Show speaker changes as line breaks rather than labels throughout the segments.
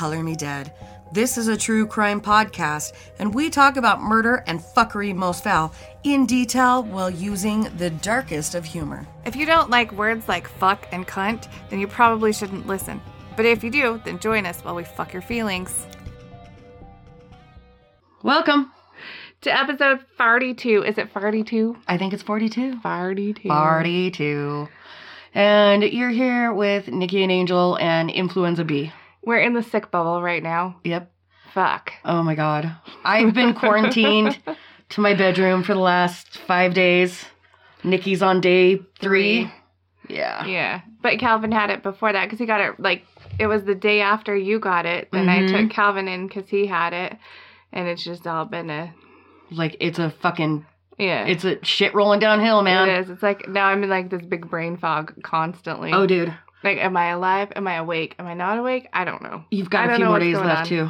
Welcome to Color Me Dead. This is a true crime podcast, and we talk about murder and fuckery most foul in detail while using the darkest of humor.
If you don't like words like fuck and cunt, then you probably shouldn't listen. But if you do, then join us while we fuck your feelings.
Welcome.
To episode 42. Is it 42?
I think it's 42.
42.
42. And you're here with Nikki and Angel and Influenza B.
We're in the sick bubble right now.
Yep.
Fuck.
Oh my god. I've been quarantined to my bedroom for the last five days. Nikki's on day three. Yeah.
Yeah. But Calvin had it before that because he got it like it was the day after you got it. Then
Mhm.
I took Calvin in because he had it. And it's just all been a.
Like it's a fucking
Yeah.
it's a shit rolling downhill, man.
It is. It's like now I'm in like this big brain fog constantly.
Oh dude.
Like, am I alive? Am I awake? Am I not awake? I don't know.
You've got a few more days left
on.
too.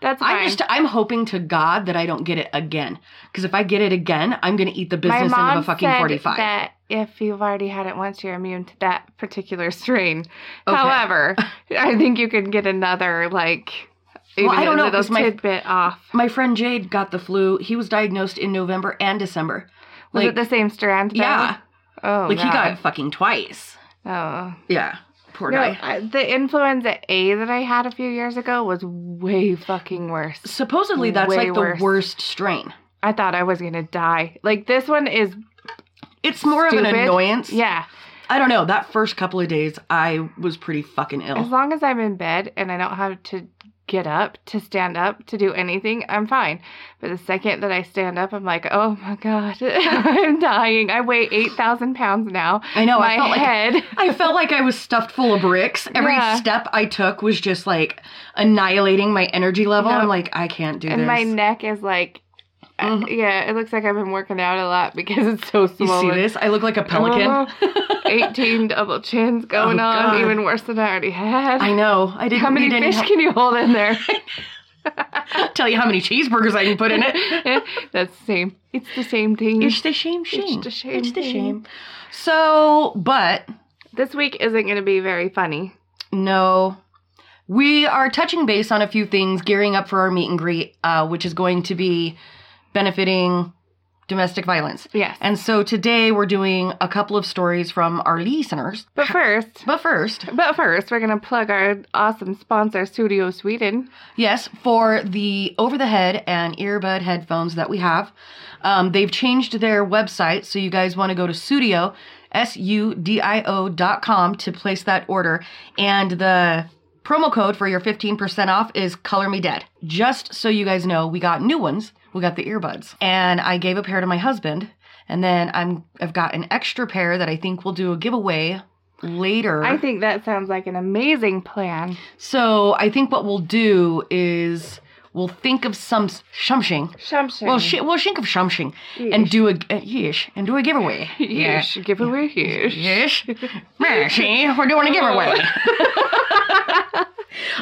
That's fine.
I'm just I'm hoping to God that I don't get it again. Because if I get it again, I'm gonna eat the
My
business
mom
into a fucking
said
forty five.
that if you've already had it once, you're immune to that particular strain.
Okay.
However, I think you can get another like.
Well, I don't know, 'cause my-
tidbit off.
My friend Jade got the flu. He was diagnosed in November and December.
Was
Like
it the same strand? though?
yeah.
Oh,
like he
God.
got fucking twice.
Oh.
Yeah. Poor
No,
guy.
I, the influenza A that I had a few years ago was way fucking worse.
Supposedly that's
Way
like the worst strain.
I thought I was gonna die. Like this one is
It's more of an annoyance.
yeah.
I don't know. That first couple of days, I was pretty fucking ill.
As long as I'm in bed and I don't have to get up to stand up to do anything, I'm fine. But the second that I stand up, I'm like, oh my god, I'm dying. I weigh eight thousand pounds now.
I know.
my
I felt like
head.
I felt like I was stuffed full of bricks. Every
Yeah.
step I took was just like annihilating my energy level. I'm like, I can't do
and
this.
And my neck is like, uh,
Mhm.
yeah, it looks like I've been working out a lot because it's so small.
you see this? I look like a pelican.
Uh-huh. 18 double chins going
Oh,
on, even worse than I already had.
I know. I didn't
How many fish
help.
can you hold in there?
Tell you how many cheeseburgers I can put in it.
That's the same. It's the same thing.
It's the shame, shame.
the shame
It's the
thing.
shame. So, but
This week isn't going to be very funny.
no, we are touching base on a few things, gearing up for our meet and greet, uh, which is going to be benefiting domestic violence.
Yes.
And so today we're doing a couple of stories from our listeners.
But first,
But first,
but first, we're going to plug our awesome sponsor, Sudio Sweden.
yes, for the over the head and earbud headphones that we have, um, they've changed their website. So you guys want to go to Sudio, S U D I O dot com to place that order. And the promo code for your 15% off is Color Me Dead. Just so you guys know, we got new ones. We got the earbuds. And I gave a pair to my husband. And then I'm I've got an extra pair that I think we'll do a giveaway later.
I think that sounds like an amazing plan.
So I think what we'll do is we'll think of some something.
Shumshing.
Well, sh- we'll think of something and do a uh, yes and do a giveaway.
Yes, giveaway yes.
Yes. Yeah, we're doing a giveaway.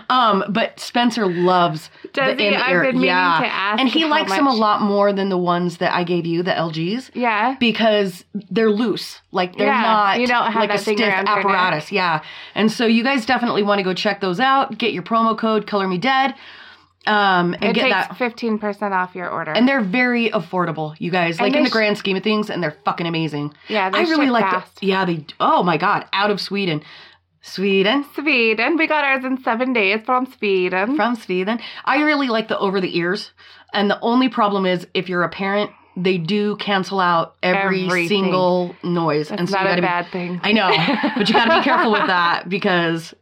um, but Spencer loves
Does
the
he?
In-ear. yeah,
to ask
and he likes them a lot more than the ones that I gave you, the LGs
Yeah.
because they're loose. Like they're
Yeah,
not
you don't have
like a stiff
around your neck.
apparatus. Yeah. And so you guys definitely want to go check those out. Get your promo code Color Me Dead. Um and
It
get
takes
that
fifteen percent off your order.
and they're very affordable, you guys. Like in the
sh-
grand scheme of things, and they're fucking amazing.
yeah,
I really like the, Yeah, they. Oh my god, out of Sweden, Sweden
Sweden. We got ours in seven days from Sweden.
from Sweden. I really like the over the ears, and the only problem is if you're a parent, they do cancel out every
Everything.
single noise,
That's
and so
not
you
a
gotta be-
bad thing.
I know, but you got to be careful with that because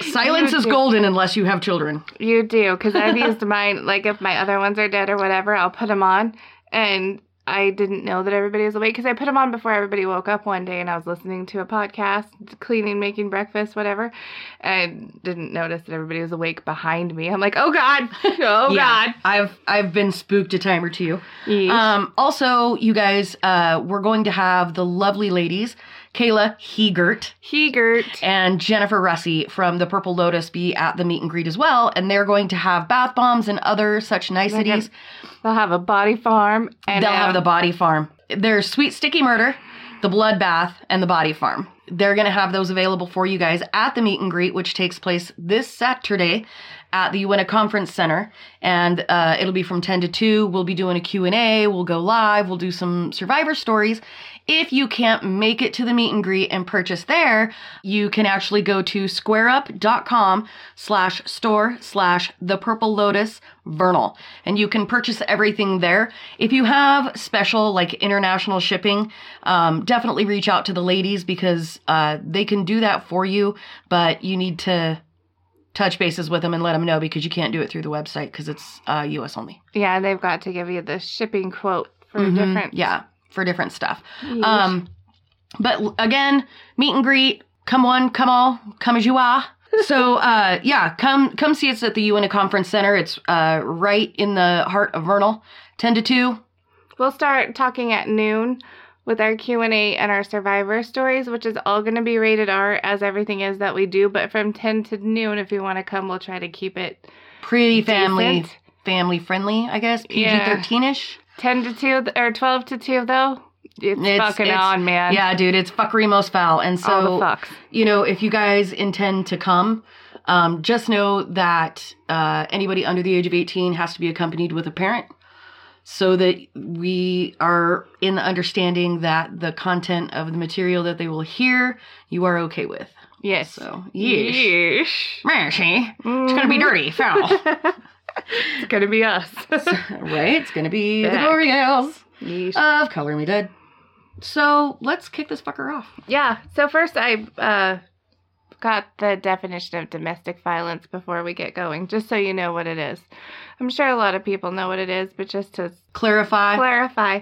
silence
You
is
do.
golden unless you have children.
You do, because I've used mine. Like if my other ones are dead or whatever, I'll put them on, and I didn't know that everybody was awake because I put them on before everybody woke up one day, and I was listening to a podcast, cleaning, making breakfast, whatever, and didn't notice that everybody was awake behind me. I'm like, oh god, oh god.
I've I've been spooked a time or two.
Yeesh.
Um, also, you guys, uh, we're going to have the lovely ladies, Kayla Heegert
Heegert.
and Jennifer Russi from the Purple Lotus be at the meet and greet as well, and they're going to have bath bombs and other such niceties.
They'll have a body farm, and
They'll
um,
have the body farm. There's sweet sticky murder, the bloodbath, and the body farm. They're going to have those available for you guys at the meet and greet, which takes place this Saturday at the Uinta Conference Center, and uh, it'll be from 10 to 2. We'll be doing a Q&A, we'll go live, we'll do some survivor stories. If you can't make it to the meet and greet and purchase there, you can actually go to squareup.com slash store slash the purple lotus vernal and you can purchase everything there. If you have special like international shipping, um, definitely reach out to the ladies because uh, they can do that for you, but you need to touch bases with them and let them know because you can't do it through the website because it's uh, US only.
Yeah, they've got to give you the shipping quote for
Mhm.
different.
Yeah, for different stuff.
Yeesh.
Um, but again, meet and greet. Come one, come all, come as you are. so uh, yeah, come come see us at the Uinta Conference Center. It's uh, right in the heart of Vernal, ten to two.
We'll start talking at noon with our Q&A and our survivor stories, which is all going to be rated R as everything is that we do, but from 10 to noon if you want to come, we'll try to keep it
pretty family
decent.
family friendly, I guess, PG-13ish.
Ten to two or twelve to two though. It's,
it's
fucking
it's,
on, man.
Yeah, dude, it's fuckery most foul. And so, you know, if you guys intend to come, um, just know that uh, anybody under the age of 18 has to be accompanied with a parent so that we are in the understanding that the content of the material that they will hear, you are okay with.
Yes.
So, yeesh.
Yeesh.
It's going to be dirty, foul.
it's gonna be us.
right? It's going to be the
Back.
glory gals
Yeesh.
of Color Me Dead. So, let's kick this fucker off.
Yeah. So first, I uh, got the definition of domestic violence before we get going, just so you know what it is. I'm sure a lot of people know what it is, but just to
Clarify.
clarify,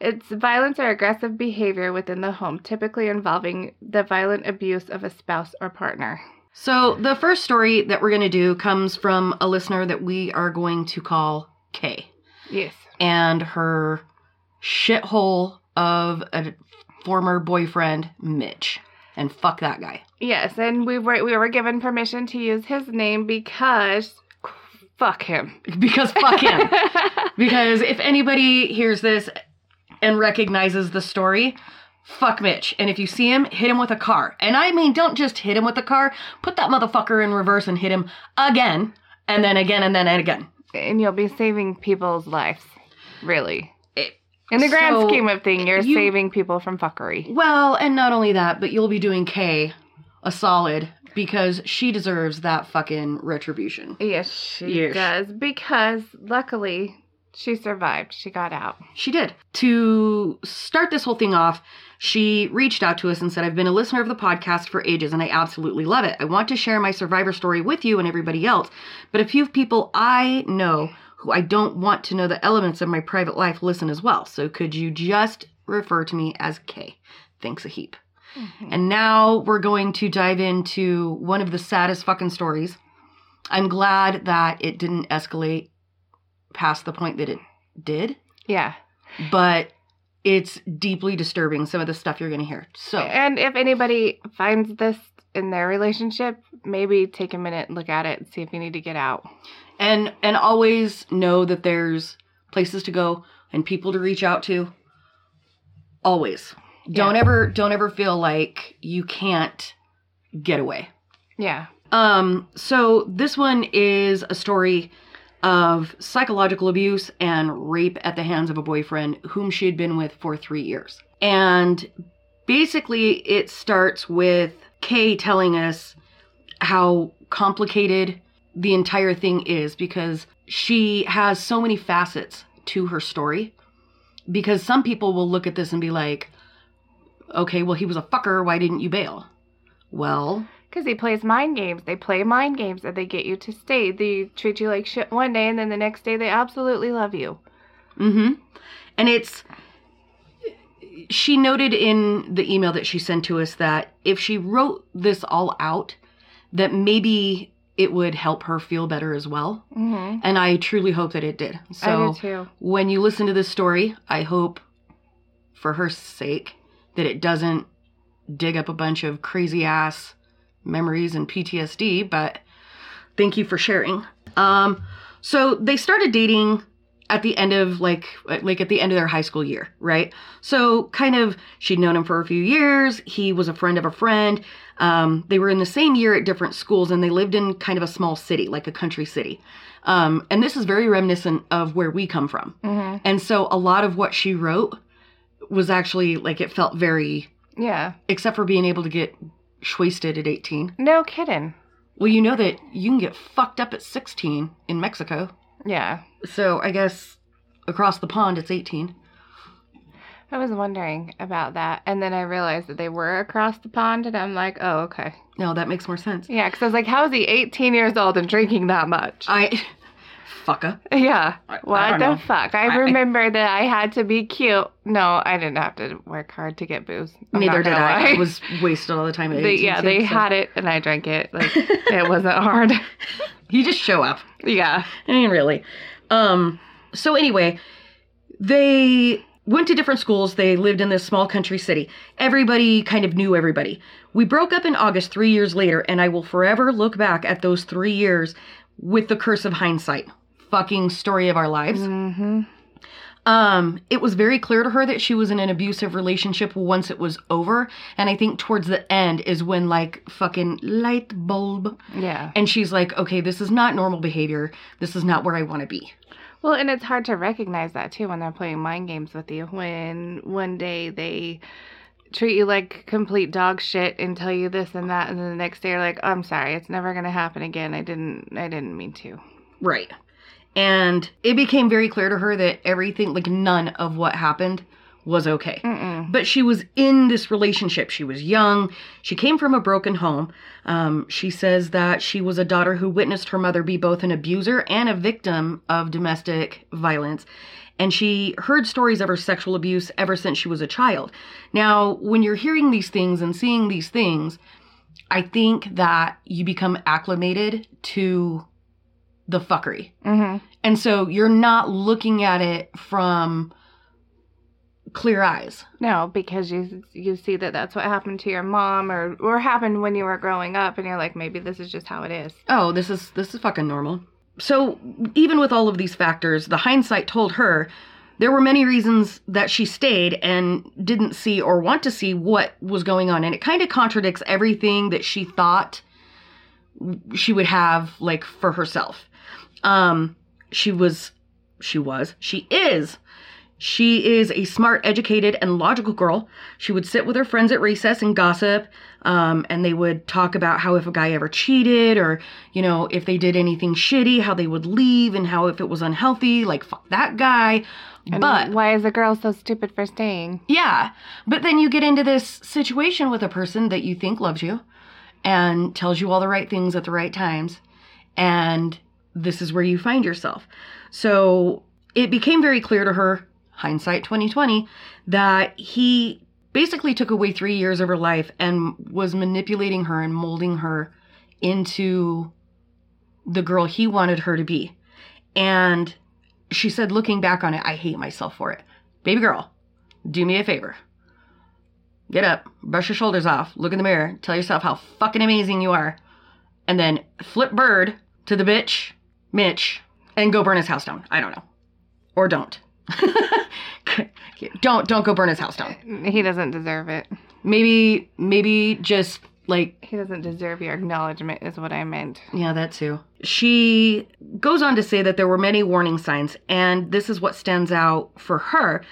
it's violence or aggressive behavior within the home, typically involving the violent abuse of a spouse or partner.
So, the first story that we're going to do comes from a listener that we are going to call Kay
Yes.
and her shithole of a former boyfriend, Mitch. And fuck that guy.
Yes, and we were we were given permission to use his name because fuck him.
Because fuck him. because if anybody hears this and recognizes the story, fuck Mitch. And if you see him, hit him with a car. And I mean, don't just hit him with a car, put that motherfucker in reverse and hit him again, and then again, and then and again.
and you'll be saving people's lives. Really.
It-
In the grand
so,
scheme of things, you're
you-
saving people from fuckery.
Well, and not only that, but you'll be doing Kay a solid because she deserves that fucking retribution.
Yes, she
Yes.
does. Because luckily she survived. She got out.
She did. To start this whole thing off, she reached out to us and said, I've been a listener of the podcast for ages and I absolutely love it. I want to share my survivor story with you and everybody else, but a few people I know who I don't want to know the elements of my private life listen as well. So could you just refer to me as Kay? Thanks a heap. Mm-hmm. And now we're going to dive into one of the saddest fucking stories. I'm glad that it didn't escalate past the point that it did,
Yeah.
but it's deeply disturbing some of the stuff you're going to hear. So,
And if anybody finds this in their relationship, maybe take a minute and look at it and see if you need to get out.
and and always know that there's places to go and people to reach out to. Always.
Yeah.
Don't ever don't ever feel like you can't get away.
Yeah.
Um, so this one is a story of psychological abuse and rape at the hands of a boyfriend whom she had been with for three years. And basically, it starts with Kay telling us how complicated the entire thing is because she has so many facets to her story. Because some people will look at this and be like, okay, well, he was a fucker. Why didn't you bail? Well,
Because he plays mind games. They play mind games and they get you to stay. They treat you like shit one day and then the next day they absolutely love you.
Mm-hmm. And it's she noted in the email that she sent to us that if she wrote this all out, that maybe it would help her feel better as well.
Mm-hmm.
And I truly hope that it did.
I
So
do too.
when you listen to this story, I hope for her sake that it doesn't dig up a bunch of crazy ass memories and PTSD, but thank you for sharing. Um so they started dating at the end of like like at the end of their high school year, right? So kind of she'd known him for a few years. He was a friend of a friend. Um, they were in the same year at different schools, and they lived in kind of a small city, like a country city. Um, and this is very reminiscent of where we come from.
hmm
And so a lot of what she wrote was actually like it felt very,
Yeah.
except for being able to get wasted at 18.
No kidding.
Well, you know that you can get fucked up at 16 in Mexico.
Yeah.
So I guess across the pond it's 18.
I was wondering about that. And then I realized that they were across the pond, and I'm like, oh, okay.
No, that makes more sense.
Yeah, because I was like, how is he 18 years old and drinking that much?
I fucka.
yeah.
I- I
what
don't
the
know.
fuck? I,
I-
remember that I had to be cute. No, I didn't have to work hard to get booze. I'm
Neither did I. I was wasted all the time
They, yeah, they
so-
had it, and I drank it. Like it wasn't hard.
You just show up.
yeah.
I mean, really. Um, so anyway, they went to different schools. They lived in this small country city. Everybody kind of knew everybody. We broke up in August three years later, and I will forever look back at those three years with the curse of hindsight. Fucking story of our lives.
Mm-hmm.
Um, it was very clear to her that she was in an abusive relationship once it was over. And I think towards the end is when like fucking light bulb.
Yeah.
And she's like, okay, this is not normal behavior. This is not where I want to be.
Well, and it's hard to recognize that too when they're playing mind games with you. When one day they treat you like complete dog shit and tell you this and that, and then the next day you're like, "I'm sorry, it's never gonna happen again. I didn't, I didn't mean to."
Right. And it became very clear to her that everything, like none of what happened was okay.
Mm-mm.
But she was in this relationship. She was young. She came from a broken home. Um, she says that she was a daughter who witnessed her mother be both an abuser and a victim of domestic violence. And she heard stories of her sexual abuse ever since she was a child. Now, when you're hearing these things and seeing these things, I think that you become acclimated to the fuckery.
Mm-hmm.
And so you're not looking at it from clear eyes.
No, because you you see that that's what happened to your mom, or or happened when you were growing up, and you're like, maybe this is just how it is.
Oh, this is this is fucking normal. So even with all of these factors, the hindsight told her there were many reasons that she stayed and didn't see or want to see what was going on and it kind of contradicts everything that she thought she would have like for herself. Um she was she was she is she is a smart, educated, and logical girl. She would sit with her friends at recess and gossip, um, and they would talk about how if a guy ever cheated or, you know, if they did anything shitty, how they would leave and how if it was unhealthy, like, fuck that guy.
And
but,
why is a girl so stupid for staying?
yeah, but then you get into this situation with a person that you think loves you and tells you all the right things at the right times, and this is where you find yourself. So it became very clear to her, hindsight 2020, that he basically took away three years of her life and was manipulating her and molding her into the girl he wanted her to be. And she said, looking back on it, I hate myself for it. Baby girl, do me a favor. Get up, brush your shoulders off, look in the mirror, tell yourself how fucking amazing you are, and then flip bird to the bitch, Mitch, and go burn his house down. I don't know. Or don't. don't don't go burn his house down.
He doesn't deserve it.
Maybe maybe just like
He doesn't deserve your acknowledgement, is what I meant.
Yeah, that too. She goes on to say that there were many warning signs, and this is what stands out for her.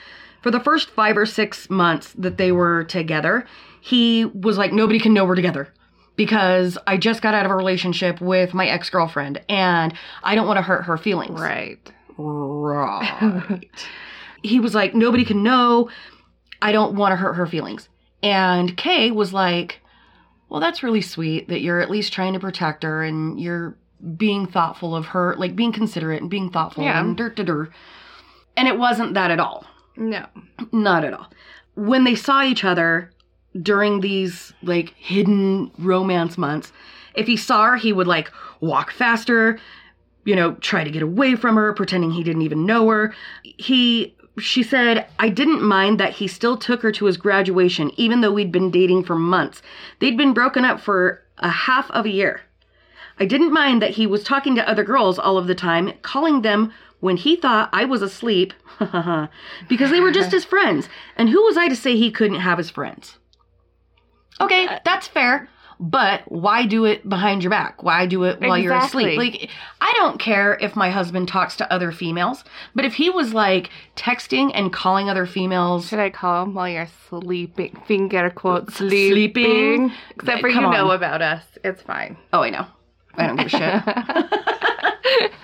For the first five or six months that they were together, he was like, Nobody can know we're together because I just got out of a relationship with my ex girlfriend and I don't want to hurt her feelings.
Right.
Right. he was like, Nobody can know. I don't want to hurt her feelings. And Kay was like, Well, that's really sweet that you're at least trying to protect her and you're being thoughtful of her, like being considerate and being thoughtful
Yeah.
and dirt to dirt. And it wasn't that at all.
No.
Not at all. When they saw each other during these like hidden romance months, if he saw her, he would like walk faster, you know, try to get away from her, pretending he didn't even know her. He she said, I didn't mind that he still took her to his graduation, even though we'd been dating for months. They'd been broken up for a half of a year. I didn't mind that he was talking to other girls all of the time, calling them when he thought I was asleep because they were just his friends. And who was I to say he couldn't have his friends? Okay, uh, that's fair. But why do it behind your back? Why do it while you're asleep? Like, I don't care if my husband talks to other females, but if he was like texting and calling other females,
Should I call him while you're sleeping? Finger quote sleeping.
Sleeping?
Except uh, for
Come
you know
on.
about us. It's fine.
oh, I know. I don't give a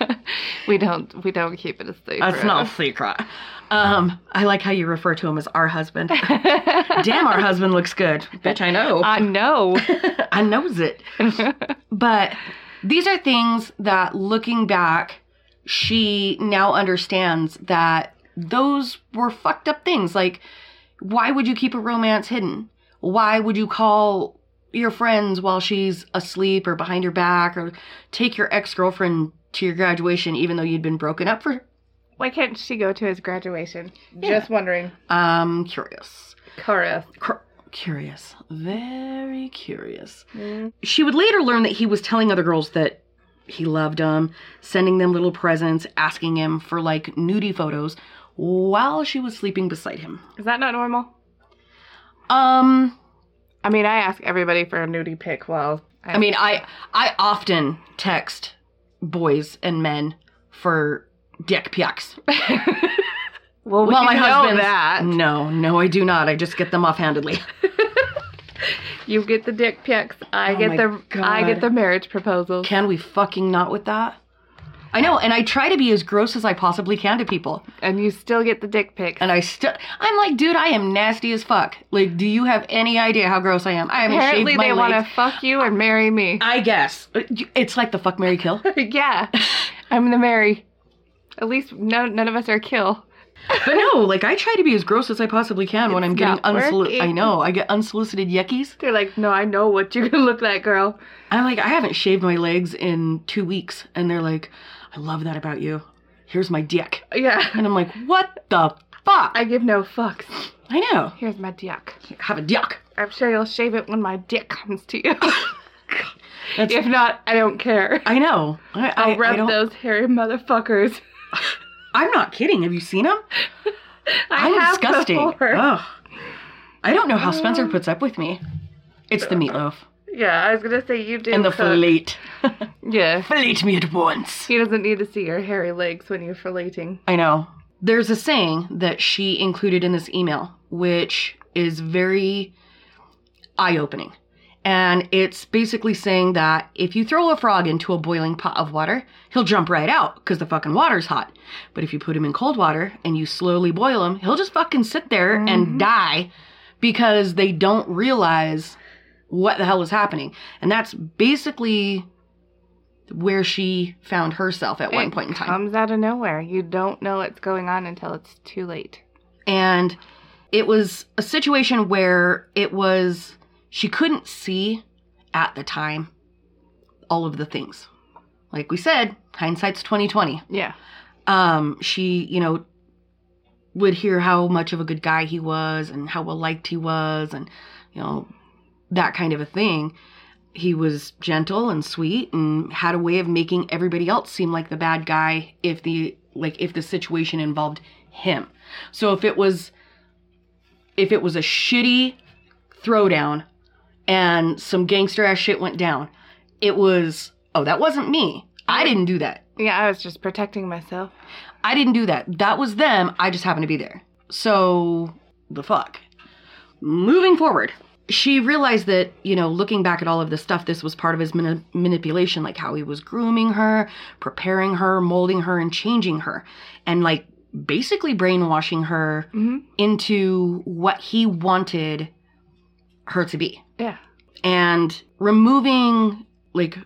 shit.
we don't we don't keep it a secret.
That's not a secret. Um, I like how you refer to him as our husband. Damn, our husband looks good. Bitch, I know.
I know.
I knows it. But these are things that looking back, she now understands that those were fucked up things. Like, why would you keep a romance hidden? Why would you call your friends while she's asleep or behind your back or take your ex girlfriend to your graduation even though you'd been broken up for?
Why can't she go to his graduation? Just wondering.
Um, curious.
Chorus.
Cur- curious. Very curious. She would later learn that he was telling other girls that he loved them, sending them little presents, asking him for like nudie photos while she was sleeping beside him.
Is that not normal?
Um,
I mean, I ask everybody for a nudie pic Well,
I mean, I I often text boys and men for dick pics.
well, we
Well, my
know
husband.
that
No, no, I do not. I just get them offhandedly.
you get the dick pics, I
Oh
get the I get the marriage proposals.
Can we fucking not with that? I know, and I try to be as gross as I possibly can to people.
and you still get the dick pics.
And I still, I'm like, dude, I am nasty as fuck. Like, do you have any idea how gross I am? I haven't
Apparently,
shaved my
they want to fuck you and marry me.
I guess it's like the fuck Mary kill.
yeah, I'm the marry. At least no, none of us are kill.
But no, like I try to be as gross as I possibly can when I'm getting unsolicited. I know I get unsolicited yuckies.
They're like, no, I know what you're gonna look like, girl.
I'm like, I haven't shaved my legs in two weeks, and they're like, I love that about you. Here's my dick,
Yeah,
and I'm like, what the fuck?
I give no fucks.
I know.
Here's my dick.
Have a dick.
I'm sure you'll shave it when my dick comes to you. If not, I don't care.
I know. I, I,
I'll rub
don't-
those hairy motherfuckers.
I'm not kidding. Have you seen them?
I
I'm
have
disgusting.
before.
Ugh. I don't know how Spencer puts up with me. It's the meatloaf
Yeah, I was gonna say you do.
and the
cook.
fillet.
Yeah,
fillet me at once.
he doesn't need to see your hairy legs when you're filleting.
I know. There's a saying that she included in this email, which is very eye opening. And it's basically saying that if you throw a frog into a boiling pot of water, he'll jump right out because the fucking water's hot. But if you put him in cold water and you slowly boil him, he'll just fucking sit there and mm-hmm. die because they don't realize what the hell is happening. And that's basically where she found herself at one point in time.
Comes out of nowhere. You don't know what's going on until it's too late.
and it was a situation where it was she couldn't see at the time all of the things like we said hindsight's 2020
Yeah.
um she you know would hear how much of a good guy he was and how well liked he was and you know that kind of a thing he was gentle and sweet and had a way of making everybody else seem like the bad guy if the like if the situation involved him so if it was if it was a shitty throwdown and some gangster ass shit went down it was oh that wasn't me i didn't do that
Yeah, I was just protecting myself.
I didn't do that. That was them. I just happened to be there. So, the fuck. Moving forward, she realized that, you know, looking back at all of this stuff, this was part of his mani- manipulation, like how he was grooming her, preparing her, molding her, and changing her. And, like, basically brainwashing her
hmm
into what he wanted her to be
Yeah.
and removing like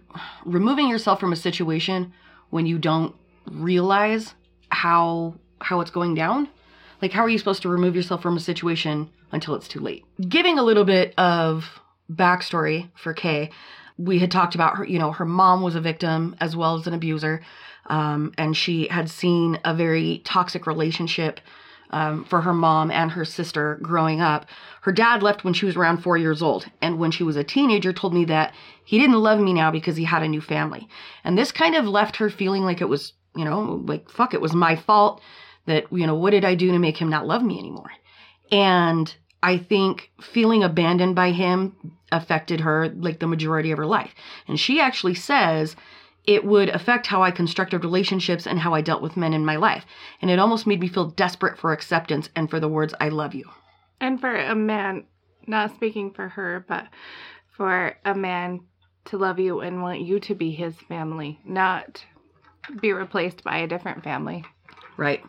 removing yourself from a situation when you don't realize how how it's going down like how are you supposed to remove yourself from a situation until it's too late giving a little bit of backstory for kay we had talked about her you know her mom was a victim as well as an abuser um, and she had seen a very toxic relationship um, for her mom and her sister growing up. Her dad left when she was around four years old, and when she was a teenager, told me that he didn't love me now because he had a new family. And this kind of left her feeling like it was you know, like, fuck, it was my fault that, you know, what did I do to make him not love me anymore? And I think feeling abandoned by him affected her like the majority of her life. And she actually says it would affect how I constructed relationships and how I dealt with men in my life. And it almost made me feel desperate for acceptance and for the words, I love you.
And for a man, not speaking for her, but for a man to love you and want you to be his family, not be replaced by a different family.
Right.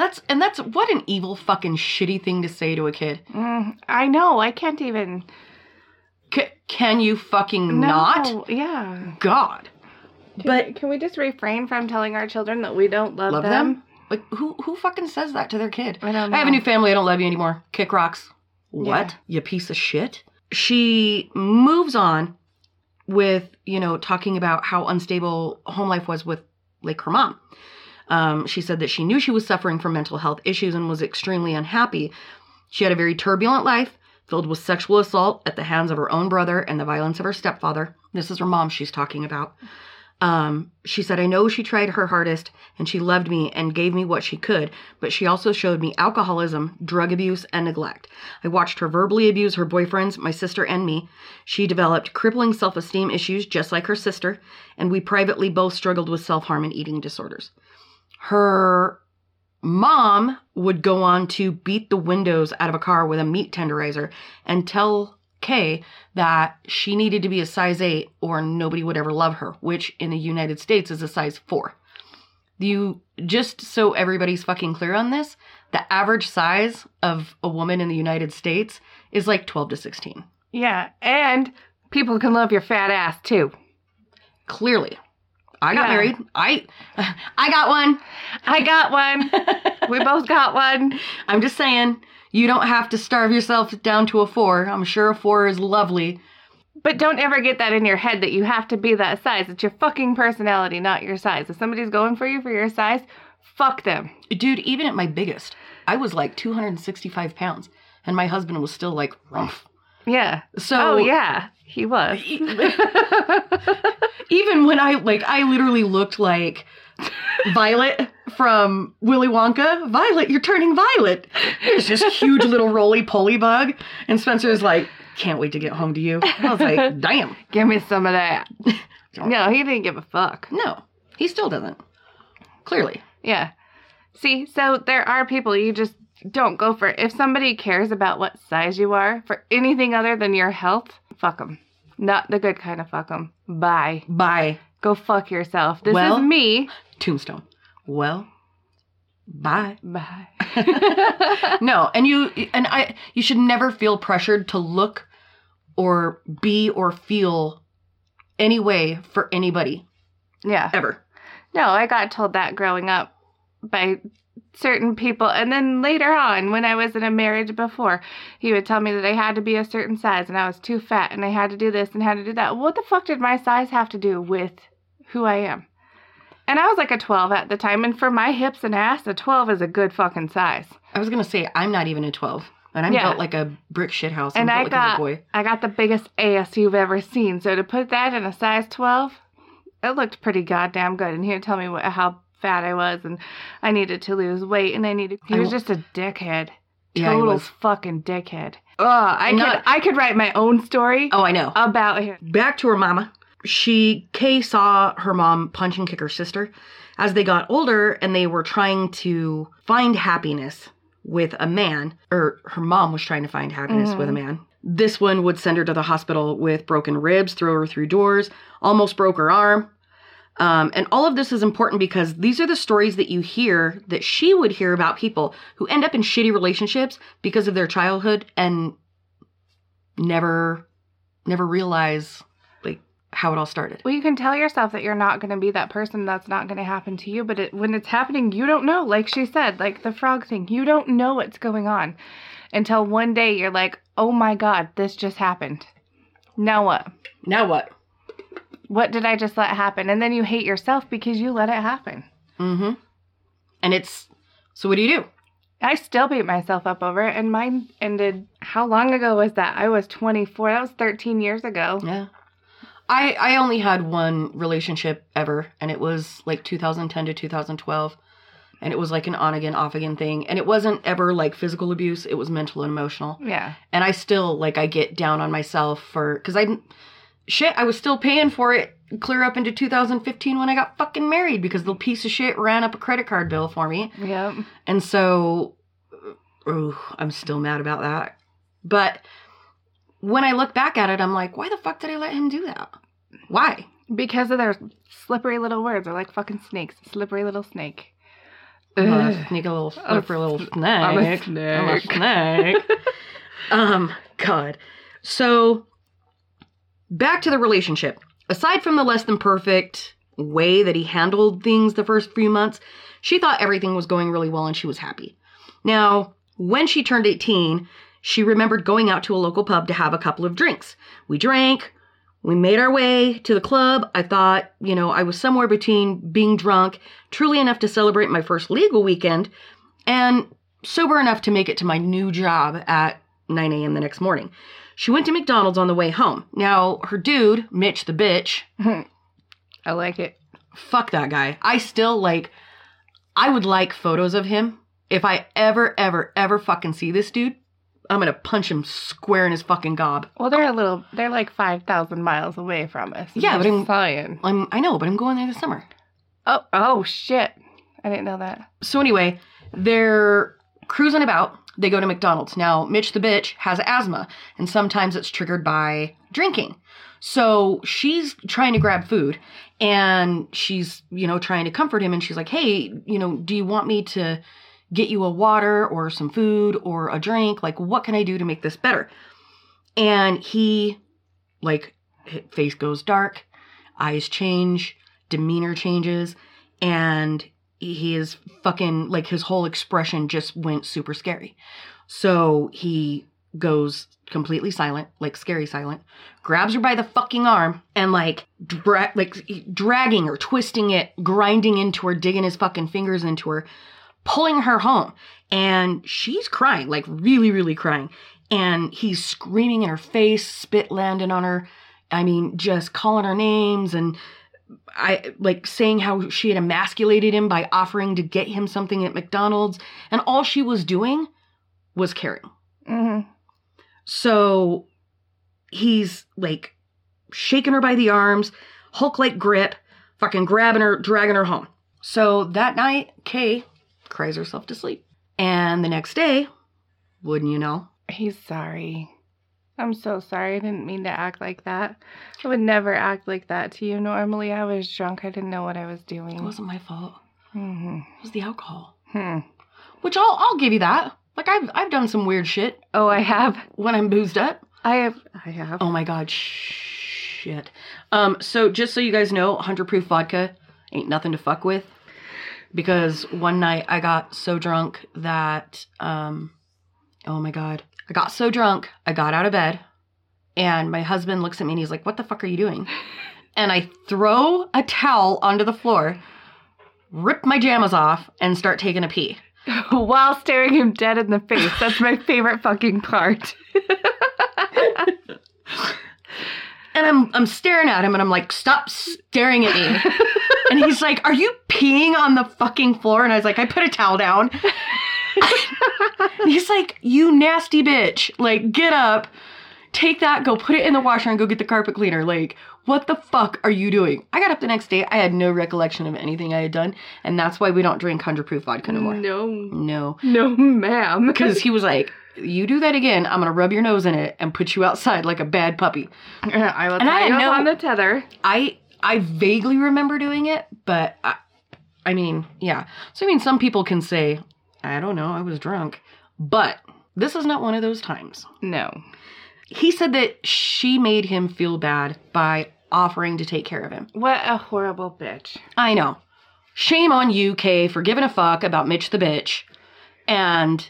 That's and that's what an evil fucking shitty thing to say to a kid.
Mm, I know. I can't even.
C- can you fucking not?
Yeah.
God.
Can
But-
we, can we just refrain from telling our children that we don't love,
Love
them?
them? Like who who fucking says that to their kid?
I don't know.
I have a new family. I don't love you anymore. Kick rocks. What?
Yeah.
You piece of shit. She moves on with, you know, talking about how unstable home life was with like her mom. Um, she said that she knew she was suffering from mental health issues and was extremely unhappy. She had a very turbulent life filled with sexual assault at the hands of her own brother and the violence of her stepfather. This is her mom she's talking about. Um, she said, I know she tried her hardest and she loved me and gave me what she could, but she also showed me alcoholism, drug abuse, and neglect. I watched her verbally abuse her boyfriends, my sister, and me. She developed crippling self esteem issues just like her sister, and we privately both struggled with self harm and eating disorders. Her mom would go on to beat the windows out of a car with a meat tenderizer and tell Kay that she needed to be a size 8 or nobody would ever love her, which in the United States is a size 4. You just so everybody's fucking clear on this, the average size of a woman in the United States is like 12 to 16.
Yeah, and people can love your fat ass too.
Clearly. I got
Yeah.
married. I I got one.
I got one. we both got one.
I'm just saying, you don't have to starve yourself down to a 4. I'm sure a 4 is lovely.
But don't ever get that in your head that you have to be that size. It's your fucking personality, not your size. If somebody's going for you for your size, fuck them.
Dude, even at my biggest, I was like 265 pounds, and my husband was still like.
Yeah.
So
oh yeah, he was.
even when I like, I literally looked like Violet from Willy Wonka. Violet, you're turning violet. There's this huge little roly poly bug, and Spencer's like, can't wait to get home to you. I was like, damn.
Give me some of that. no, he didn't give a fuck.
No, he still doesn't. Clearly.
Yeah. See, so there are people you just don't go for. If somebody cares about what size you are for anything other than your health, fuck them. Not the good kind of fuck them. Bye.
Bye,
Go fuck yourself. This
Well-
is me.
Tombstone. Well, bye.
Bye.
no, and you and I you should never feel pressured to look or be or feel any way for anybody
yeah.
ever.
No, I got told that growing up by certain people. And then later on, when I was in a marriage before, he would tell me that I had to be a certain size and I was too fat and I had to do this and had to do that. What the fuck did my size have to do with who I am? And I was like a 12 at the time. And for my hips and ass, a 12 is a good fucking size.
I was gonna say I'm not even a twelve, and I'm
Yeah.
built like a brick shit house. I'm
And I
like
got,
a boy.
I got the biggest ass you've ever seen. So to put that in a size 12, it looked pretty goddamn good. And he would tell me what, how fat I was and I needed to lose weight and I needed. He was just a dickhead.
Yeah,
Total fucking dickhead. Ugh, I
Not-
could I could write my own story
Oh, I know.
about him.
Back to her mama. She Kay saw her mom punch and kick her sister as they got older, and they were trying to find happiness with a man, or her mom was trying to find happiness
Mhm.
with a man. This one would send her to the hospital with broken ribs, throw her through doors, almost broke her arm. Um, and all of this is important because these are the stories that you hear that she would hear about people who end up in shitty relationships because of their childhood and never, never realize like how it all started.
Well, you can tell yourself that you're not going to be that person. That's not going to happen to you. But it, when it's happening, you don't know. Like she said, like the frog thing, you don't know what's going on until one day you're like, oh my God, this just happened. Now what?
Now what?
What did I just let happen? And then you hate yourself because you let it happen.
Mm-hmm. And it's so. What do you do?
I still beat myself up over it, and mine ended. How long ago was that? I was 24. That was 13 years ago.
Yeah. I I only had one relationship ever, and it was like 2010 to 2012, and it was like an on again off again thing, and it wasn't ever like physical abuse. It was mental and emotional,
Yeah.
and I still like I get down on myself for because I shit I was still paying for it clear up into 2015 when I got fucking married because the piece of shit ran up a credit card bill for me.
Yep.
And so, ooh, I'm still mad about that. But when I look back at it, I'm like, why the fuck did I let him do that? Why?
Because of their slippery little words. They're like fucking snakes. Slippery little snake.
I'm a sneak a little
I'm a
little snake.
I'm a snake.
snake. um, God. So back to the relationship. Aside from the less than perfect way that he handled things the first few months, she thought everything was going really well and she was happy. Now, when she turned 18, she remembered going out to a local pub to have a couple of drinks. We drank, we made our way to the club. I thought, you know, I was somewhere between being drunk, truly enough to celebrate my first legal weekend, and sober enough to make it to my new job at 9 a.m. the next morning. She went to McDonald's on the way home. Now, her dude, Mitch the bitch,
I like it.
fuck that guy. I still like, I would like photos of him. If I ever, ever, ever fucking see this dude, I'm gonna punch him square in his fucking gob.
Well, they're a little. They're like five thousand miles away from us.
Yeah, but I'm-
saying.
I'm, I know, but I'm going there this summer.
Oh, oh shit! I didn't know that.
So anyway, they're cruising about. They go to McDonald's. Now, Mitch the bitch has asthma, and sometimes it's triggered by drinking. So she's trying to grab food, and she's, you know, trying to comfort him. And she's like, hey, you know, do you want me to get you a water or some food or a drink? Like, what can I do to make this better? And he, like, face goes dark, eyes change, demeanor changes, and he is fucking like his whole expression just went super scary. So he goes completely silent, like scary silent, grabs her by the fucking arm and like dra- like dragging her, twisting it, grinding into her, digging his fucking fingers into her, pulling her home. And she's crying, like really, really crying. And he's screaming in her face, spit landing on her. I mean, just calling her names and I like saying how she had emasculated him by offering to get him something at McDonald's, and all she was doing was caring.
hmm
So he's like shaking her by the arms, Hulk like grip, fucking grabbing her, dragging her home. So that night, Kay cries herself to sleep. And the next day, wouldn't you know,
He's sorry. I'm so sorry. I didn't mean to act like that. I would never act like that to you. Normally, I was drunk. I didn't know what I was doing.
it wasn't my fault.
hmm
It was the alcohol.
Hmm.
Which I'll I'll give you that. Like I've I've done some weird shit
Oh, I have.
when I'm boozed up.
I have. I have.
Oh my god, shit. Um, so just so you guys know, 100 proof vodka ain't nothing to fuck with. Because one night I got so drunk that, um, oh my god. I got so drunk, I got out of bed, and my husband looks at me and he's like, What the fuck are you doing? And I throw a towel onto the floor, rip my jammies off, and start taking a pee.
While staring him dead in the face. That's my favorite fucking part.
And I'm I'm staring at him and I'm like, stop staring at me. and he's like, Are you peeing on the fucking floor? And I was like, I put a towel down. he's like, You nasty bitch. Like, get up, take that, go put it in the washer and go get the carpet cleaner. Like, what the fuck are you doing? I got up the next day. I had no recollection of anything I had done. And that's why we don't drink 100 proof vodka no more.
No.
No.
No, ma'am.
Because he was like, You do that again, I'm going to rub your nose in it and put you outside like a bad puppy.
I will
And I
tie
had
you up
no-
on the tether.
I I vaguely remember doing it, but I, I mean, yeah. So I mean, some people can say, I don't know, I was drunk, but this is not one of those times.
No.
He said that she made him feel bad by offering to take care of him.
What a horrible bitch.
I know. Shame on you, Kay, for giving a fuck about Mitch the bitch and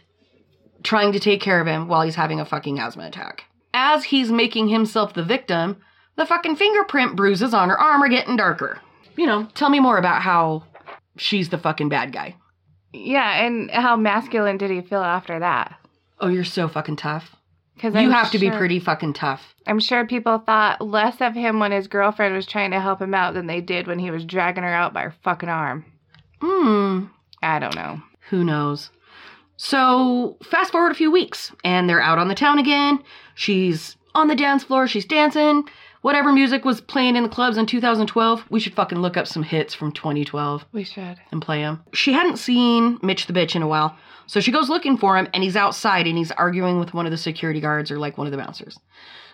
trying to take care of him while he's having a fucking asthma attack. As he's making himself the victim, the fucking fingerprint bruises on her arm are getting darker. You know, tell me more about how she's the fucking bad guy.
Yeah, and how masculine did he feel after that?
Oh, you're so fucking tough.
Because
you have to be pretty fucking tough.
I'm sure people thought less of him when his girlfriend was trying to help him out than they did when he was dragging her out by her fucking arm.
Hmm.
I don't know.
Who knows? So, fast forward a few weeks, and they're out on the town again. She's on the dance floor, she's dancing. Whatever music was playing in the clubs in 2012, we should fucking look up some hits from 2012
We should.
and play them. She hadn't seen Mitch the bitch in a while, so she goes looking for him, and he's outside and he's arguing with one of the security guards or like one of the bouncers.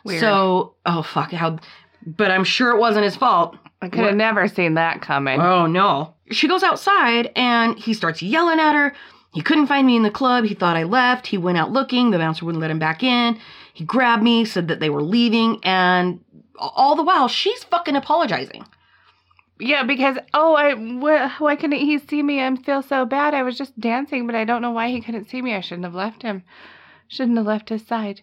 Weird.
So, oh fuck, how. But I'm sure it wasn't his fault.
I could have never seen that coming.
Oh no. She goes outside and he starts yelling at her. He couldn't find me in the club. He thought I left. He went out looking. The bouncer wouldn't let him back in. He grabbed me, said that they were leaving, and all the while she's fucking apologizing.
Yeah, because oh, I wh- why couldn't he see me? I feel so bad. I was just dancing, but I don't know why he couldn't see me. I shouldn't have left him. Shouldn't have left his side.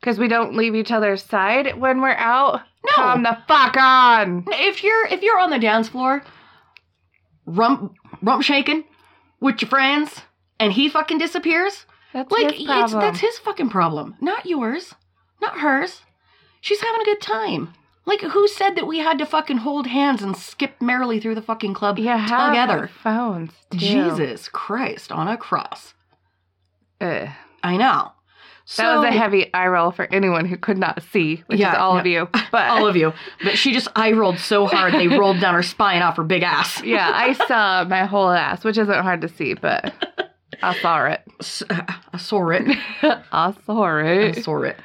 Because we don't leave each other's side when we're out.
No.
Come the fuck on.
If you're if you're on the dance floor, rump rump shaking with your friends, and he fucking disappears,
That's
like
his
it's
problem.
that's his fucking problem, not yours, not hers. She's having a good time. Like who said that we had to fucking hold hands and skip merrily through the fucking club
yeah,
together?
phones. Too.
Jesus Christ on a cross.
Ugh.
I know. So,
That was a heavy eye roll for anyone who could not see, which
Yeah,
is all
no.
of you. But
all of you. But she just eye rolled so hard they rolled down her spine off her big ass.
yeah, I saw my whole ass, which isn't hard to see, but I saw it.
I saw it.
I saw it.
I saw it.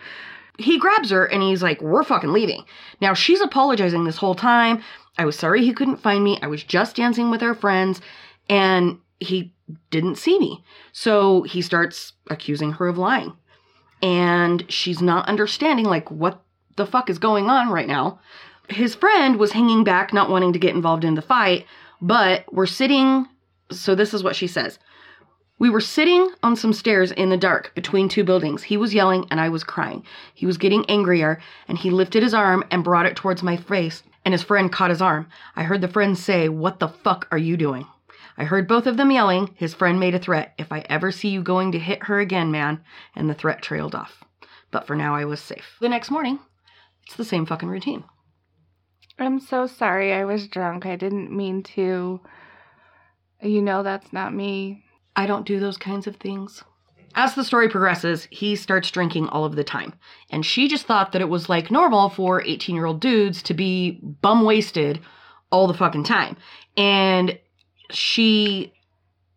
He grabs her and he's like, We're fucking leaving. Now she's apologizing this whole time. I was sorry he couldn't find me. I was just dancing with our friends and he didn't see me. So he starts accusing her of lying. And she's not understanding, like, what the fuck is going on right now. His friend was hanging back, not wanting to get involved in the fight, but we're sitting. So this is what she says. We were sitting on some stairs in the dark between two buildings. He was yelling and I was crying. He was getting angrier and he lifted his arm and brought it towards my face, and his friend caught his arm. I heard the friend say, What the fuck are you doing? I heard both of them yelling. His friend made a threat. If I ever see you going to hit her again, man. And the threat trailed off. But for now, I was safe. The next morning, it's the same fucking routine.
I'm so sorry. I was drunk. I didn't mean to. You know, that's not me.
I don't do those kinds of things. As the story progresses, he starts drinking all of the time. And she just thought that it was like normal for 18 year old dudes to be bum wasted all the fucking time. And she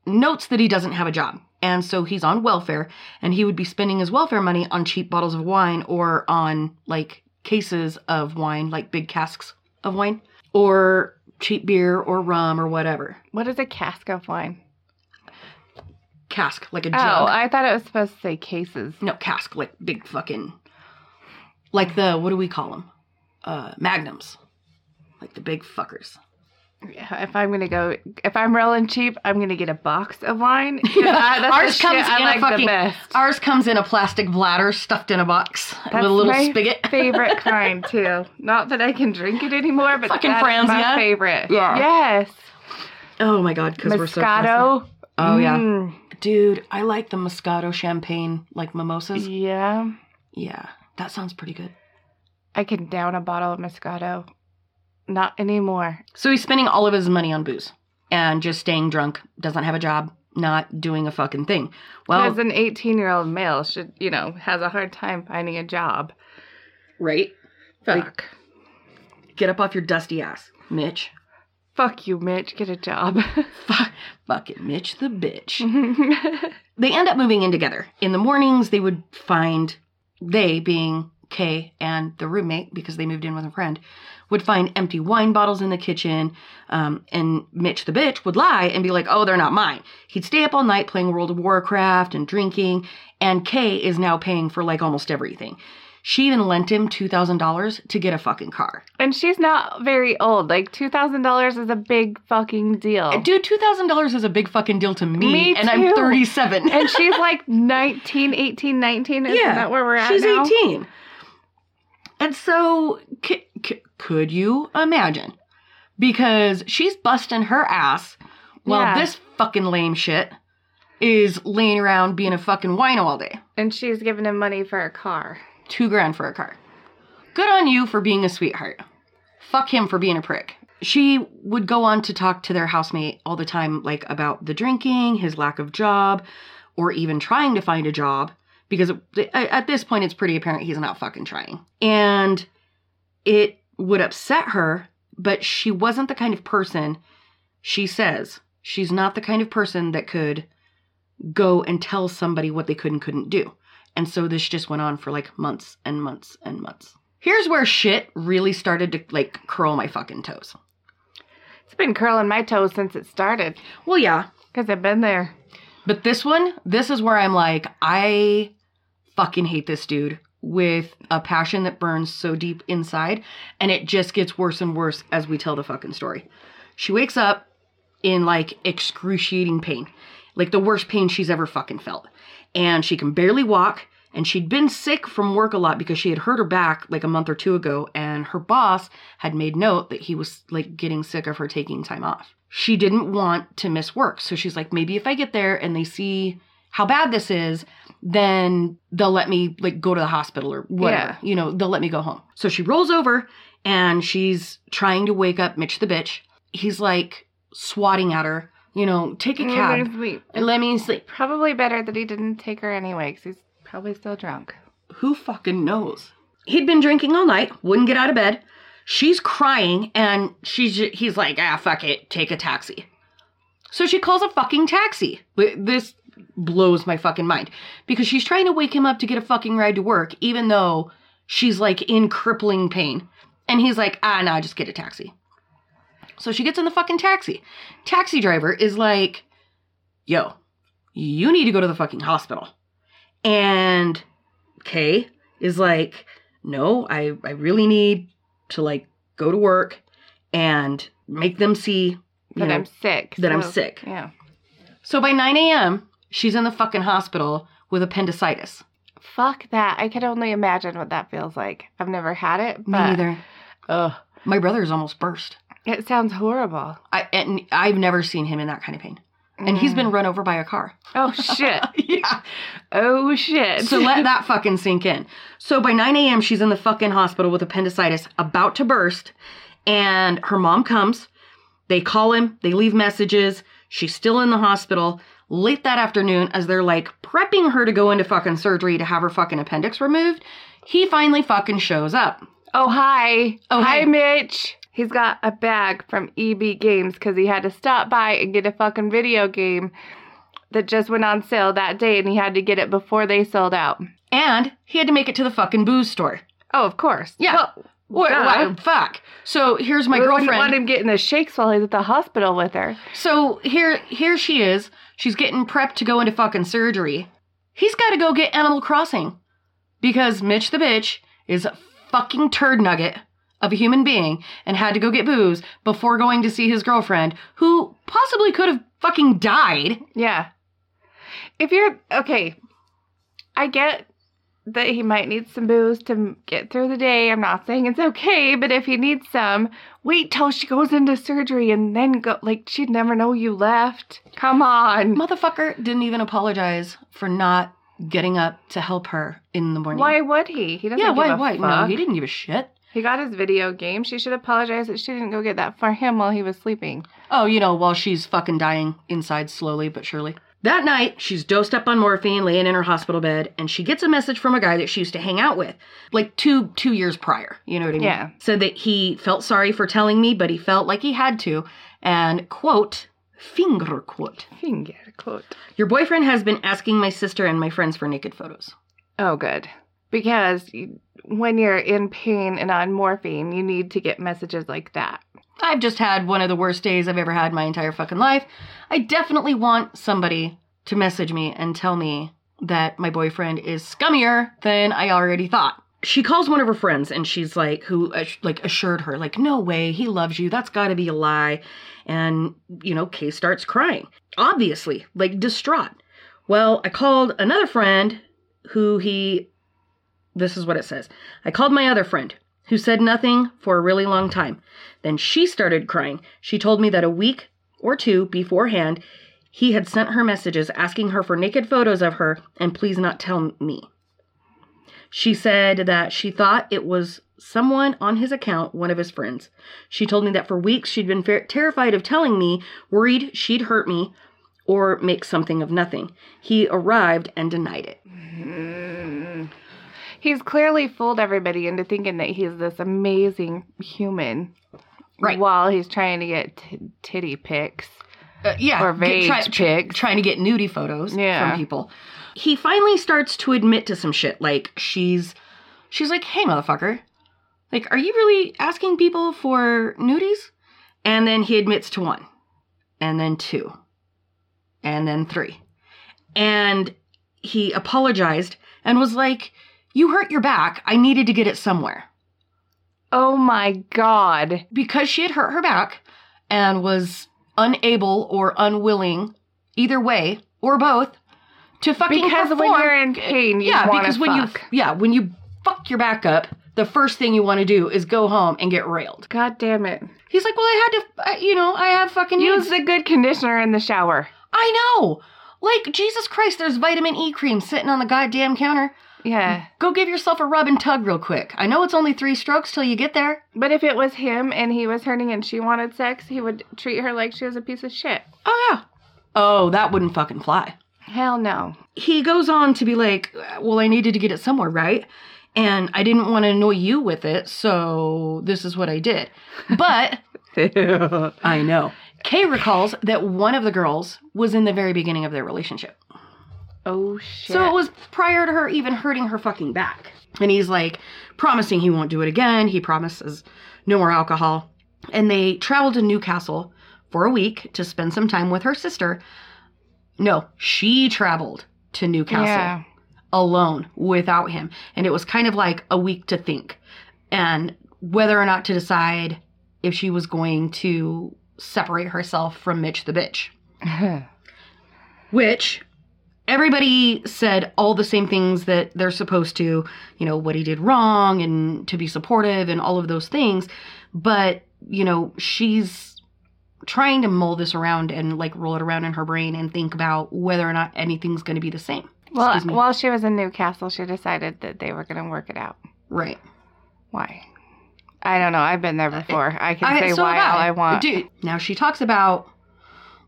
notes that he doesn't have a job. And so he's on welfare and he would be spending his welfare money on cheap bottles of wine or on like cases of wine, like big casks of wine, or cheap beer or rum or whatever.
What is a cask of wine?
Cask, like a
gel.
Oh.
I thought it was supposed to say cases.
No, cask, like big fucking, like the what do we call them? Uh, magnums, like the big fuckers.
Yeah, If I'm gonna go, if I'm rolling cheap, I'm gonna get a box of wine. 'Cause I-
Ours comes
shit I
in
like
a fucking. Ours comes in a plastic bladder stuffed in a box with a little
my
spigot.
favorite kind too. Not that I can drink it anymore, but
Fucking
that's
Franzia.
my favorite.
Yeah.
Yes.
Oh my god, because we're so classy.
Moscato.
Oh yeah,
Mm,
dude, I like the Moscato champagne, like mimosas.
yeah.
Yeah, that sounds pretty good.
I can down a bottle of Moscato. Not anymore.
So he's spending all of his money on booze and just staying drunk. Doesn't have a job. Not doing a fucking thing. Well,
as an 18 year old male should, you know, has a hard time finding a job.
right.
Fuck.
Get up off your dusty ass, Mitch.
Fuck you, Mitch. Get a job.
Fuck, fuck it, Mitch the bitch. They end up moving in together. In the mornings, they would find, they being Kay and the roommate, because they moved in with a friend, would find empty wine bottles in the kitchen. Um, and Mitch the bitch would lie and be like, oh, they're not mine. He'd stay up all night playing World of Warcraft and drinking. And Kay is now paying for like almost everything. She even lent him $2,000 to get a fucking car.
and she's not very old. Like, $2,000 is a big fucking deal.
Dude, $2,000 is a big fucking deal to me.
Me
and I'm 37.
and she's like 19, 18, 19. Isn't that where we're at
She's
now?
18. And so, c- c- could you imagine? Because she's busting her ass while
Yeah.
this fucking lame shit is laying around being a fucking wino all day.
And she's giving him money for a car.
Two grand for a car. Good on you for being a sweetheart. Fuck him for being a prick. She would go on to talk to their housemate all the time, like about the drinking, his lack of job, or even trying to find a job, because at this point it's pretty apparent he's not fucking trying. And it would upset her, but she wasn't the kind of person, she says, she's not the kind of person that could go and tell somebody what they could and couldn't do. And so this just went on for like months and months and months. Here's where shit really started to like curl my fucking toes.
It's been curling my toes since it started.
Well, yeah,
Because I've been there.
but this one, this is where I'm like, I fucking hate this dude with a passion that burns so deep inside. And it just gets worse and worse as we tell the fucking story. She wakes up in like excruciating pain, like the worst pain she's ever fucking felt. And she can barely walk. And she'd been sick from work a lot because she had hurt her back like a month or two ago. And her boss had made note that he was like getting sick of her taking time off. She didn't want to miss work. So she's like, maybe if I get there and they see how bad this is, then they'll let me like go to the hospital or whatever.
Yeah.
You know, they'll let me go home. So she rolls over and she's trying to wake up Mitch the bitch. He's like swatting at her, you know, take a
Mm,
cab.
Sleep.
and Let me sleep.
Probably better that he didn't take her anyway, because he's probably still drunk.
Who fucking knows? He'd been drinking all night, wouldn't get out of bed. She's crying, and she's he's like, ah, fuck it, take a taxi. So she calls a fucking taxi. This blows my fucking mind because she's trying to wake him up to get a fucking ride to work, even though she's like in crippling pain. And he's like, ah, nah, just get a taxi. So she gets in the fucking taxi. Taxi driver is like, yo, you need to go to the fucking hospital. And Kay is like, no, I, I really need to like go to work and make them see
That
know,
I'm sick.
that I'm sick.
Yeah.
So by 9 a.m., she's in the fucking hospital with appendicitis.
Fuck that. I can only imagine what that feels like. I've never had it,
Me
but
neither.
Ugh.
My brother's almost burst.
It sounds horrible.
I and I've never seen him in that kind of pain. And he's been mm. run over by a car.
Oh shit.
yeah.
oh shit.
So let that fucking sink in. So by 9 a.m., she's in the fucking hospital with appendicitis, about to burst, and her mom comes. They call him, they leave messages. She's still in the hospital. Late that afternoon, as they're like prepping her to go into fucking surgery to have her fucking appendix removed, he finally fucking shows up.
Oh hi.
Oh,
hi,
hi.
Mitch. He's got a bag from EB Games because he had to stop by and get a fucking video game that just went on sale that day, and he had to get it before they sold out.
And he had to make it to the fucking booze store.
Oh, of course.
Yeah.
Well,
What, what- fuck. So here's my
We wouldn't
girlfriend.
want him getting the shakes while he's at the hospital with her.
So here here she is. She's getting prepped to go into fucking surgery. He's got to go get Animal Crossing because Mitch the bitch is a fucking turd nugget of a human being and had to go get booze before going to see his girlfriend who possibly could have fucking died.
Yeah. If you're okay, I get that he might need some booze to get through the day. I'm not saying it's okay, but if he needs some, wait till she goes into surgery and then go. Like she'd never know you left. Come on.
Motherfucker didn't even apologize for not getting up to help her in the morning.
Why would he? He doesn't
Yeah,
give
why?
a
Why? No, he didn't give a shit.
He got his video game. She should apologize that she didn't go get that for him while he was sleeping.
Oh, you know, while she's fucking dying inside slowly but surely. That night, she's dosed up on morphine, laying in her hospital bed, and she gets a message from a guy that she used to hang out with, like two two years prior. You know what I mean?
Yeah.
Said that he felt sorry for telling me, but he felt like he had to, and quote, finger quote,
Finger quote.
your boyfriend has been asking my sister and my friends for naked photos.
Oh, good. Because you, when you're in pain and on morphine, you need to get messages like that.
I've just had one of the worst days I've ever had in my entire fucking life. I definitely want somebody to message me and tell me that my boyfriend is scummier than I already thought. She calls one of her friends and she's like, who like assured her, like, no way, he loves you. That's got to be a lie. And you know, Kay starts crying, obviously, like distraught. Well, I called another friend who he. This is what it says. I called my other friend who said nothing for a really long time. Then she started crying. She told me that a week or two beforehand, he had sent her messages asking her for naked photos of her and please not tell me. She said that she thought it was someone on his account, one of his friends. She told me that for weeks she'd been fer- terrified of telling me, worried she'd hurt me or make something of nothing. He arrived and denied it.
He's clearly fooled everybody into thinking that he's this amazing human.
Right.
While he's trying to get t- titty pics.
Uh, yeah,
Or vage
try-
pics.
trying to get nudie photos
Yeah.
from people. He finally starts to admit to some shit. Like she's, she's like, "Hey, motherfucker, like, are you really asking people for nudies?" And then he admits to one, and then two, and then three, and he apologized and was like, "You hurt your back. I needed to get it somewhere."
Oh my god.
because she had hurt her back and was unable or unwilling, either way or both, to fucking
Because when
perform.
you're in pain, you
yeah, because when
fuck.
you yeah when you fuck your back up, the first thing you want to do is go home and get railed.
God damn it.
He's like, well, I had to, you know, I have fucking
Use
needs.
a good conditioner in the shower.
I know, like Jesus Christ, there's vitamin E cream sitting on the goddamn counter.
Yeah.
Go give yourself a rub and tug real quick. I know it's only three strokes till you get there.
But if it was him and he was hurting and she wanted sex, he would treat her like she was a piece of shit.
Oh yeah. Oh, that wouldn't fucking fly.
Hell no.
he goes on to be like, well, I needed to get it somewhere, right? And I didn't want to annoy you with it, so this is what I did. But I know. Kay recalls that one of the girls was in the very beginning of their relationship.
Oh shit.
So it was prior to her even hurting her fucking back. And he's like promising he won't do it again. He promises no more alcohol. And they traveled to Newcastle for a week to spend some time with her sister. No, she traveled to Newcastle
Yeah.
alone without him. And it was kind of like a week to think and whether or not to decide if she was going to separate herself from Mitch the bitch. Which everybody said all the same things that they're supposed to, you know, what he did wrong and to be supportive and all of those things. But, you know, she's trying to mull this around and like roll it around in her brain and think about whether or not anything's going to be the same.
well, while she was in Newcastle, she decided that they were going to work it out.
Right.
Why? I don't know. I've been there uh, before. I can
I-
say
so
why all I want.
Dude, now she talks about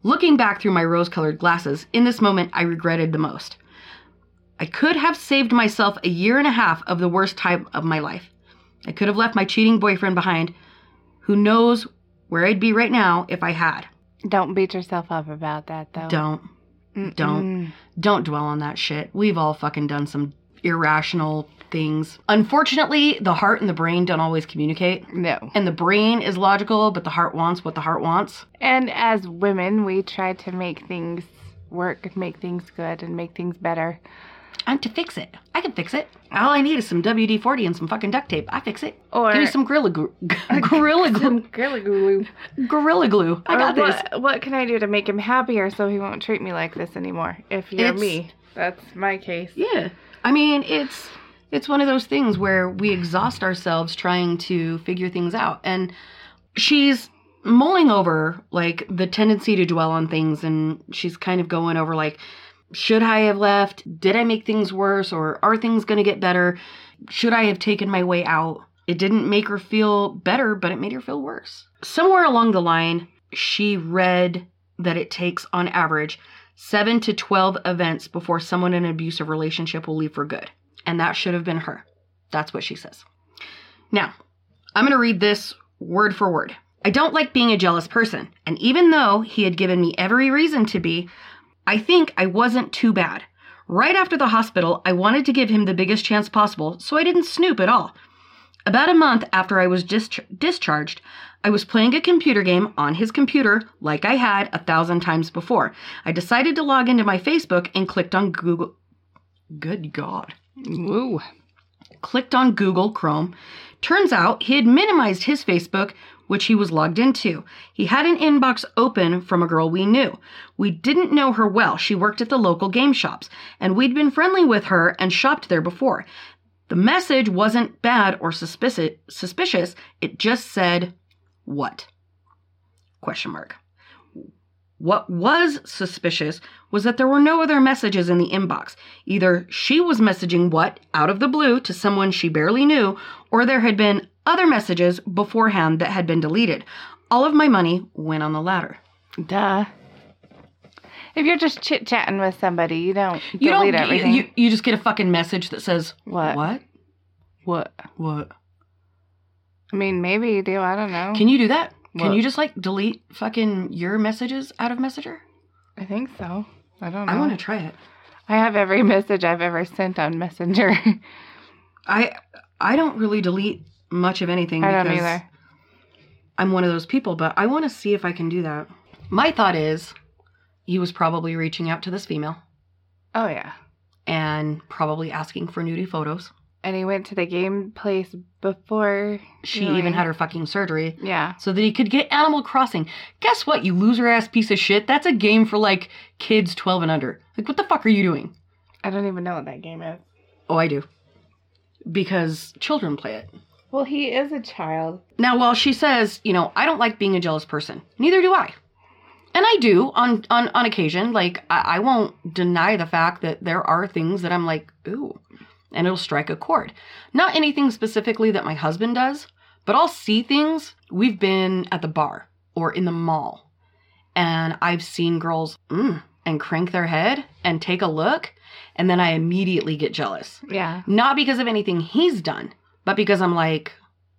looking back through my rose colored glasses. In this moment, I regretted the most. I could have saved myself a year and a half of the worst time of my life. I could have left my cheating boyfriend behind. Who knows where I'd be right now if I had.
Don't beat yourself up about that, though.
Don't,
Mm-mm.
don't. don't dwell on that shit. We've all fucking done some irrational things. Unfortunately, the heart and the brain don't always communicate.
No.
And the brain is logical, but the heart wants what the heart wants.
And as women, we try to make things work and make things good and make things better.
I'm to fix it. I can fix it. All I need is some WD 40 and some fucking duct tape. I fix it.
Or
Give me some Gorilla Glue. gorilla Glue.
Gorilla glue.
Gorilla Glue. I got
Or
this.
what, what can I do to make him happier so he won't treat me like this anymore? If you're
It's-
me, that's my case.
Yeah. I mean, it's it's one of those things where we exhaust ourselves trying to figure things out. And she's mulling over like the tendency to dwell on things and she's kind of going over like should I have left? Did I make things worse or are things going to get better? Should I have taken my way out? It didn't make her feel better, but it made her feel worse. Somewhere along the line, she read that it takes on average 7 to 12 events before someone in an abusive relationship will leave for good. And that should have been her. That's what she says. Now, I'm going to read this word for word. I don't like being a jealous person, and even though he had given me every reason to be, I think I wasn't too bad. Right after the hospital, I wanted to give him the biggest chance possible, so I didn't snoop at all. About a month after I was dis- discharged, I was playing a computer game on his computer like I had a thousand times before. I decided to log into my Facebook and clicked on Google. Good God.
Woo.
Clicked on Google Chrome. Turns out he had minimized his Facebook, which he was logged into. He had an inbox open from a girl we knew. We didn't know her well. She worked at the local game shops, and we'd been friendly with her and shopped there before. The message wasn't bad or. Suspicious. It just said, "What?" Question mark. What was suspicious was that there were no other messages in the inbox. Either she was messaging what out of the blue to someone she barely knew, or there had been other messages beforehand that had been deleted. All of my money went on the latter.
Duh. If you're just chit chatting with somebody, you don't
You
delete
don't.
everything.
You, you just get a fucking message that says
What?
What?
what?
What?
I mean, maybe you do. I don't know.
Can you do that? Can
What?
you just like delete fucking your messages out of Messenger?
I think so. I don't know.
I want to try it.
I have every message I've ever sent on Messenger.
I I don't really delete much of anything
I don't either.
I'm one of those people, but I want to see if I can do that. My thought is he was probably reaching out to this female
Oh yeah.
and probably asking for nudie photos.
And he went to the game place before
She even had her fucking surgery
Yeah.
so that he could get Animal Crossing. Guess what, you loser ass piece of shit? That's a game for like kids 12 and under. Like, what the fuck are you doing?
I don't even know what that game is.
Oh, I do. Because children play it.
Well, he is a child.
Now, while she says, you know, I don't like being a jealous person, neither do I. And I do on on on occasion. Like I, I won't deny the fact that there are things that I'm like, ooh, and it'll strike a chord. Not anything specifically that my husband does, but I'll see things. We've been at the bar or in the mall, and I've seen girls mm, and crank their head and take a look, and then I immediately get jealous.
Yeah.
Not because of anything he's done, but because I'm like,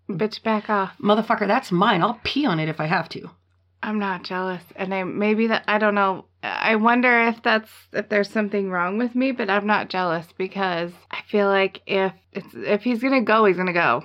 Bitch, back off.
motherfucker, that's mine. I'll pee on it if I have to.
I'm not jealous, and I maybe that I don't know. I wonder if that's if there's something wrong with me, but I'm not jealous because I feel like if it's if he's gonna go, he's gonna go.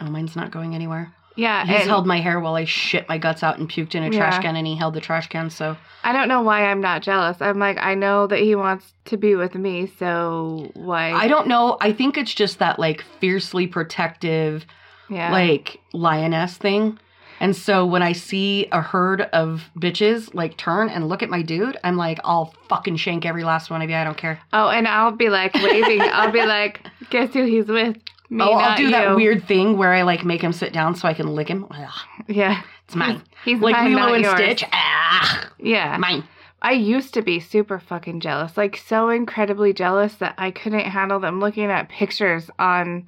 Oh, mine's not going anywhere.
Yeah,
He's
and
held my hair while I shit my guts out and puked in a trash
Yeah.
can, and he held the trash can. So
I don't know why I'm not jealous. I'm like I know that he wants to be with me, so why?
I don't know. I think it's just that like fiercely protective,
yeah,
like lioness thing. And so when I see a herd of bitches like turn and look at my dude, I'm like, I'll fucking shank every last one of you. I don't care.
oh, and I'll be like waving. I'll be like, guess who he's with? Me,
oh, I'll do
you.
that weird thing where I like make him sit down so I can lick him. Ugh,
Yeah,
it's mine.
he's
like
mine,
Lilo
not
and
yours.
Stitch. Ah,
Yeah,
mine.
I used to be super fucking jealous, like so incredibly jealous that I couldn't handle them looking at pictures on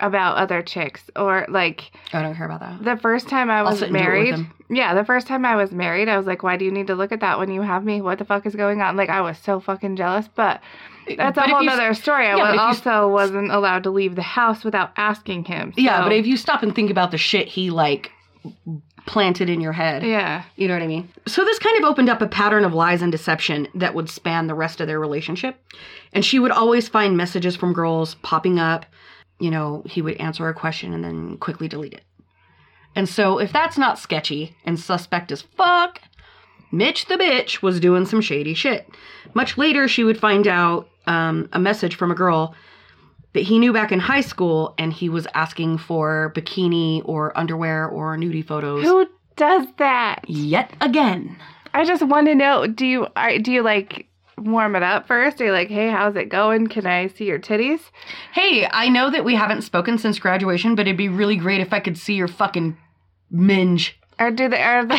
about other chicks or like oh,
I don't care about that.
the first time I was
sit and do it with
married. Yeah, the first time I was married, I was like, why do you need to look at that when you have me? What the fuck is going on? Like I was so fucking jealous, but that's
But
a whole
you-
other story. I
Yeah,
was
if you-
also wasn't allowed to leave the house without asking him.
Yeah, but if you stop and think about the shit he like planted in your head,
yeah,
you know what I mean? So this kind of opened up a pattern of lies and deception that would span the rest of their relationship. And she would always find messages from girls popping up. You know, he would answer a question and then quickly delete it. And so if that's not sketchy and suspect as fuck, Mitch the bitch was doing some shady shit. Much later, she would find out um, a message from a girl that he knew back in high school, and he was asking for bikini or underwear or nudie photos.
who does that?
Yet again.
I just want to know. Do you are, do you like warm it up first? Are you like, hey, how's it going? Can I see your titties?
Hey, I know that we haven't spoken since graduation, but it'd be really great if I could see your fucking minge.
Or do they are they?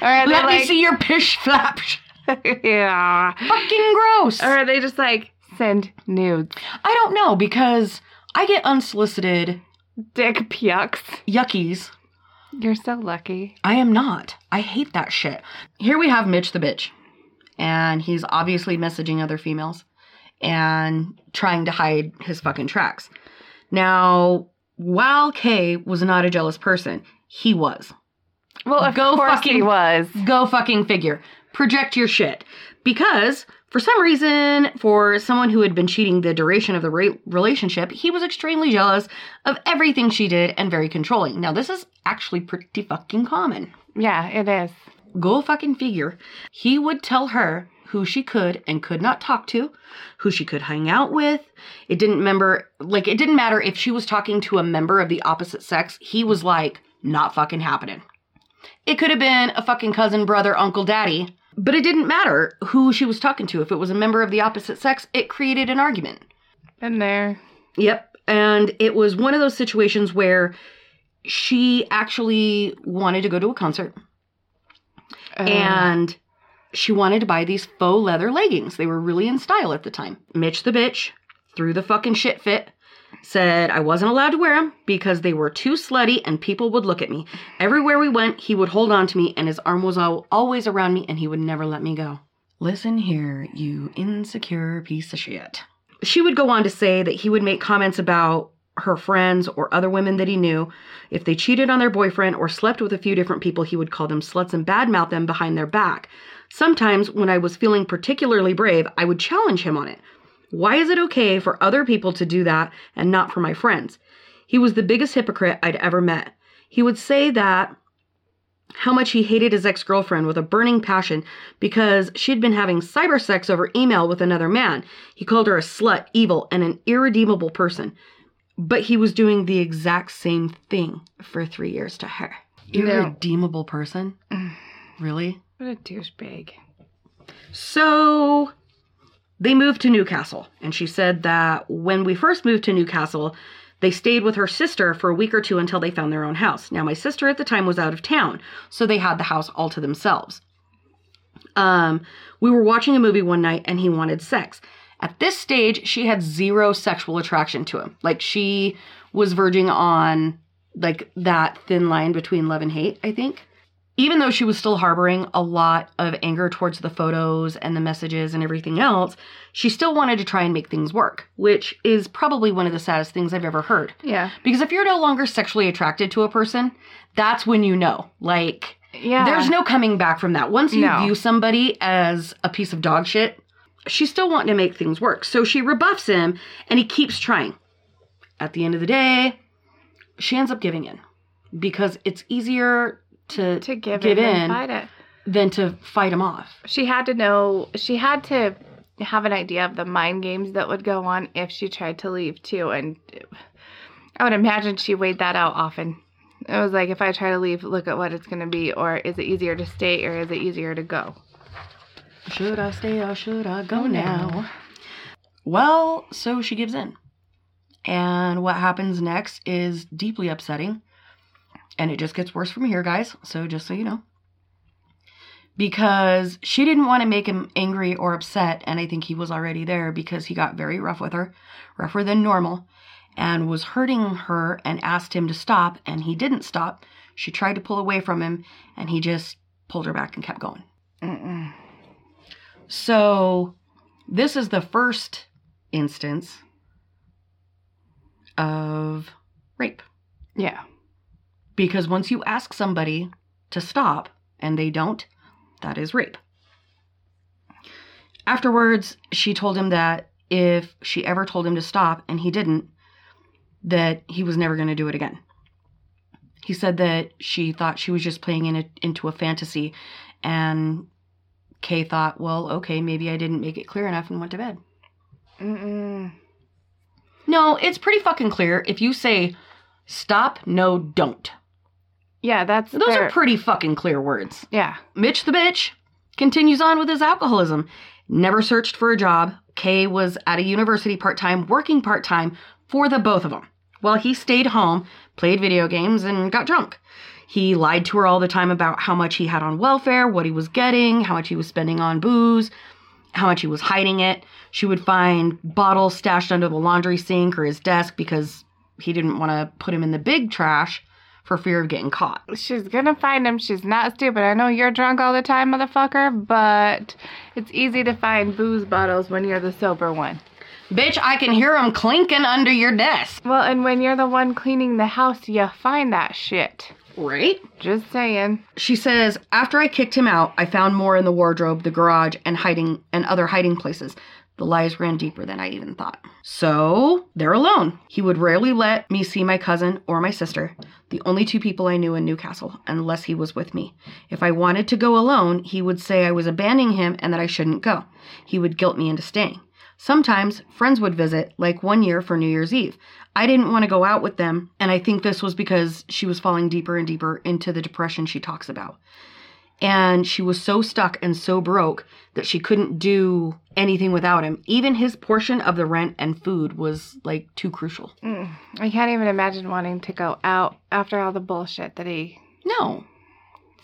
or are
Let me
like,
see your pish flaps.
yeah.
Fucking gross.
Or are they just like send nudes,
I don't know because I get unsolicited
dick pucks?
yuckies.
You're so lucky.
I am not. I hate that shit. Here we have Mitch the bitch. And he's obviously messaging other females and trying to hide his fucking tracks. Now, while Kay was not a jealous person, he was.
Well, of
Go
course
fucking-
he was.
Go fucking figure. Project your shit. Because, for some reason, for someone who had been cheating the duration of the re- relationship, he was extremely jealous of everything she did and very controlling. Now, this is actually pretty fucking common.
Yeah, it is.
Go fucking figure. He would tell her who she could and could not talk to, who she could hang out with. It didn't member like it didn't matter if she was talking to a member of the opposite sex. He was like, not fucking happening. It could have been a fucking cousin, brother, uncle, daddy, but it didn't matter who she was talking to. If it was a member of the opposite sex, it created an argument.
Been there.
Yep. And it was one of those situations where she actually wanted to go to a concert.
Uh,
and she wanted to buy these faux leather leggings. They were really in style at the time. Mitch the bitch threw the fucking shit fit. Said I wasn't allowed to wear them because they were too slutty and people would look at me. Everywhere we went, he would hold on to me and his arm was always around me and he would never let me go. Listen here, you insecure piece of shit. She would go on to say that he would make comments about her friends or other women that he knew. If they cheated on their boyfriend or slept with a few different people, he would call them sluts and badmouth them behind their back. Sometimes, when I was feeling particularly brave, I would challenge him on it. Why is it okay for other people to do that and not for my friends? He was the biggest hypocrite I'd ever met. He would say that how much he hated his ex girlfriend with a burning passion because she'd been having cyber sex over email with another man. He called her a slut, evil, and an irredeemable person. But he was doing the exact same thing for three years to her.
No.
Irredeemable person? Really?
What a douchebag.
So they moved to Newcastle, and she said that when we first moved to Newcastle, they stayed with her sister for a week or two until they found their own house. Now, my sister at the time was out of town, so they had the house all to themselves. Um, we were watching a movie one night, and he wanted sex. At this stage, she had zero sexual attraction to him. Like she was verging on like that thin line between love and hate, I think even though she was still harboring a lot of anger towards the photos and the messages and everything else, she still wanted to try and make things work, which is probably one of the saddest things I've ever heard.
Yeah.
Because if you're no longer sexually attracted to a person, that's when you know. Like,
Yeah.
there's no coming back from that. Once you
No.
view somebody as a piece of dog shit, she's still wanting to make things work. So she rebuffs him and he keeps trying. At the end of the day, she ends up giving in because it's easier to,
to give,
give
in,
in
fight it.
than to fight him off.
She had to know. She had to have an idea of the mind games that would go on if she tried to leave too. And I would imagine she weighed that out often. It was like, if I try to leave, look at what it's going to be, or is it easier to stay, or is it easier to go?
Should I stay or should I go oh, now? Well, so she gives in. And what happens next is deeply upsetting. And it just gets worse from here, guys. So just so you know. Because she didn't want to make him angry or upset. And I think he was already there because he got very rough with her, rougher than normal, and was hurting her and asked him to stop. And he didn't stop. She tried to pull away from him, and he just pulled her back and kept going.
Mm-mm.
So, this is the first instance of rape.
Yeah.
Because once you ask somebody to stop and they don't, that is rape. Afterwards, she told him that if she ever told him to stop and he didn't, that he was never going to do it again. He said that she thought she was just playing in it into a fantasy, and Kay thought, well, okay, maybe I didn't make it clear enough and went to bed.
Mm-mm.
No, it's pretty fucking clear. If you say stop, no, don't.
Yeah, that's
Those
their-
are pretty fucking clear words.
Yeah.
Mitch the bitch continues on with his alcoholism. Never searched for a job. Kay was at a university part time, working part time for the both of them. While he stayed home, played video games, and got drunk. He lied to her all the time about how much he had on welfare, what he was getting, how much he was spending on booze, how much he was hiding it. She would find bottles stashed under the laundry sink or his desk because he didn't want to put him in the big trash for fear of getting caught.
She's gonna find him. She's not stupid. I know you're drunk all the time, motherfucker, but it's easy to find booze bottles when you're the sober one.
Bitch, I can hear him clinking under your desk.
Well, and when you're the one cleaning the house, you find that shit.
Right?
Just saying.
She says, after I kicked him out, I found more in the wardrobe, the garage, and hiding and other hiding places. The lies ran deeper than I even thought. So they're alone. He would rarely let me see my cousin or my sister, the only two people I knew in Newcastle, unless he was with me. If I wanted to go alone, he would say I was abandoning him and that I shouldn't go. He would guilt me into staying. Sometimes friends would visit, like one year for New Year's Eve. I didn't want to go out with them, and I think this was because she was falling deeper and deeper into the depression she talks about. And she was so stuck and so broke that she couldn't do anything without him. Even his portion of the rent and food was like too crucial.
Mm. I can't even imagine wanting to go out after all the bullshit that he.
No.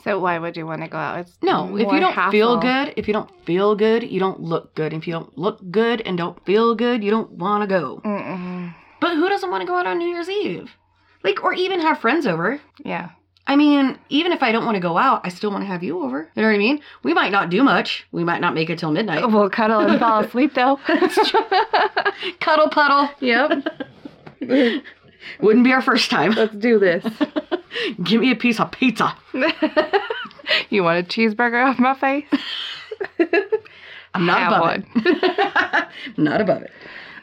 So why would you want to go out? It's
No, if you don't feel good, if you don't feel good, you don't look good. If you don't look good and don't feel good, you don't want to go.
Mm-mm.
But who doesn't want to go out on New Year's Eve? Like, or even have friends over.
Yeah.
I mean, even if I don't want to go out, I still want to have you over. You know what I mean? We might not do much. We might not make it till midnight.
We'll cuddle and fall asleep though.
Cuddle puddle.
yep.
Wouldn't be our first time.
Let's do this.
Give me a piece of pizza.
you want a cheeseburger off my face?
I'm not
Have
above
one.
it. not above it.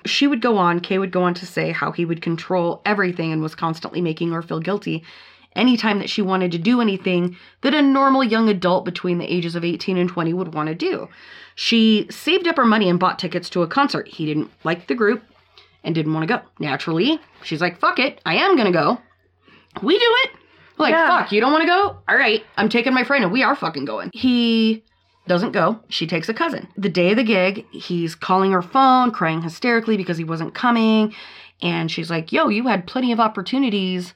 She would go on, Kay would go on to say how he would control everything and was constantly making her feel guilty anytime that she wanted to do anything that a normal young adult between the ages of 18 and 20 would want to do. She saved up her money and bought tickets to a concert. He didn't like the group and didn't want to go. Naturally, she's like, fuck it, I am gonna go. We do it. Like,
Yeah.
fuck, you don't want to go? All right, I'm taking my friend and we are fucking going. He doesn't go. She takes a cousin. The day of the gig, he's calling her phone, crying hysterically because he wasn't coming. And she's like, Yo, you had plenty of opportunities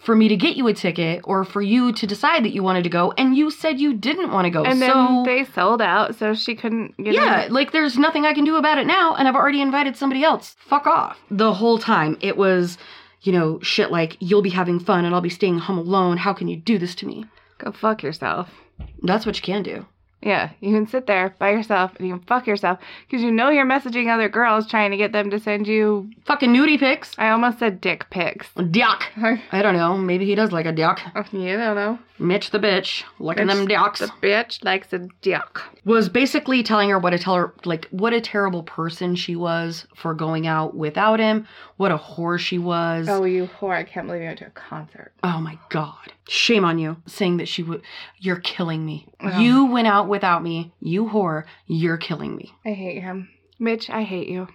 for me to get you a ticket or for you to decide that you wanted to go. And you said you didn't want to go.
And then
so,
they sold out, so she couldn't get
yeah,
in.
like there's nothing I can do about it now. And I've already invited somebody else. Fuck off. The whole time it was, you know, shit like, You'll be having fun and I'll be staying home alone. How can you do this to me?
Go fuck yourself.
That's what you can do.
Yeah, you can sit there by yourself and you can fuck yourself because you know you're messaging other girls trying to get them to send you.
Fucking nudie pics.
I almost said dick pics.
Dick. I don't know. Maybe he does like a dick.
Oh, you don't know.
Mitch the bitch, licking
Mitch
them dicks.
The bitch likes a dick.
Was basically telling her what a tell her like what a terrible person she was for going out without him. What a whore she was.
Oh, you whore! I can't believe you went to a concert.
Oh my god. Shame on you saying that she would you're killing me.
Oh.
You went out without me. You whore, you're killing me.
I hate him, Mitch. I hate you.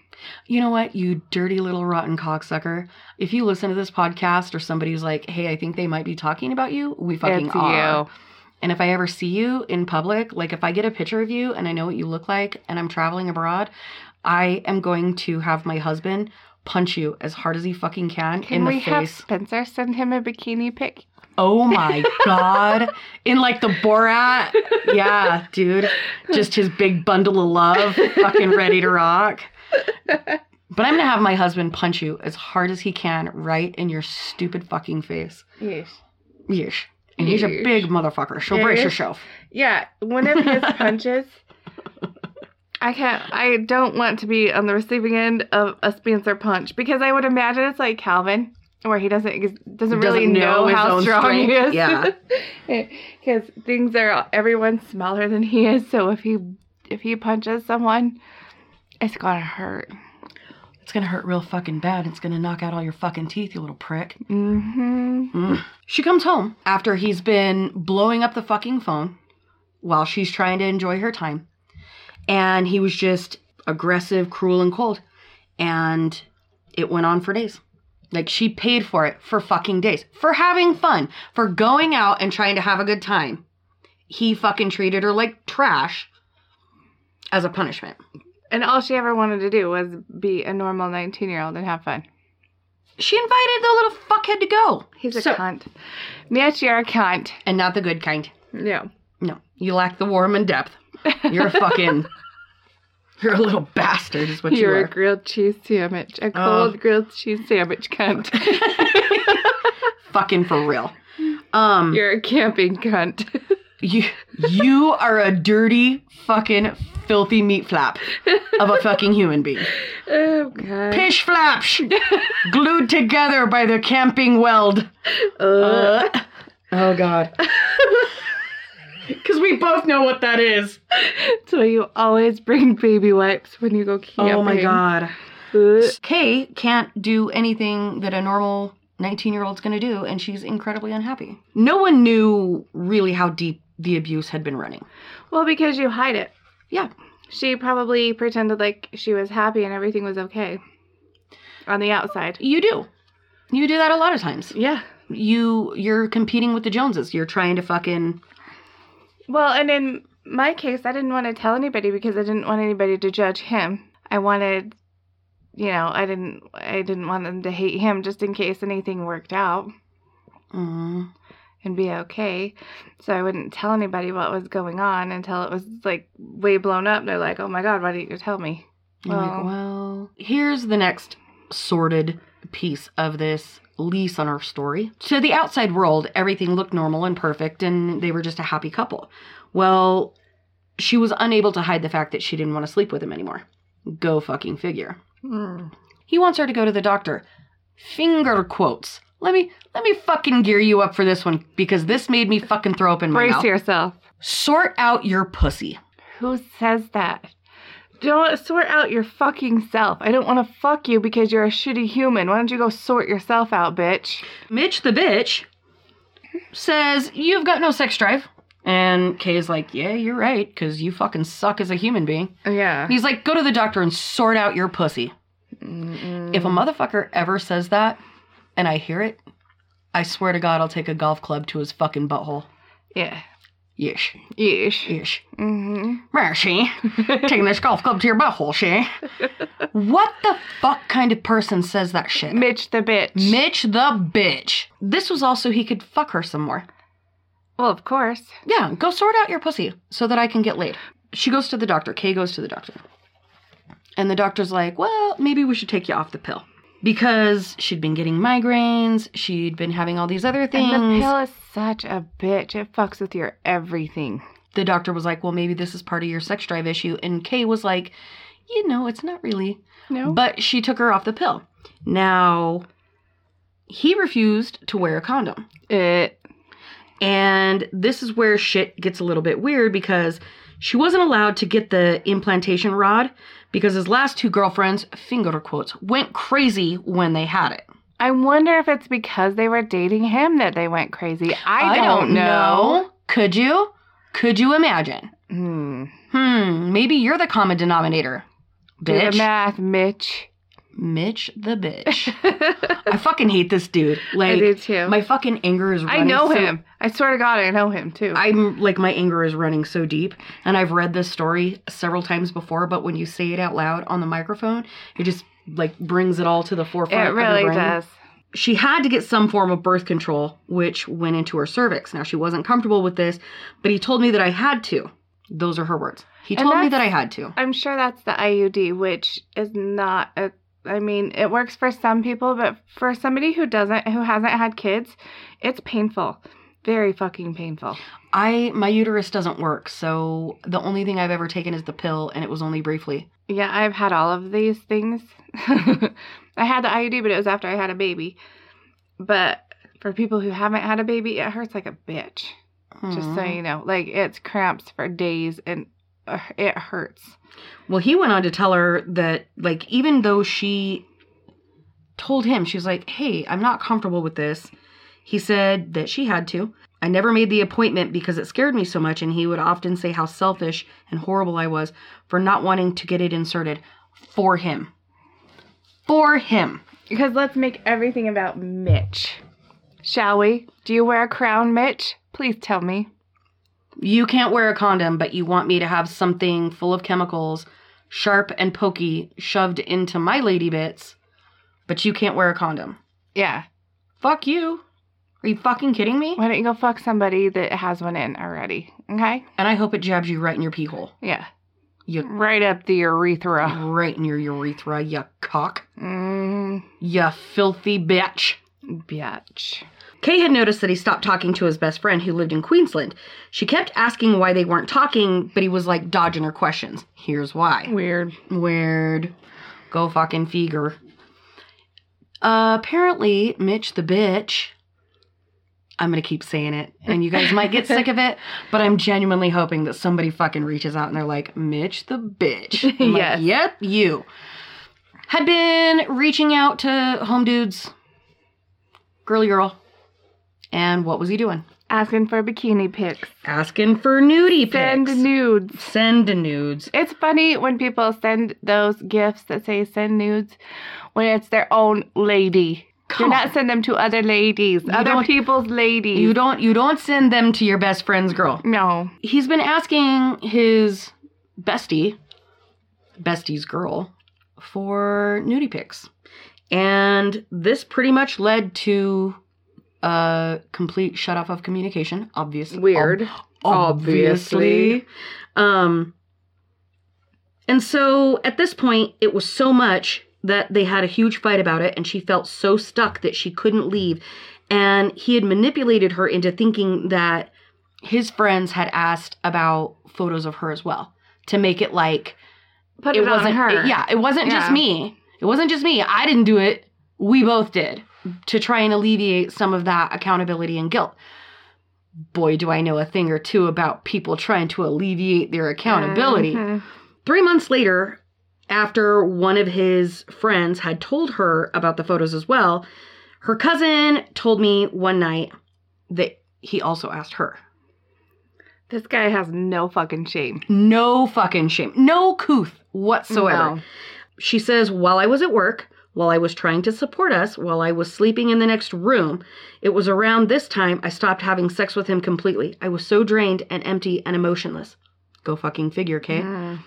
You know what, you dirty little rotten cocksucker. If you listen to this podcast or somebody's like, hey, I think they might be talking about you, we fucking
it's
are.
you.
And if I ever see you in public, like if I get a picture of you and I know what you look like and I'm traveling abroad, I am going to have my husband punch you as hard as he fucking can
Can
in the face.
Can we have
face.
Spencer send him a bikini pic?
Oh my god. In like the Borat. Yeah, dude. Just his big bundle of love, fucking ready to rock. But I'm gonna have my husband punch you as hard as he can right in your stupid fucking face.
Yes.
Yes. And he's a big motherfucker, so brace yourself.
Yeah, one of his punches. I can't. I don't want to be on the receiving end of a Spencer punch because I would imagine it's like Calvin, where he doesn't doesn't really
Doesn't know
know, how strong he is.
Yeah.
because things are everyone's smaller than he is. So if he if he punches someone, it's gonna hurt.
It's gonna hurt real fucking bad. It's gonna knock out all your fucking teeth, you little prick.
Mm-hmm.
Mm. She comes home after he's been blowing up the fucking phone while she's trying to enjoy her time. And he was just aggressive, cruel, and cold. And it went on for days. Like she paid for it for fucking days. For having fun. For going out and trying to have a good time. He fucking treated her like trash as a punishment.
And all she ever wanted to do was be a normal nineteen year old and have fun.
She invited the little fuckhead to go.
He's a
So-
cunt. Mitch, you're a cunt.
And not the good kind.
No.
No, you lack the warm and depth. You're a fucking. You're a little bastard, is what you
You're you
are.
a grilled cheese sandwich. A
Oh.
cold grilled cheese sandwich cunt.
fucking for real. Um,
You're a camping cunt.
you you are a dirty, fucking, filthy meat flap of a fucking human being.
oh, God.
Pish flaps, glued together by the camping weld.
Ugh.
Uh, oh god. Because we both know what that is.
so you always bring baby wipes when you go camping.
Oh my god. Kay can't do anything that a normal 19 year old's gonna do, and she's incredibly unhappy. No one knew really how deep the abuse had been running.
Well, because you hide it.
Yeah.
She probably pretended like she was happy and everything was okay. On the outside.
You do. You do that a lot of times.
Yeah.
You you're competing with the Joneses. You're trying to fucking
Well, and in my case, I didn't want to tell anybody because I didn't want anybody to judge him. I wanted, you know, I didn't, I didn't want them to hate him just in case anything worked out.
mm,
and be okay. So I wouldn't tell anybody what was going on until it was like way blown up. They're like, "Oh my god, why didn't you tell me?"
You're like,
Well-
well, here's the next sorted piece of this lease on our story. To the outside world, everything looked normal and perfect, and they were just a happy couple. Well, she was unable to hide the fact that she didn't want to sleep with him anymore. Go fucking figure.
Mm.
He wants her to go to the doctor. Finger quotes. Let me let me fucking gear you up for this one because this made me fucking throw up in my
Brace
mouth.
yourself.
Sort out your pussy.
Who says that? Don't sort out your fucking self. I don't want to fuck you because you're a shitty human. Why don't you go sort yourself out, bitch?
Mitch the bitch says, You've got no sex drive. And Kay's like, Yeah, you're right, because you fucking suck as a human being.
Yeah.
He's like, Go to the doctor and sort out your pussy.
Mm-mm.
If a motherfucker ever says that and I hear it, I swear to God, I'll take a golf club to his fucking butthole.
yeah.
Yeesh.
Yeesh.
Yeesh.
Mm-hmm.
Where, she? Taking this golf club to your butthole, she? what the fuck kind of person says that shit?
Mitch the bitch.
Mitch the bitch. This was also he could fuck her some more.
well, of course.
Yeah, go sort out your pussy so that I can get laid. She goes to the doctor. Kay goes to the doctor. And the doctor's like, well, maybe we should take you off the pill. Because she'd been getting migraines, she'd been having all these other things.
And the pill is such a bitch. It fucks with your everything.
the doctor was like, well, maybe this is part of your sex drive issue. And Kay was like, you know, it's not really.
No.
But she took her off the pill. Now, he refused to wear a condom.
it.
And this is where shit gets a little bit weird because she wasn't allowed to get the implantation rod because his last two girlfriends, finger quotes, went crazy when they had it.
I wonder if it's because they were dating him that they went crazy. I, don't, know.
Could you? Could you imagine?
Hmm.
Hmm, maybe you're the common denominator.
Do the math, Mitch.
Mitch the bitch. I fucking hate this dude. Like
I do too.
my fucking anger is
I know
so-
him. I swear to God, I know him too.
I'm like my anger is running so deep and I've read this story several times before but when you say it out loud on the microphone it just like brings it all to the forefront
it really
brain.
does.
She had to get some form of birth control which went into her cervix. Now she wasn't comfortable with this but he told me that I had to. Those are her words. He told me that I had to.
I'm sure that's the IUD, which is not a. I mean, it works for some people, but for somebody who doesn't, who hasn't had kids, it's painful. Very fucking painful.
I my uterus doesn't work so the only thing I've ever taken is the pill and it was only briefly.
Yeah, I've had all of these things. I had the IUD, but it was after I had a baby. But for people who haven't had a baby, it hurts like a bitch. Just so you know, like it's cramps for days and it hurts.
Well, he went on to tell her that, like, even though she told him, she was like, hey, I'm not comfortable with this, he said that she had to. I never made the appointment because it scared me so much, and he would often say how selfish and horrible I was for not wanting to get it inserted for him. For him.
Because let's make everything about Mitch. Shall we? Do you wear a crown, Mitch? Please tell me.
You can't wear a condom, but you want me to have something full of chemicals, sharp and pokey, shoved into my lady bits, but you can't wear a condom.
Yeah.
Fuck you. Are you fucking kidding me?
Why don't you go fuck somebody that has one in already? Okay?
And I hope it jabs you right in your pee hole.
Yeah.
You
Right up the urethra.
right in your urethra, you cock.
Mm,
You filthy bitch.
bitch.
Kay had noticed that he stopped talking to his best friend who lived in Queensland. She kept asking why they weren't talking, but he was like dodging her questions. Here's why.
Weird.
Weird. Go fucking figure. Uh, apparently, Mitch the bitch. I'm gonna keep saying it, and you guys might get sick of it, but I'm genuinely hoping that somebody fucking reaches out and they're like, Mitch the bitch. I'm like, yep, you. Had been reaching out to home dudes, girly girl. And what was he doing?
Asking for bikini pics.
Asking for nudie pics.
Send nudes.
Send nudes.
It's funny when people send those gifts that say send nudes when it's their own lady.
Come on.
not send them to other ladies, other people's ladies.
You don't you don't send them to your best friend's girl.
No.
He's been asking his bestie, bestie's girl, for nudie pics. And this pretty much led to a complete shut off of communication, obviously.
Weird.
obviously. Um, and so at this point, it was so much that they had a huge fight about it, and she felt so stuck that she couldn't leave. And he had manipulated her into thinking that his friends had asked about photos of her as well to make it like
Put it,
wasn't
on her.
yeah, it wasn't just me. It wasn't just me. I didn't do it. We both did to try and alleviate some of that accountability and guilt. Boy, do I know a thing or two about people trying to alleviate their accountability.
Mhm.
Three months later, after one of his friends had told her about the photos as well, her cousin told me one night that he also asked her.
This guy has no fucking shame.
No fucking shame. No couth whatsoever.
No.
She says, while I was at work, while I was trying to support us, while I was sleeping in the next room, it was around this time I stopped having sex with him completely. I was so drained and empty and emotionless. Go fucking figure, Kate.
Mm.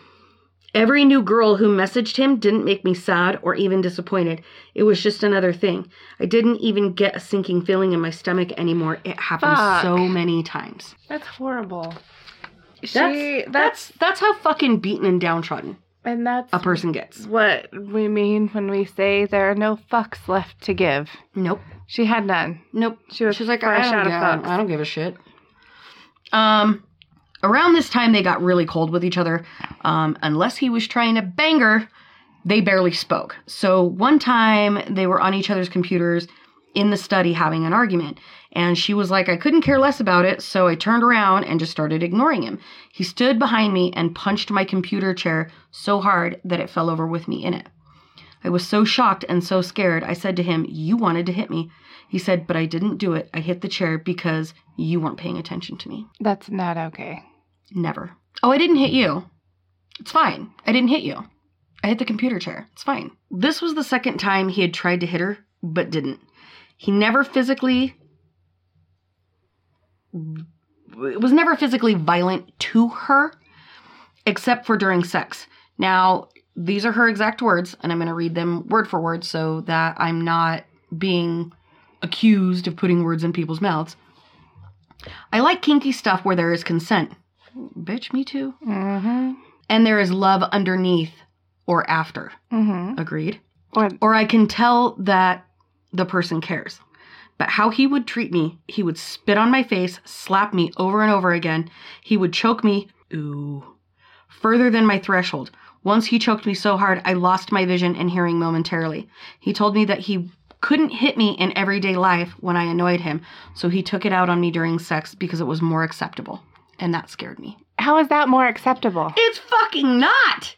Every new girl who messaged him didn't make me sad or even disappointed. It was just another thing. I didn't even get a sinking feeling in my stomach anymore. It happened
Fuck.
so many times.
That's horrible.
That's,
she that's,
that's that's how fucking beaten and downtrodden
and that's
a person gets.
what we mean when we say there are no fucks left to give.
Nope.
She had none.
Nope.
She was
She's like, I don't,
out of fucks.
I don't give a shit. Um, around this time, they got really cold with each other. Um, unless he was trying to bang her, they barely spoke. So one time, they were on each other's computers in the study having an argument. And she was like, I couldn't care less about it, so I turned around and just started ignoring him. He stood behind me and punched my computer chair so hard that it fell over with me in it. I was so shocked and so scared. I said to him, You wanted to hit me. He said, But I didn't do it. I hit the chair because you weren't paying attention to me.
That's not okay.
Never. Oh, I didn't hit you. It's fine. I didn't hit you. I hit the computer chair. It's fine. This was the second time he had tried to hit her, but didn't. He never physically. Was never physically violent to her, except for during sex. Now, these are her exact words, and I'm going to read them word for word so that I'm not being accused of putting words in people's mouths. I like kinky stuff where there is consent. Bitch, me too.
Mm-hmm.
And there is love underneath or after.
Mm-hmm.
Agreed.
Or
Or I can tell that the person cares. But how he would treat me, he would spit on my face, slap me over and over again. He would choke me, ooh, further than my threshold. Once he choked me so hard, I lost my vision and hearing momentarily. He told me that he couldn't hit me in everyday life when I annoyed him, so he took it out on me during sex because it was more acceptable. And that scared me.
how is that more acceptable?
It's fucking not.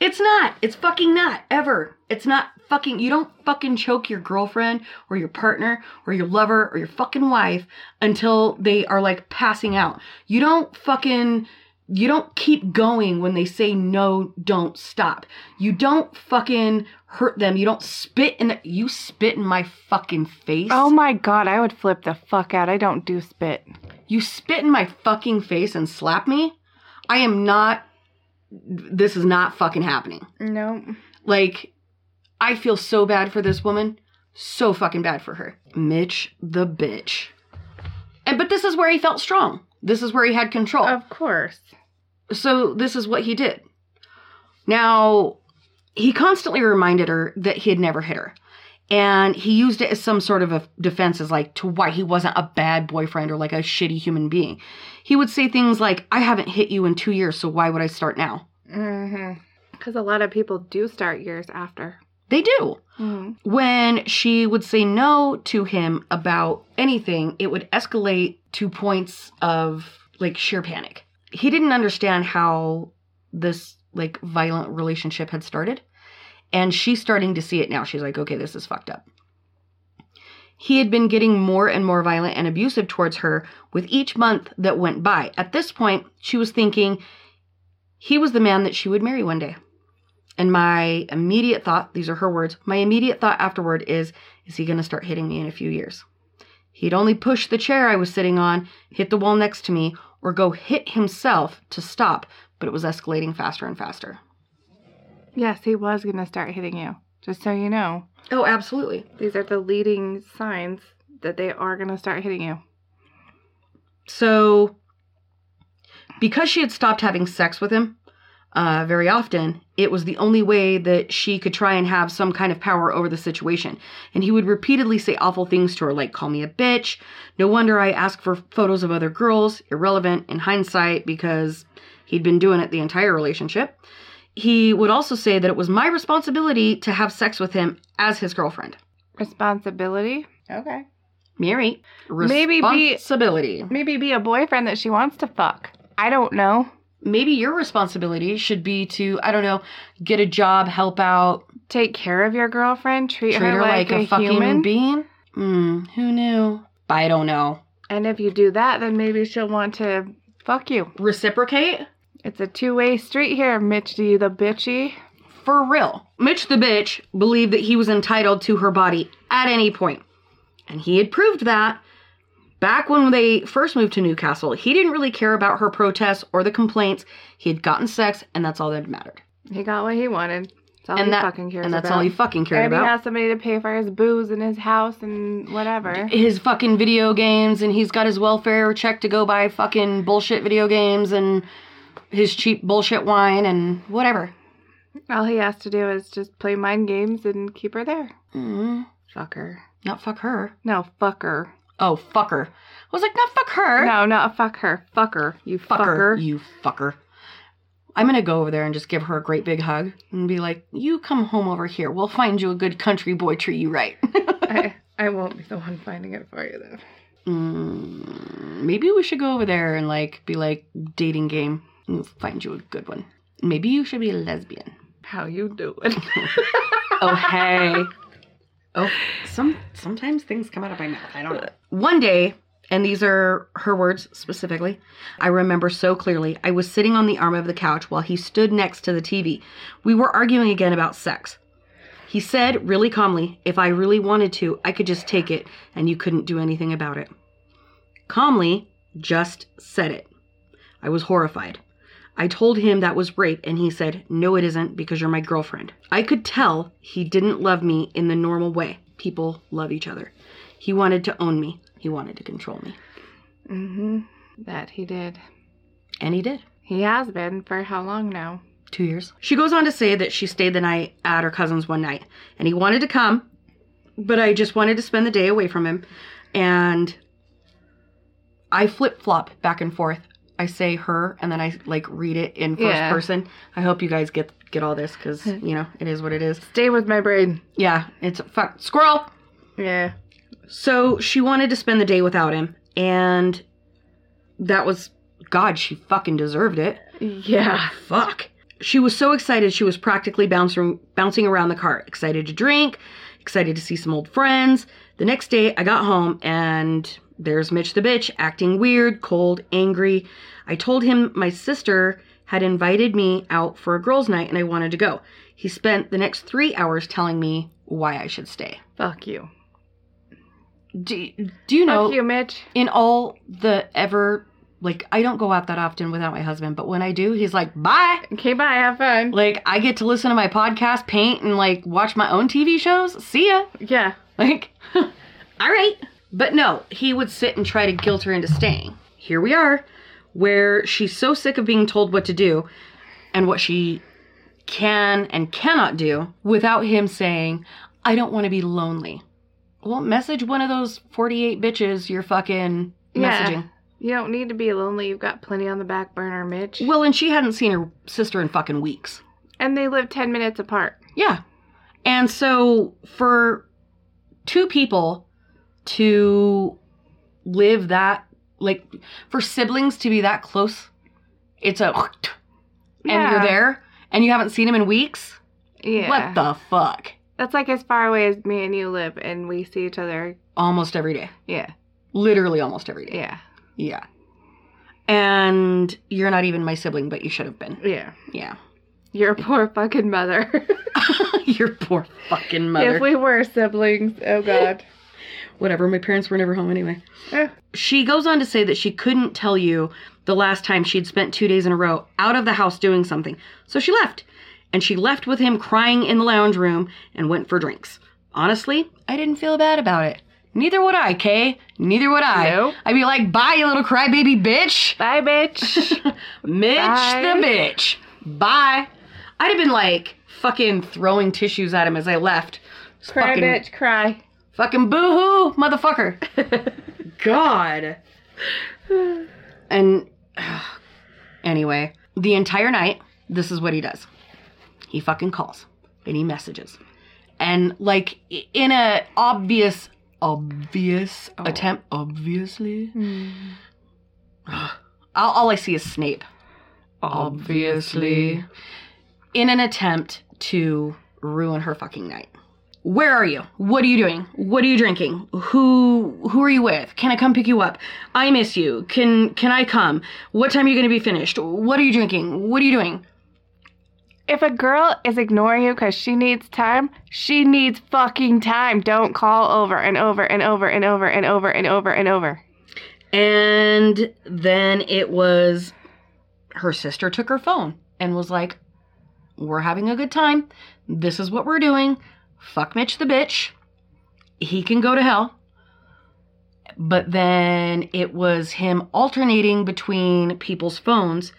It's not. It's fucking not. Ever. It's not fucking. You don't fucking choke your girlfriend or your partner or your lover or your fucking wife until they are like passing out. You don't fucking. You don't keep going when they say no, don't stop. You don't fucking hurt them. You don't spit in the, you spit in my fucking face.
Oh my god, I would flip the fuck out. I don't do spit.
You spit in my fucking face and slap me? I am not. This is not fucking happening.
No.
Like, I feel so bad for this woman. So fucking bad for her. Mitch the bitch. And but this is where he felt strong. This is where he had control.
Of course.
So this is what he did. Now, he constantly reminded her that he had never hit her. And he used it as some sort of a defense as like to why he wasn't a bad boyfriend or like a shitty human being. He would say things like, I haven't hit you in two years, so why would I start now?
Mm-hmm. Because a lot of people do start years after.
They do.
Mm-hmm.
When she would say no to him about anything, it would escalate to points of like sheer panic. He didn't understand how this like violent relationship had started. And she's starting to see it now. She's like, okay, this is fucked up. He had been getting more and more violent and abusive towards her with each month that went by. At this point, she was thinking he was the man that she would marry one day. And my immediate thought, these are her words, my immediate thought afterward is, is he going to start hitting me in a few years? He'd only push the chair I was sitting on, hit the wall next to me, or go hit himself to stop, but it was escalating faster and faster.
Yes, he was going to start hitting you. Just so you know.
Oh, absolutely.
These are the leading signs that they are going to start hitting you.
So, because she had stopped having sex with him uh, very often, it was the only way that she could try and have some kind of power over the situation. And he would repeatedly say awful things to her, like, call me a bitch. No wonder I ask for photos of other girls. Irrelevant in hindsight because he'd been doing it the entire relationship. He would also say that it was my responsibility to have sex with him as his girlfriend.
Responsibility. Okay.
Mary,
Maybe be-
responsibility.
Maybe be a boyfriend that she wants to fuck. I don't know.
Maybe your responsibility should be to I don't know get a job, help out,
Take care of your girlfriend. Treat,
treat her like, a, fucking
human.
being. Hmm, who knew? I don't know.
and if you do that, then maybe she'll want to fuck you.
Reciprocate
It's a two way street here, Mitch. Do you the bitchy?
for real. Mitch the bitch believed that he was entitled to her body at any point, and he had proved that. Back when they first moved to Newcastle, he didn't really care about her protests or the complaints. He had gotten sex, and that's all that mattered.
He got what he wanted. That's all
and
he
that,
fucking cares
and that's
about.
all he fucking cared
and
about.
he has somebody to pay for his booze and his house and whatever.
his fucking video games and he's got his welfare check to go buy fucking bullshit video games and his cheap bullshit wine and whatever.
All he has to do is just play mind games and keep her there.
mm
Fucker.
Not fuck her.
No, fuck her.
Oh, fuck her. I was like, not fuck her.
No, not fuck her. Fuck her. You
fuck
fucker.
her. You fucker. I'm gonna go over there and just give her a great big hug and be like, you come home over here. We'll find you a good country boy, treat you right.
I, I won't be the one finding it for you, though.
Mm, maybe we should go over there and like be like dating game. We'll find you a good one. Maybe you should be a lesbian.
How you doing?
Oh hey. Oh, some sometimes things come out of my mouth. I don't know. One day, and these are her words specifically, I remember so clearly. I was sitting on the arm of the couch while he stood next to the TV. We were arguing again about sex. He said really calmly, if I really wanted to, I could just take it and you couldn't do anything about it. Calmly, just said it. I was horrified. I told him that was rape, and he said, No, it isn't, because you're my girlfriend. I could tell he didn't love me in the normal way. People love each other. He wanted to own me, he wanted to control me.
mm-hmm. That he did.
And he did.
He has been for how long now?
Two years. She goes on to say that she stayed the night at her cousin's one night, and he wanted to come, but I just wanted to spend the day away from him. And I flip flop back and forth. I say her, and then I like read it in first
Yeah.
person. I hope you guys get get all this because you know it is what it is.
Stay with my brain.
Yeah, it's fuck squirrel.
Yeah.
So she wanted to spend the day without him, and that was God. She fucking deserved it.
Yeah.
Fuck. She was so excited she was practically bouncing bouncing around the car, excited to drink, excited to see some old friends. The next day I got home and there's Mitch the bitch acting weird, cold, angry. I told him my sister had invited me out for a girls' night and I wanted to go. He spent the next 3 hours telling me why I should stay.
Fuck you.
Do, do you know
Fuck you, Mitch.
in all the ever like I don't go out that often without my husband, but when I do, he's like, "Bye."
Okay, bye. Have fun.
Like I get to listen to my podcast, paint, and like watch my own TV shows. See ya.
Yeah.
Like, all right. But no, he would sit and try to guilt her into staying. Here we are, where she's so sick of being told what to do and what she can and cannot do without him saying, I don't want to be lonely. Well, message one of those 48 bitches you're fucking
Yeah.
messaging.
You don't need to be lonely. You've got plenty on the back burner, Mitch.
Well, and she hadn't seen her sister in fucking weeks.
And they live 10 minutes apart.
Yeah. And so for two people to live that like for siblings to be that close, it's a and
Yeah.
you're there and you haven't seen him in weeks.
Yeah.
What the fuck?
That's like as far away as me and you live, and we see each other.
Almost every day.
Yeah.
Literally almost every day.
Yeah.
Yeah. And you're not even my sibling, but you should have been.
Yeah.
Yeah.
Your poor fucking mother.
Your poor fucking mother.
if we were siblings, oh god.
Whatever, my parents were never home anyway.
Eh.
She goes on to say that she couldn't tell you the last time she'd spent two days in a row out of the house doing something. So she left. And she left with him crying in the lounge room and went for drinks. Honestly, I didn't feel bad about it. Neither would I, Kay. Neither would I.
Nope.
I'd be like, bye, you little crybaby bitch.
Bye, bitch.
Mitch
Bye.
the bitch. Bye. I'd have been like fucking throwing tissues at him as I left.
Cry,
fucking,
bitch, cry.
Fucking boohoo, motherfucker. God. And anyway, the entire night, this is what he does. He fucking calls and he messages. And like in a obvious obvious
Oh.
attempt obviously hmm. all, all I see is Snape. Obviously. In an attempt to ruin her fucking night. Where are you? What are you doing? What are you drinking? Who who are you with? Can I come pick you up? I miss you. Can can I come? What time are you going to be finished? What are you drinking? What are you doing?
If a girl is ignoring you because she needs time, she needs fucking time. Don't call over and over and over and over and over and over and over.
And then it was her sister took her phone and was like, We're having a good time. This is what we're doing. Fuck Mitch the bitch. He can go to hell. But then it was him alternating between people's phones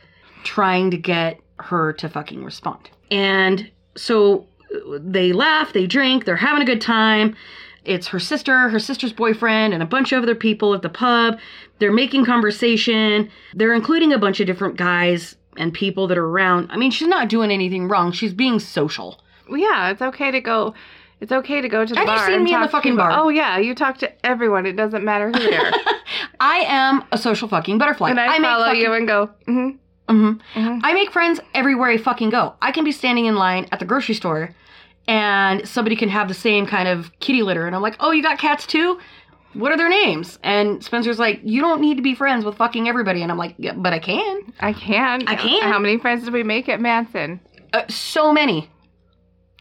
trying to get her to fucking respond. And so uh, they laugh, they drink, they're having a good time. It's her sister, her sister's boyfriend, and a bunch of other people at the pub. They're making conversation. They're including a bunch of different guys and people that are around. I mean, she's not doing anything wrong. She's being social.
Yeah, it's okay to go. It's okay to go to the
Have you
bar.
seen me in the fucking bar?
Oh yeah, you talk to everyone. It doesn't matter who they are.
I am a social fucking butterfly.
and I,
make
follow
fucking-
you and go. Mm-hmm.
Mhm.
Mhm.
I make friends everywhere I fucking go. I can be standing in line at the grocery store and somebody can have the same kind of kitty litter and I'm like, "Oh, you got cats too? What are their names?" And Spencer's like, "You don't need to be friends with fucking everybody." And I'm like, yeah, "But I can."
I can.
I can.
How many friends did we make at Manson?
Uh, so many.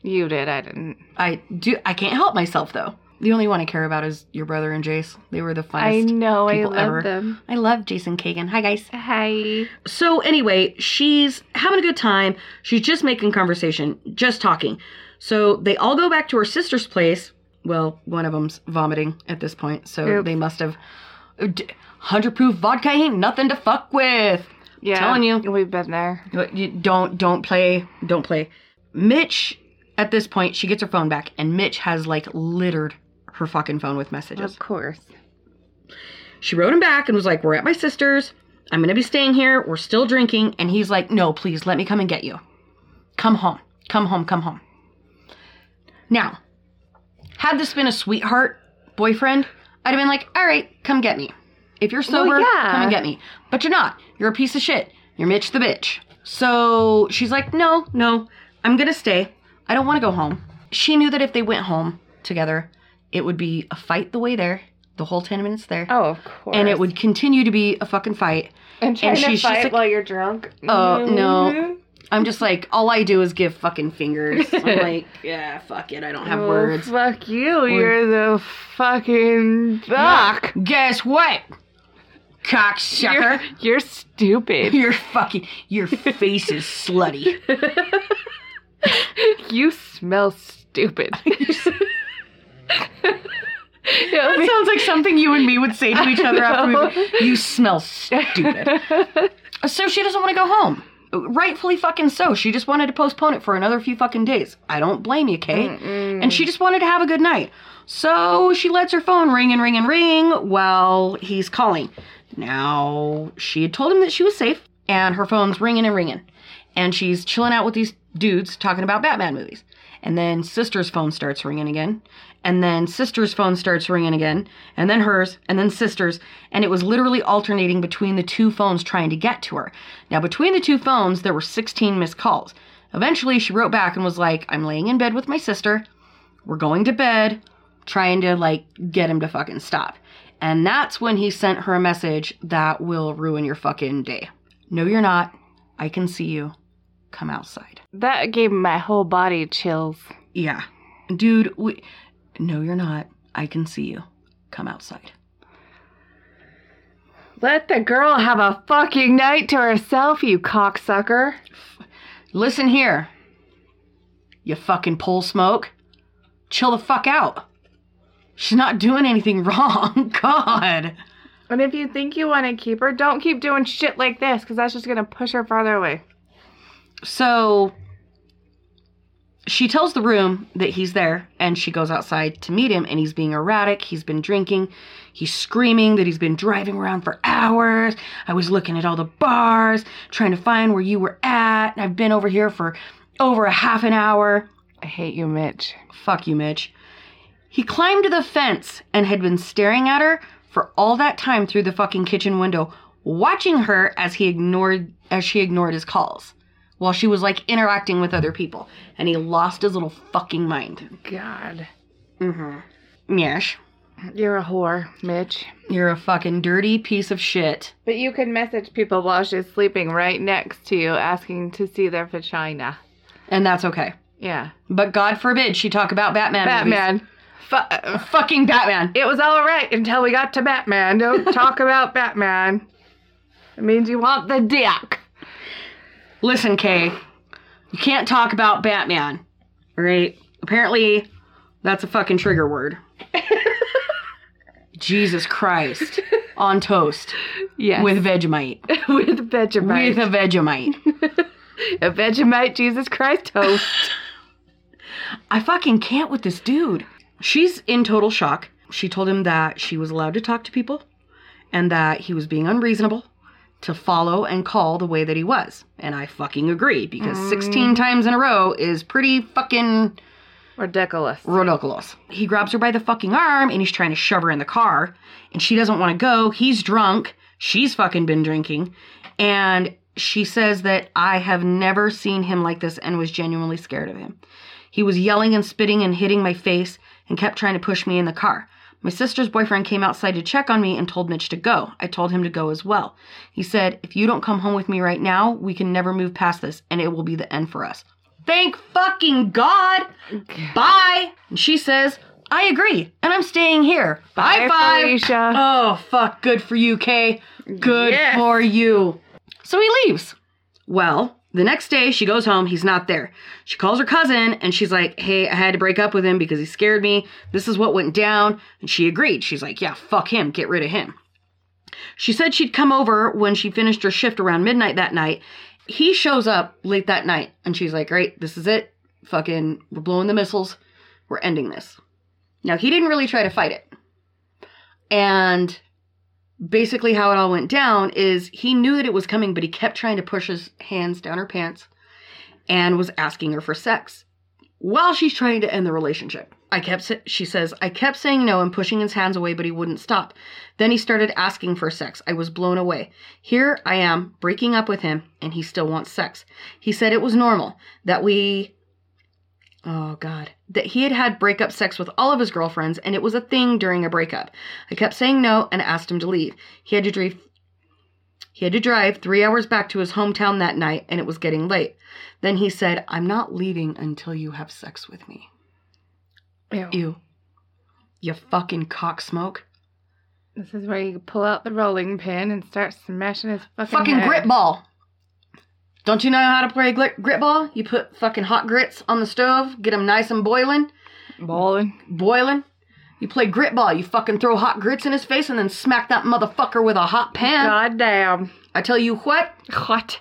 You did. I didn't.
I do I can't help myself though. The only one I care about is your brother and Jace. They were the
finest.
I
know. I
people
love
ever.
them.
I love Jason Kagan. Hi guys.
Hi.
So anyway, she's having a good time. She's just making conversation, just talking. So they all go back to her sister's place. Well, one of them's vomiting at this point, so
Oops.
they must have. Uh, hundred proof vodka ain't nothing to fuck with.
Yeah.
Telling you.
We've been there.
You don't don't play don't play. Mitch, at this point, she gets her phone back, and Mitch has like littered her fucking phone with messages.
Of course.
She wrote him back and was like, We're at my sister's. I'm going to be staying here. We're still drinking. And he's like, No, please, let me come and get you. Come home. Come home. Come home. Now, had this been a sweetheart boyfriend, I'd have been like, All right, come get me. If you're
Well,
sober,
yeah.
come and get me. But you're not. You're a piece of shit. You're Mitch the bitch. So she's like, No, no, I'm going to stay. I don't want to go home. She knew that if they went home together, it would be a fight the way there, the whole 10 minutes there
Oh, of course.
and it would continue to be a fucking fight.
And trying to
she's just
fight
like-
while you're drunk.
Oh, no.
Mhm.
I'm just like, all I do is give fucking fingers. I'm like, yeah, fuck it, I don't have
Oh,
words.
Fuck you. You're the fucking fuck.
Guess what, cocksucker?
You're, you're stupid.
You're fucking, your face is slutty.
you smell stupid.
That sounds like something you and me would say to each other after we. You smell stupid. So she doesn't want to go home. Rightfully fucking so. She just wanted to postpone it for another few fucking days. I don't blame you, Kate. And she just wanted to have a good night. So she lets her phone ring and ring and ring while he's calling. Now, she had told him that she was safe, and her phone's ringing and ringing. And she's chilling out with these dudes talking about Batman movies. And then sister's phone starts ringing again. And then sister's phone starts ringing again. And then hers. And then sister's. And it was literally alternating between the two phones trying to get to her. Now, between the two phones, there were 16 missed calls. Eventually, she wrote back and was like, I'm laying in bed with my sister. We're going to bed. Trying to, like, get him to fucking stop. And that's when he sent her a message that will ruin your fucking day. No, you're not. I can see you. Come outside.
That gave my whole body chills.
Yeah. Dude, we. No, you're not. I can see you. Come outside.
Let the girl have a fucking night to herself, you cocksucker.
Listen here. You fucking pole smoke. Chill the fuck out. She's not doing anything wrong. God.
And if you think you want to keep her, don't keep doing shit like this because that's just going to push her farther away.
So she tells the room that he's there and she goes outside to meet him and he's being erratic. He's been drinking. He's screaming that he's been driving around for hours. I was looking at all the bars, trying to find where you were at. I've been over here for over a half an hour.
I hate you, Mitch.
Fuck you, Mitch. He climbed the fence and had been staring at her for all that time through the fucking kitchen window, watching her as he ignored as she ignored his calls while she was like interacting with other people. And he lost his little fucking mind.
God.
Mm-hmm. Yes.
You're a whore, Mitch.
You're a fucking dirty piece of shit.
But you can message people while she's sleeping right next to you asking to see their vagina.
And that's okay.
Yeah.
But God forbid she talk about Batman. movies.
Batman. Fu-
Fucking Batman.
it was all right until we got to Batman. Don't talk about Batman. It means you want the dick.
Listen, Kay. You can't talk about Batman. Right? Apparently, that's a fucking trigger word. Jesus Christ. On toast.
Yes.
With Vegemite.
with Vegemite.
With a Vegemite.
a Vegemite Jesus Christ toast.
I fucking can't with this dude. She's in total shock. She told him that she was allowed to talk to people and that he was being unreasonable to follow and call the way that he was. And I fucking agree because 16 times in a row is pretty fucking
Ridiculous.
ridiculous. He grabs her by the fucking arm and he's trying to shove her in the car and she doesn't want to go. He's drunk. She's fucking been drinking. And she says that I have never seen him like this and was genuinely scared of him. He was yelling and spitting and hitting my face and kept trying to push me in the car. My sister's boyfriend came outside to check on me and told Mitch to go. I told him to go as well. He said, If you don't come home with me right now, we can never move past this and it will be the end for us. Thank fucking God! Bye! And she says, I agree, and I'm staying here. Bye,
Bye,
five.
Felicia.
Oh, fuck. Good for you, Kay. Good
Yes.
for you. So he leaves. Well, the next day she goes home. He's not there. She calls her cousin and she's like, Hey, I had to break up with him because he scared me. This is what went down. And she agreed. She's like, Yeah, fuck him. Get rid of him. She said she'd come over when she finished her shift around midnight that night. He shows up late that night and she's like, Great, this is it. Fucking, we're blowing the missiles. We're ending this. Now, he didn't really try to fight it. And basically, how it all went down is he knew that it was coming, but he kept trying to push his hands down her pants and was asking her for sex while she's trying to end the relationship. I kept, she says, I kept saying no and pushing his hands away, but he wouldn't stop. Then he started asking for sex. I was blown away. Here I am, breaking up with him, and he still wants sex. He said it was normal, that we Oh, God. That he had had breakup sex with all of his girlfriends, and it was a thing during a breakup. I kept saying no and asked him to leave. He had to drive. He had to drive three hours back to his hometown that night, and it was getting late. Then he said, I'm not leaving until you have sex with me.
Ew.
You. You fucking cocksmoke.
This is where you pull out the rolling pin and start smashing his fucking
Fucking
head.
grit ball. Don't you know how to play grit, grit ball? You put fucking hot grits on the stove, get them nice and boiling.
Boiling.
boiling. You play grit ball. You fucking throw hot grits in his face and then smack that motherfucker with a hot pan.
God damn.
I tell you what,
What?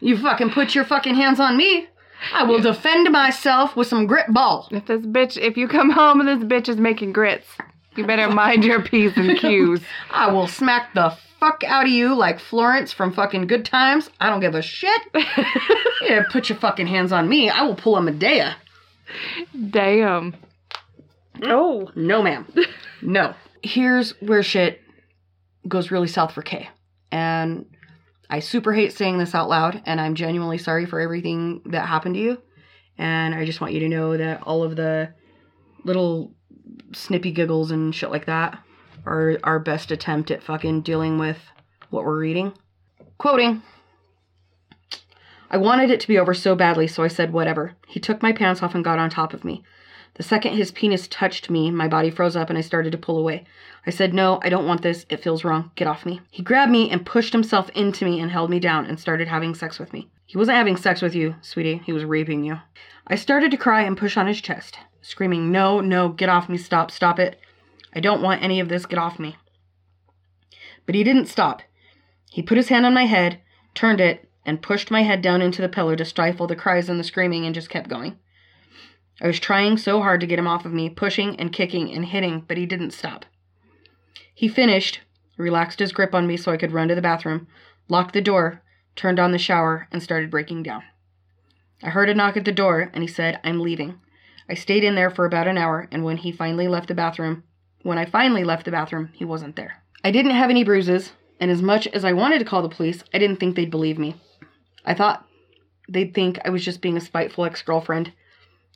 you fucking put your fucking hands on me. I will defend myself with some grit ball.
If this bitch, if you come home and this bitch is making grits, you better mind your P's and Q's.
I will smack the fuck out of you like Florence from fucking Good Times. I don't give a shit. yeah, put your fucking hands on me. I will pull a Madea.
Damn. Oh.
No, ma'am. No. Here's where shit goes really south for Kay. And I super hate saying this out loud, and I'm genuinely sorry for everything that happened to you. And I just want you to know that all of the little snippy giggles and shit like that our best attempt at fucking dealing with what we're reading. Quoting I wanted it to be over so badly, so I said whatever. He took my pants off and got on top of me. The second his penis touched me, my body froze up and I started to pull away. I said, No, I don't want this. It feels wrong. Get off me. He grabbed me and pushed himself into me and held me down and started having sex with me. He wasn't having sex with you, sweetie. He was raping you. I started to cry and push on his chest, screaming, No, no, get off me. Stop, stop it. I don't want any of this. Get off me. But he didn't stop. He put his hand on my head, turned it, and pushed my head down into the pillow to stifle the cries and the screaming and just kept going. I was trying so hard to get him off of me, pushing and kicking and hitting, but he didn't stop. He finished, relaxed his grip on me so I could run to the bathroom, locked the door, turned on the shower, and started breaking down. I heard a knock at the door, and he said, I'm leaving. I stayed in there for about an hour, and when he finally left the bathroom, when I finally left the bathroom, he wasn't there. I didn't have any bruises, and as much as I wanted to call the police, I didn't think they'd believe me. I thought they'd think I was just being a spiteful ex girlfriend,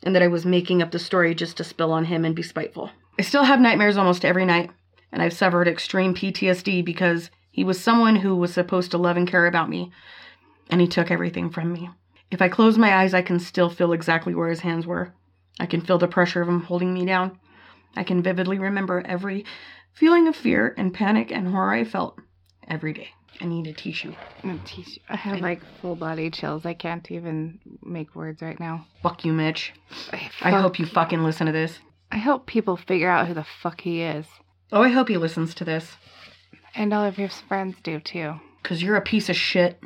and that I was making up the story just to spill on him and be spiteful. I still have nightmares almost every night, and I've suffered extreme PTSD because he was someone who was supposed to love and care about me, and he took everything from me. If I close my eyes, I can still feel exactly where his hands were. I can feel the pressure of him holding me down. I can vividly remember every feeling of fear and panic and horror I felt every day. I need a tissue.
A tissue. I have like full body chills. I can't even make words right now.
Fuck you, Mitch.
I,
I hope you fucking listen to this.
I hope people figure out who the fuck he is.
Oh, I hope he listens to this.
And all of his friends do too.
Because you're a piece of shit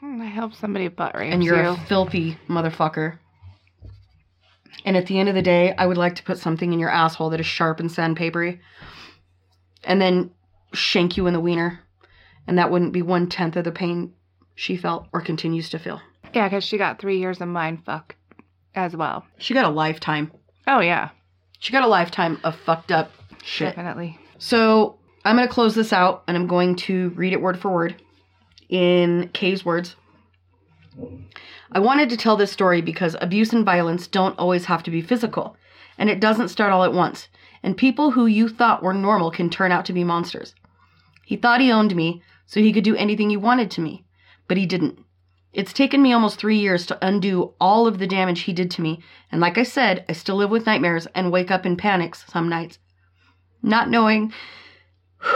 Hmm, I hope somebody butt rapes you.
and you're
you.
a filthy motherfucker. And at the end of the day, I would like to put something in your asshole that is sharp and sandpapery and then shank you in the wiener. And that wouldn't be one tenth of the pain she felt or continues to feel.
yeah, because she got three years of mind fuck as well.
She got a lifetime.
Oh yeah,
She got a lifetime of fucked up shit.
definitely.
So I'm going to close this out and I'm going to read it word for word in Kay's words. I wanted to tell this story because abuse and violence don't always have to be physical, and it doesn't start all at once. And people who you thought were normal can turn out to be monsters. He thought he owned me, so he could do anything he wanted to me, but he didn't. It's taken me almost three years to undo all of the damage he did to me, and like I said, I still live with nightmares and wake up in panics some nights. Not knowing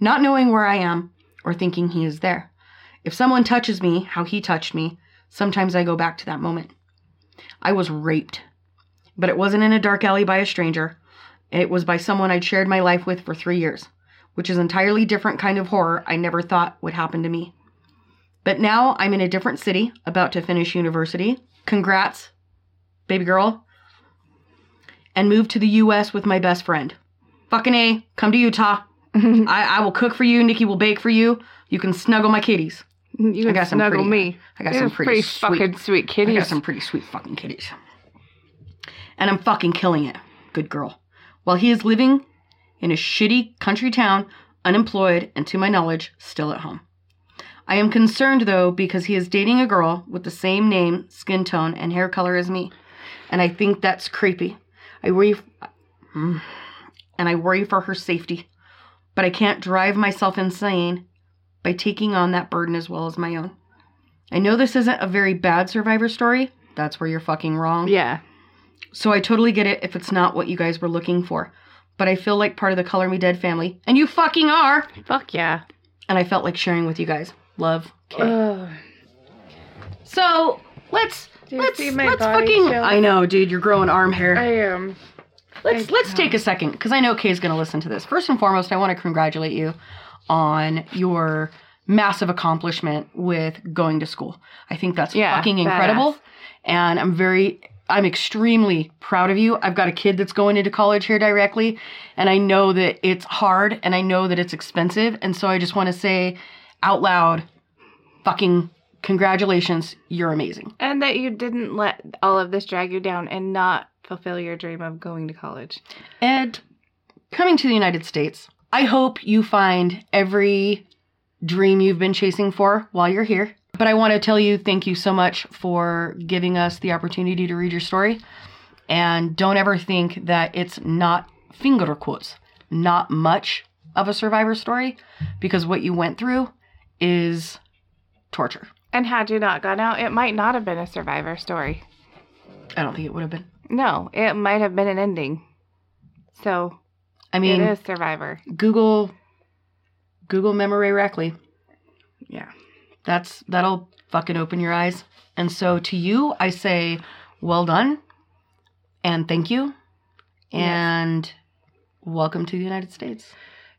not knowing where I am or thinking he is there. If someone touches me how he touched me, sometimes I go back to that moment. I was raped, but it wasn't in a dark alley by a stranger. It was by someone I'd shared my life with for three years, which is entirely different kind of horror I never thought would happen to me. But now I'm in a different city, about to finish university. Congrats, baby girl. And move to the US with my best friend. Fucking A, come to Utah. I, I will cook for you. Nikki will bake for you. You can snuggle my kitties.
You can
got some pretty-
me.
I got
You're
some pretty, sweet,
fucking sweet kitties.
I got some pretty sweet fucking kitties. And I'm fucking killing it. Good girl. While he is living in a shitty country town, unemployed, and to my knowledge, still at home. I am concerned though because he is dating a girl with the same name, skin tone, and hair color as me. And I think that's creepy. I worry Mm. and I worry for her safety. But I can't drive myself insane by taking on that burden as well as my own. I know this isn't a very bad survivor story. That's where you're fucking wrong.
yeah.
So I totally get it if it's not what you guys were looking for. But I feel like part of the Color Me Dead family, and you fucking are.
Fuck yeah.
And I felt like sharing with you guys. Love, Kay. So let's let's
see my
let's
body
fucking.
chill?
I know, dude. You're growing arm hair.
I am.
let's
I
let's take a second because I know Kay's gonna listen to this. First and foremost, I want to congratulate you on your massive accomplishment with going to school. I think that's
Yeah,
fucking incredible,
badass.
and I'm very. I'm extremely proud of you. I've got a kid that's going into college here directly, and I know that it's hard and I know that it's expensive. And so I just want to say out loud, fucking congratulations. You're amazing.
And that you didn't let all of this drag you down and not fulfill your dream of going to college.
And coming to the United States, I hope you find every dream you've been chasing for while you're here. But I want to tell you thank you so much for giving us the opportunity to read your story. And don't ever think that it's not finger quotes, not much of a survivor story, because what you went through is torture.
And had you not gone out, it might not have been a survivor story.
I don't think it would have been.
No, it might have been an ending. So
I mean,
it is survivor.
Google Google memory Rackley.
Yeah.
That's that'll fucking open your eyes. And so to you, I say, well done, and thank you, and welcome to the United States.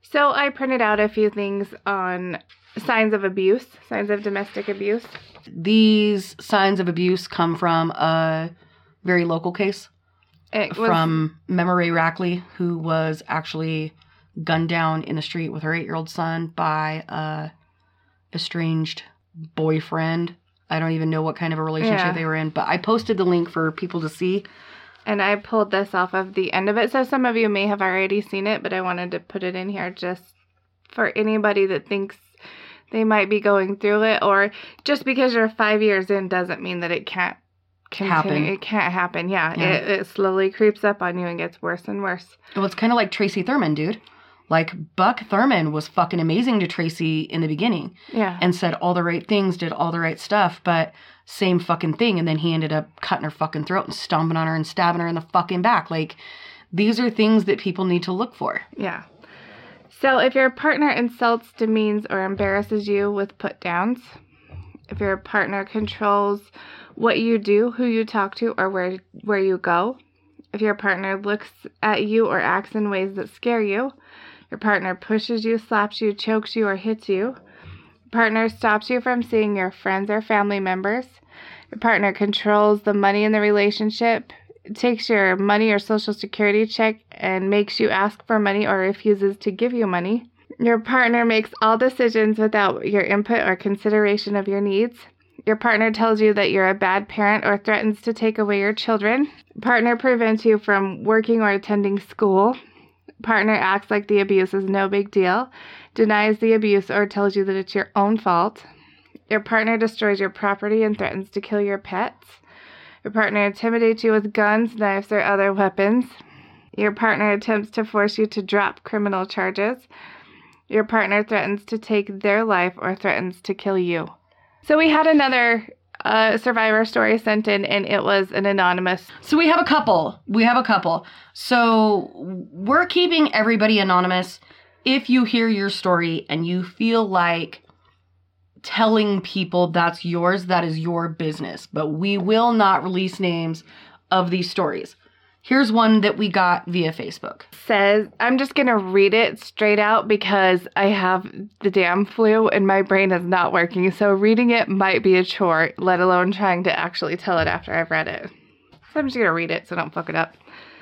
So I printed out a few things on signs of abuse, signs of domestic abuse.
These signs of abuse come from a very local case
It was,
from Memory Rackley, who was actually gunned down in the street with her eight year old son by a estranged boyfriend. I don't even know what kind of a relationship
Yeah.
they were in, but I posted the link for people to see.
and I pulled this off of the end of it. So some of you may have already seen it, but I wanted to put it in here just for anybody that thinks they might be going through it, or just because you're five years in doesn't mean that it can't
Happen.
It can't happen. Yeah,
Yeah.
It, it slowly creeps up on you and gets worse and worse.
Well, it's kind of like Tracy Thurman, dude. Like Buck Thurman was fucking amazing to Tracy in the beginning
Yeah.
and said all the right things, did all the right stuff, but same fucking thing. And then he ended up cutting her fucking throat and stomping on her and stabbing her in the fucking back. Like, these are things that people need to look for.
Yeah. So if your partner insults, demeans, or embarrasses you with put downs, if your partner controls what you do, who you talk to, or where where you go, if your partner looks at you or acts in ways that scare you, your partner pushes you, slaps you, chokes you, or hits you, your partner stops you from seeing your friends or family members, your partner controls the money in the relationship, takes your money or social security check and makes you ask for money or refuses to give you money. Your partner makes all decisions without your input or consideration of your needs. Your partner tells you that you're a bad parent or threatens to take away your children. Partner prevents you from working or attending school. Partner acts like the abuse is no big deal, denies the abuse or tells you that it's your own fault. Your partner destroys your property and threatens to kill your pets. Your partner intimidates you with guns, knives, or other weapons. Your partner attempts to force you to drop criminal charges. Your partner threatens to take their life or threatens to kill you. So we had another uh, survivor story sent in, and it was an anonymous.
So we have a couple. We have a couple. So we're keeping everybody anonymous. If you hear your story and you feel like telling people that's yours, that is your business. But we will not release names of these stories. Here's one that we got via Facebook.
Says, I'm just going to read it straight out because I have the damn flu and my brain is not working. So reading it might be a chore, let alone trying to actually tell it after I've read it. So I'm just going to read it so don't fuck it up.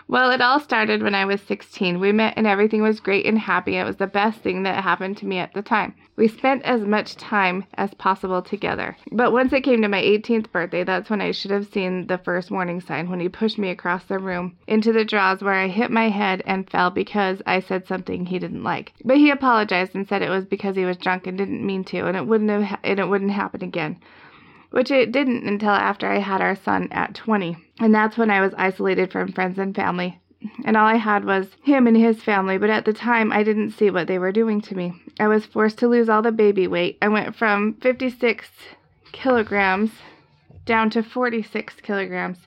Well, it all started when I was 16. We met and everything was great and happy. It was the best thing that happened to me at the time. We spent as much time as possible together. But once it came to my 18th birthday, that's when I should have seen the first warning sign when he pushed me across the room into the drawers where I hit my head and fell because I said something he didn't like. But he apologized and said it was because he was drunk and didn't mean to and it wouldn't have ha- and it wouldn't happen again which it didn't until after I had our son at 20. And that's when I was isolated from friends and family. And all I had was him and his family, but at the time I didn't see what they were doing to me. I was forced to lose all the baby weight. I went from 56 kilograms down to 46 kilograms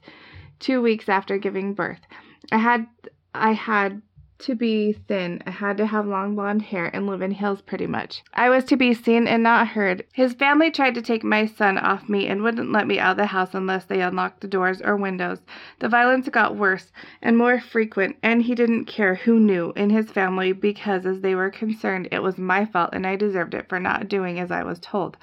2 weeks after giving birth. I had I had to be thin. I had to have long blonde hair and live in hills pretty much. I was to be seen and not heard. His family tried to take my son off me and wouldn't let me out of the house unless they unlocked the doors or windows. The violence got worse and more frequent, and he didn't care who knew in his family because, as they were concerned, it was my fault and I deserved it for not doing as I was told.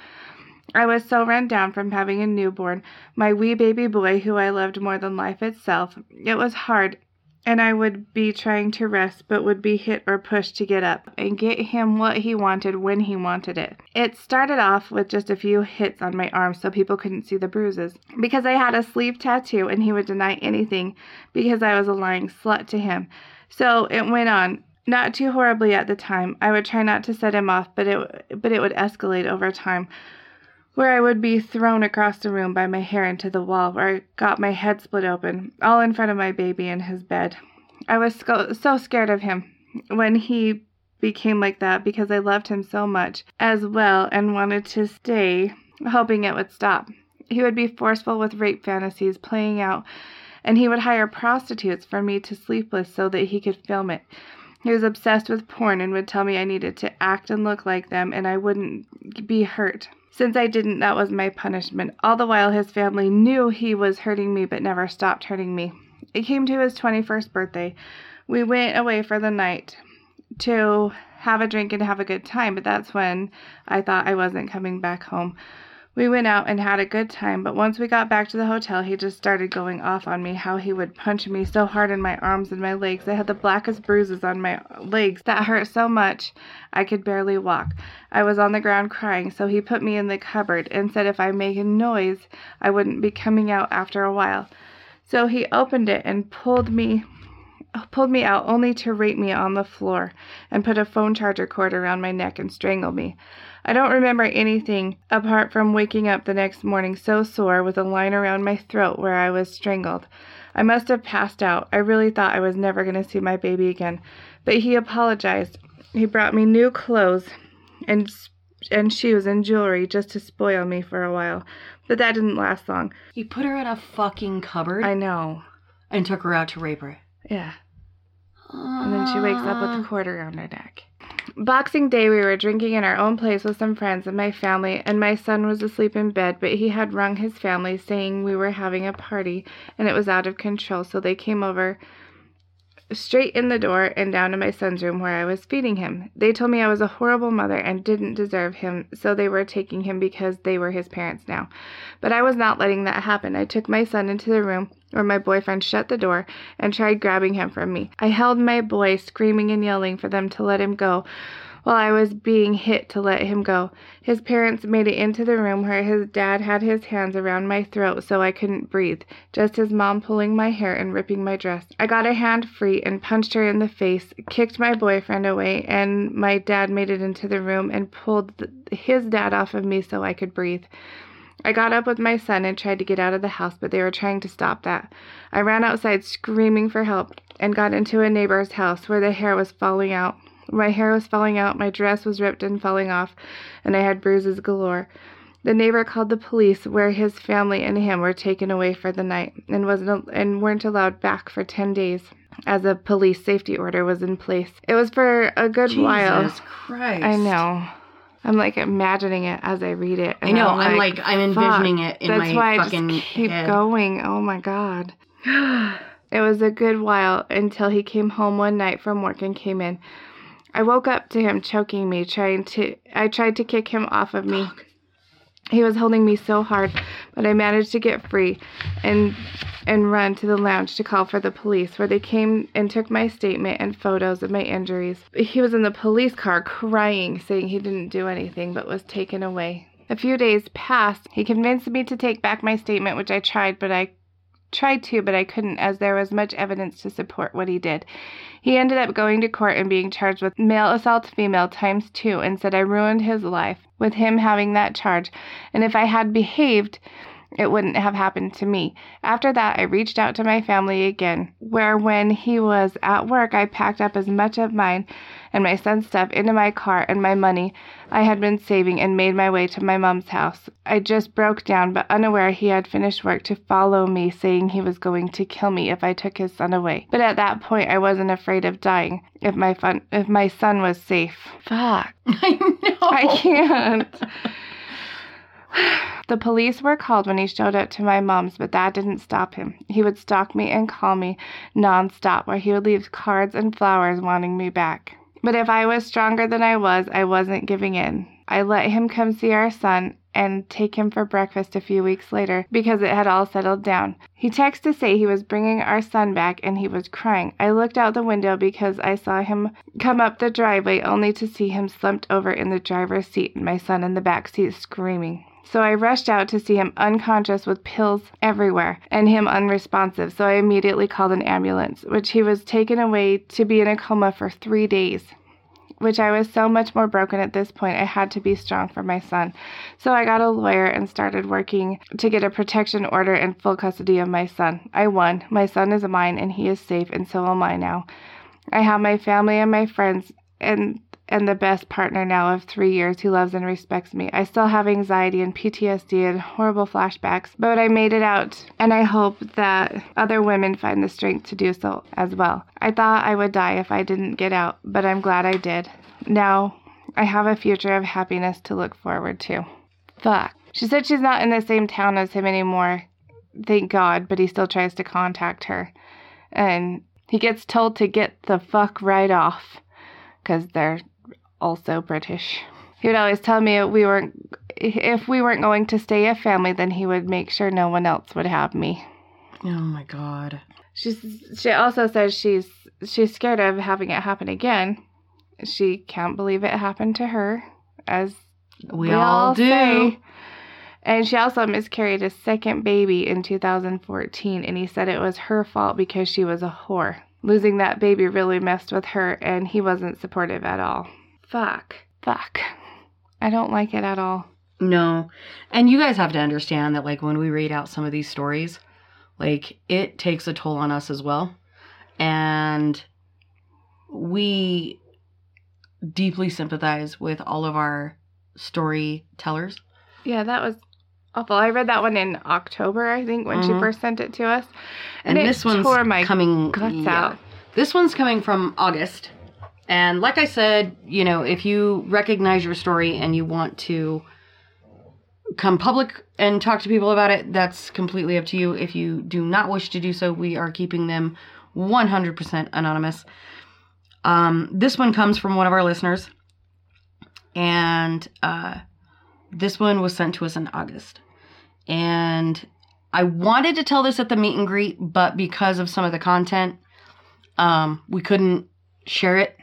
I was so run down from having a newborn, my wee baby boy who I loved more than life itself. It was hard and I would be trying to rest, but would be hit or pushed to get up and get him what he wanted when he wanted it. It started off with just a few hits on my arm so people couldn't see the bruises. Because I had a sleeve tattoo and he would deny anything because I was a lying slut to him. So it went on. Not too horribly at the time. I would try not to set him off, but it but it would escalate over time where I would be thrown across the room by my hair into the wall, where I got my head split open, all in front of my baby in his bed. I was sco- so scared of him when he became like that because I loved him so much as well and wanted to stay, hoping it would stop. He would be forceful with rape fantasies playing out, and he would hire prostitutes for me to sleep with so that he could film it. He was obsessed with porn and would tell me I needed to act and look like them and I wouldn't be hurt. Since I didn't, that was my punishment. All the while, his family knew he was hurting me but never stopped hurting me. It came to his 21st birthday We went away for the night to have a drink and have a good time, but that's when I thought I wasn't coming back home. We went out and had a good time, but once we got back to the hotel, he just started going off on me how he would punch me so hard in my arms and my legs. I had the blackest bruises on my legs that hurt so much I could barely walk. I was on the ground crying, so he put me in the cupboard and said if I made a noise, I wouldn't be coming out after a while. So he opened it and pulled me pulled me out only to rape me on the floor and put a phone charger cord around my neck and strangle me. I don't remember anything apart from waking up the next morning so sore with a line around my throat where I was strangled. I must have passed out. I really thought I was never going to see my baby again. But he apologized. He brought me new clothes and and shoes and jewelry just to spoil me for a while. But that didn't last long.
He put her in a fucking cupboard
I know.
and took her out to rape her.
Yeah. And then she wakes up with a cord around her neck. Boxing Day, we were drinking in our own place with some friends and my family, and my son was asleep in bed, but he had rung his family saying we were having a party and it was out of control, so they came over straight in the door and down to my son's room where I was feeding him. They told me I was a horrible mother and didn't deserve him, so they were taking him because they were his parents now. But I was not letting that happen. I took my son into the room where my boyfriend shut the door and tried grabbing him from me. I held my boy, screaming and yelling for them to let him go while I was being hit to let him go. His parents made it into the room where his dad had his hands around my throat so I couldn't breathe, just his mom pulling my hair and ripping my dress. I got a hand free and punched her in the face, kicked my boyfriend away, and my dad made it into the room and pulled his dad off of me so I could breathe. I got up with my son and tried to get out of the house, but they were trying to stop that. I ran outside screaming for help and got into a neighbor's house where the hair was falling out. My hair was falling out, my dress was ripped and falling off, and I had bruises galore. The neighbor called the police, where his family and him were taken away for the night and wasn't and weren't allowed back for ten days, as a police safety order was in place. It was for a good
Jesus
while.
Christ.
I know. I'm like imagining it as I read it.
I know. I'm like, I'm
fuck.
envisioning it in
That's
my
why
fucking
I just keep
head.
going. Oh my god. it was a good while until he came home one night from work and came in. I woke up to him choking me, trying to I tried to kick him off of me. He was holding me so hard, but I managed to get free and and run to the lounge to call for the police, where they came and took my statement and photos of my injuries. He was in the police car crying, saying he didn't do anything but was taken away. A few days passed. He convinced me to take back my statement, which I tried, but I tried to, but I couldn't as there was much evidence to support what he did. He ended up going to court and being charged with male assault female times two and said I ruined his life with him having that charge. And if I had behaved, it wouldn't have happened to me. After that, I reached out to my family again, where when he was at work, I packed up as much of mine and my son's stuff into my car and my money I had been saving and made my way to my mom's house. I just broke down, but unaware he had finished work to follow me, saying he was going to kill me if I took his son away. But at that point, I wasn't afraid of dying if my fun if my son was safe. Fuck.
I know.
I can't. The police were called when he showed up to my mom's, but that didn't stop him. He would stalk me and call me nonstop, where he would leave cards and flowers wanting me back. But if I was stronger than I was, I wasn't giving in. I let him come see our son and take him for breakfast a few weeks later because it had all settled down. He texted to say he was bringing our son back and he was crying. I looked out the window because I saw him come up the driveway only to see him slumped over in the driver's seat and my son in the back seat screaming. So I rushed out to see him unconscious with pills everywhere and him unresponsive. So I immediately called an ambulance, which he was taken away to be in a coma for three days. Which I was so much more broken at this point, I had to be strong for my son. So I got a lawyer and started working to get a protection order and full custody of my son. I won. My son is mine and he is safe, and so am I now. I have my family and my friends and and the best partner now of three years who loves and respects me. I still have anxiety and PTSD and horrible flashbacks, but I made it out, and I hope that other women find the strength to do so as well. I thought I would die if I didn't get out, but I'm glad I did. Now I have a future of happiness to look forward to. Fuck. She said she's not in the same town as him anymore. Thank God, but he still tries to contact her. And He gets told to get the fuck right off because they're also British. He would always tell me we weren't if we weren't going to stay a family, then he would make sure no one else would have me.
Oh my god.
She's she also says she's she's scared of having it happen again. She can't believe it happened to her, as
We, all, do.
say. And she also miscarried a second baby in 2014, and he said it was her fault because she was a whore. Losing that baby really messed with her, and he wasn't supportive at all. Fuck. Fuck. I don't like it at all.
No. And you guys have to understand that, like, when we read out some of these stories, like, it takes a toll on us as well. And we deeply sympathize with all of our storytellers.
Yeah, that was awful. I read that one in October, I think, when she
Mhm.
first sent it to us.
And,
And
this one's coming
guts out.
This one's coming from August. And like I said, you know, if you recognize your story and you want to come public and talk to people about it, that's completely up to you. If you do not wish to do so, we are keeping them 100% anonymous. Um, this one comes from one of our listeners. And uh, this one was sent to us in August. And I wanted to tell this at the meet and greet, but because of some of the content, um, we couldn't share it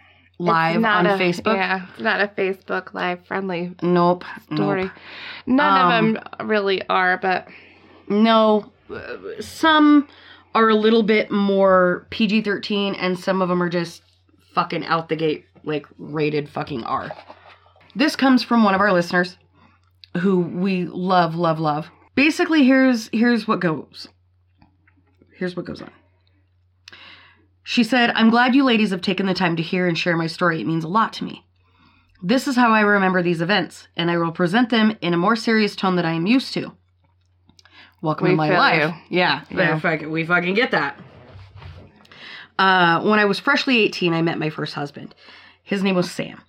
live on
a,
Facebook.
Yeah, it's not a Facebook live friendly
Nope.
story.
Nope.
None
Um,
of them really are, but
No. uh, Some are a little bit more PG 13, and some of them are just fucking out the gate, like rated fucking R. This comes from one of our listeners who we love, love, love. Basically, here's here's what goes. Here's what goes on. She said, I'm glad you ladies have taken the time to hear and share my story. It means a lot to me. This is how I remember these events, and I will present them in a more serious tone that I am used to. Welcome
We
to my life.
you.
Yeah,
Yeah.
We, fucking, we fucking get that. Uh, when I was freshly 18, I met my first husband. His name was Sam.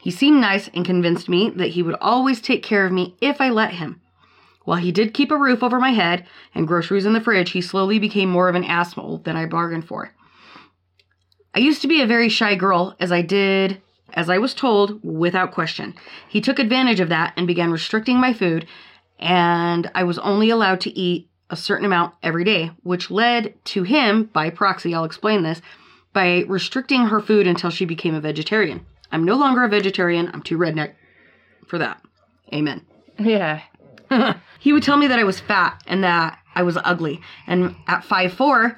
He seemed nice and convinced me that he would always take care of me if I let him. While he did keep a roof over my head and groceries in the fridge, he slowly became more of an asshole than I bargained for. I used to be a very shy girl, as I did, as I was told, without question. He took advantage of that and began restricting my food, and I was only allowed to eat a certain amount every day, which led to him, by proxy, I'll explain this, by restricting her food until she became a vegetarian. I'm no longer a vegetarian, I'm too redneck for that. Amen.
yeah.
he would tell me that I was fat and that I was ugly. And at 5'4,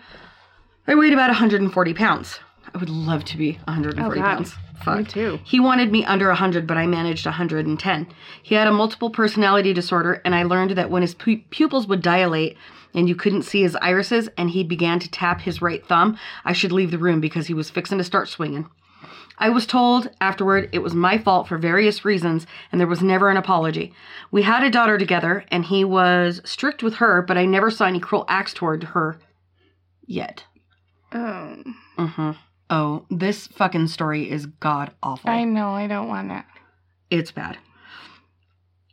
I weighed about 140 pounds. I would love to be 140
Oh, God.
pounds. Fuck.
Me too.
He wanted me under 100, but I managed 110. He had a multiple personality disorder, and I learned that when his pu- pupils would dilate and you couldn't see his irises and he began to tap his right thumb, I should leave the room because he was fixing to start swinging. I was told afterward it was my fault for various reasons, and there was never an apology. We had a daughter together, and he was strict with her, but I never saw any cruel acts toward her yet.
Oh,
Mm-hmm. Oh, this fucking story is god awful.
I know. I don't want it.
It's bad.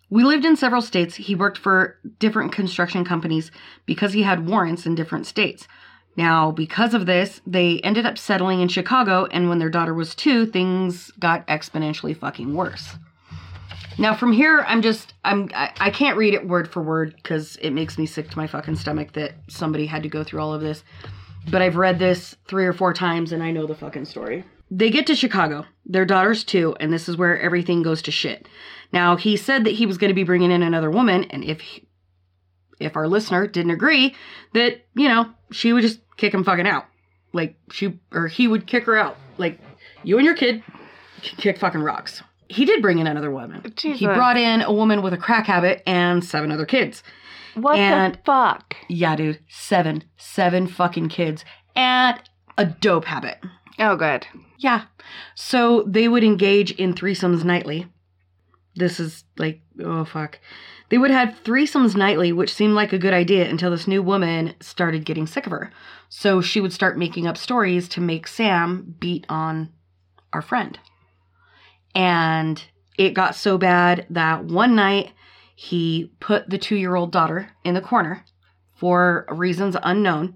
We lived in several states. He worked for different construction companies because he had warrants in different states. Now, because of this, they ended up settling in Chicago, and when their daughter was two, things got exponentially fucking worse. Now, from here, I'm just, I'm, I, I can't read it word for word because it makes me sick to my fucking stomach that somebody had to go through all of this. But I've read this three or four times and I know the fucking story. They get to Chicago. Their daughter's two, and this is where everything goes to shit. Now, he said that he was going to be bringing in another woman, and if he, if our listener didn't agree, that, you know, she would just kick him fucking out. Like, she, or he would kick her out. Like, you and your kid can kick fucking rocks. He did bring in another woman.
Jesus.
He brought in a woman with a crack habit and seven other kids.
What
And-
the fuck?
Yeah, dude. Seven. Seven fucking kids. And a dope habit.
Oh, good.
Yeah. So they would engage in threesomes nightly. This is like, oh fuck. They would have threesomes nightly, which seemed like a good idea until this new woman started getting sick of her. So she would start making up stories to make Sam beat on our friend. And it got so bad that one night he put the two year old daughter in the corner for reasons unknown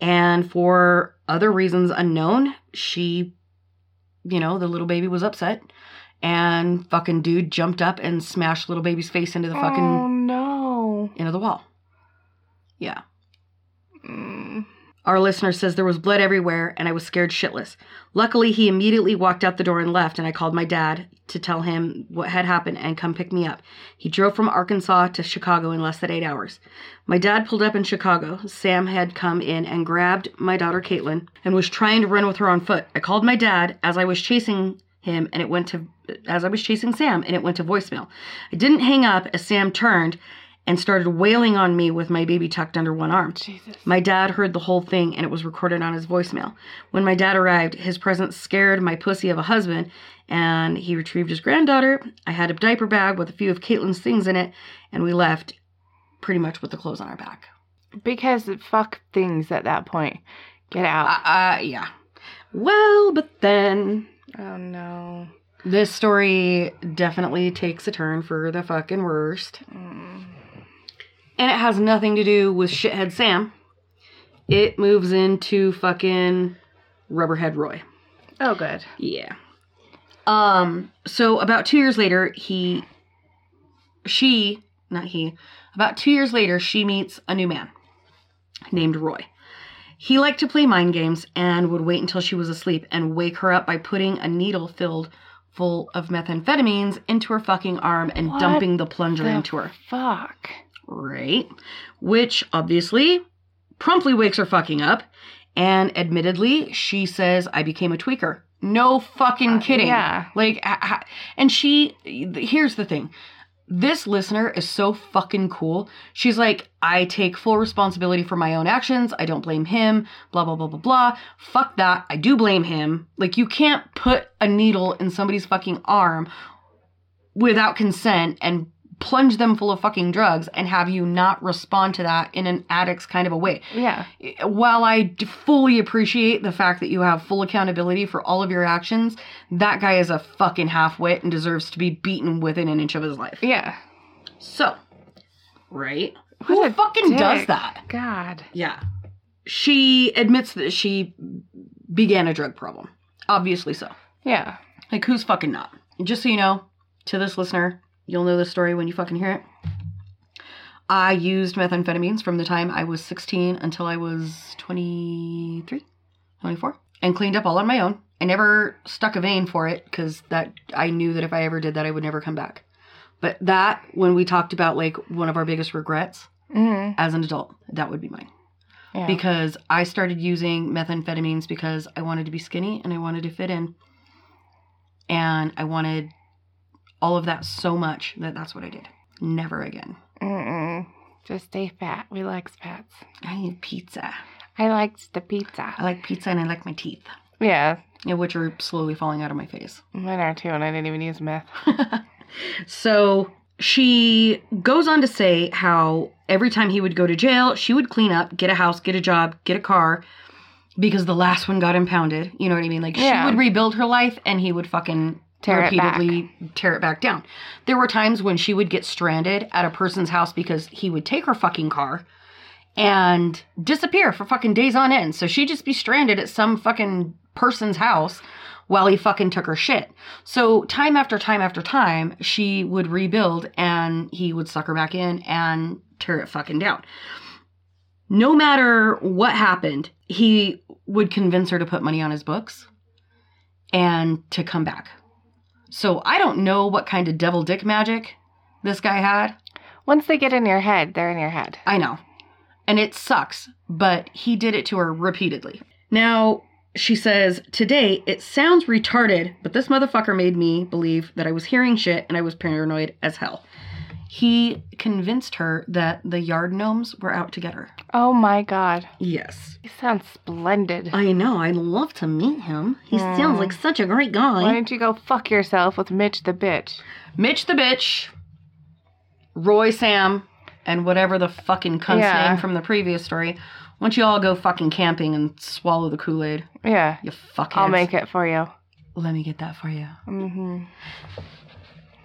And for other reasons unknown, she, you know, the little baby was upset. And fucking dude jumped up and smashed little baby's face into the fucking
Oh no.
into the wall. Yeah.
Mm.
Our listener says there was blood everywhere and I was scared shitless. Luckily, he immediately walked out the door and left, and I called my dad to tell him what had happened and come pick me up. He drove from Arkansas to Chicago in less than eight hours. My dad pulled up in Chicago. Sam had come in and grabbed my daughter Caitlin and was trying to run with her on foot. I called my dad as I was chasing him and it went to as I was chasing Sam and it went to voicemail. I didn't hang up as Sam turned and started wailing on me with my baby tucked under one arm.
Jesus.
My dad heard the whole thing and it was recorded on his voicemail. When my dad arrived, his presence scared my pussy of a husband and he retrieved his granddaughter. I had a diaper bag with a few of Caitlin's things in it and we left pretty much with the clothes on our back.
Because fuck things at that point. Get out.
Uh, uh yeah. Well, but then
oh no.
this story definitely takes a turn for the fucking worst.
Mm.
And it has nothing to do with shithead Sam. It moves into fucking Rubberhead Roy.
Oh good.
Yeah. Um, so about two years later, he, she, not he, about two years later, she meets a new man named Roy. He liked to play mind games and would wait until she was asleep and wake her up by putting a needle filled full of methamphetamines into her fucking arm and
What
dumping the plunger
the
into her.
Fuck.
Right. Which obviously promptly wakes her fucking up. And admittedly, she says, I became a tweaker. No fucking
Uh,
kidding.
yeah.
Like, and she, here's the thing. This listener is so fucking cool. She's like, I take full responsibility for my own actions. I don't blame him. Blah, blah, blah, blah, blah. Fuck that. I do blame him. Like, you can't put a needle in somebody's fucking arm without consent and plunge them full of fucking drugs and have you not respond to that in an addict's kind of a way.
Yeah.
While I fully appreciate the fact that you have full accountability for all of your actions, that guy is a fucking half-wit and deserves to be beaten within an inch of his life.
Yeah.
So, right?
What
Who fucking does that?
God.
Yeah. She admits that she began a drug problem. Obviously so.
Yeah.
Like, who's fucking not? Just so you know, to this listener, you'll know the story when you fucking hear it. I used methamphetamines from the time I was 16 until I was 23, 24, and cleaned up all on my own. I never stuck a vein for it because that I knew that if I ever did that, I would never come back. But that, when we talked about like one of our biggest regrets
Mm.
as an adult, that would be mine
Yeah.
because I started using methamphetamines because I wanted to be skinny and I wanted to fit in. And I wanted all of that so much that that's what I did. Never again.
Mm-mm. Just stay fat. We likes fats.
I need pizza.
I likes the pizza.
I like pizza and I like my teeth,
Yeah.
yeah, which are slowly falling out of my face.
Mine are too, and I didn't even use meth.
so she goes on to say how every time he would go to jail, she would clean up, get a house, get a job, get a car because the last one got impounded. You know what I mean? Like
Yeah.
she would rebuild her life and he would fucking
Tear it
repeatedly tear it back down. There were times when she would get stranded at a person's house because he would take her fucking car and disappear for fucking days on end. So she'd just be stranded at some fucking person's house while he fucking took her shit. So time after time after time, she would rebuild and he would suck her back in and tear it fucking down. No matter what happened, he would convince her to put money on his books and to come back. So I don't know what kind of devil dick magic this guy had.
Once they get in your head, they're in your head.
I know. And it sucks, but he did it to her repeatedly. Now, she says, Today, it sounds retarded, but this motherfucker made me believe that I was hearing shit and I was paranoid as hell. He convinced her that the yard gnomes were out to get her.
Oh my god.
Yes.
He sounds splendid.
I know. I'd love to meet him. He
Hmm.
sounds like such a great guy.
Why don't you go fuck yourself with Mitch the bitch?
Mitch the bitch, Roy Sam, and whatever the fucking cunt's
Yeah.
name from the previous story. Why don't you all go fucking camping and swallow the Kool Aid?
Yeah.
You fuckheads.
I'll make it for you.
Let me get that for you.
Mm-hmm.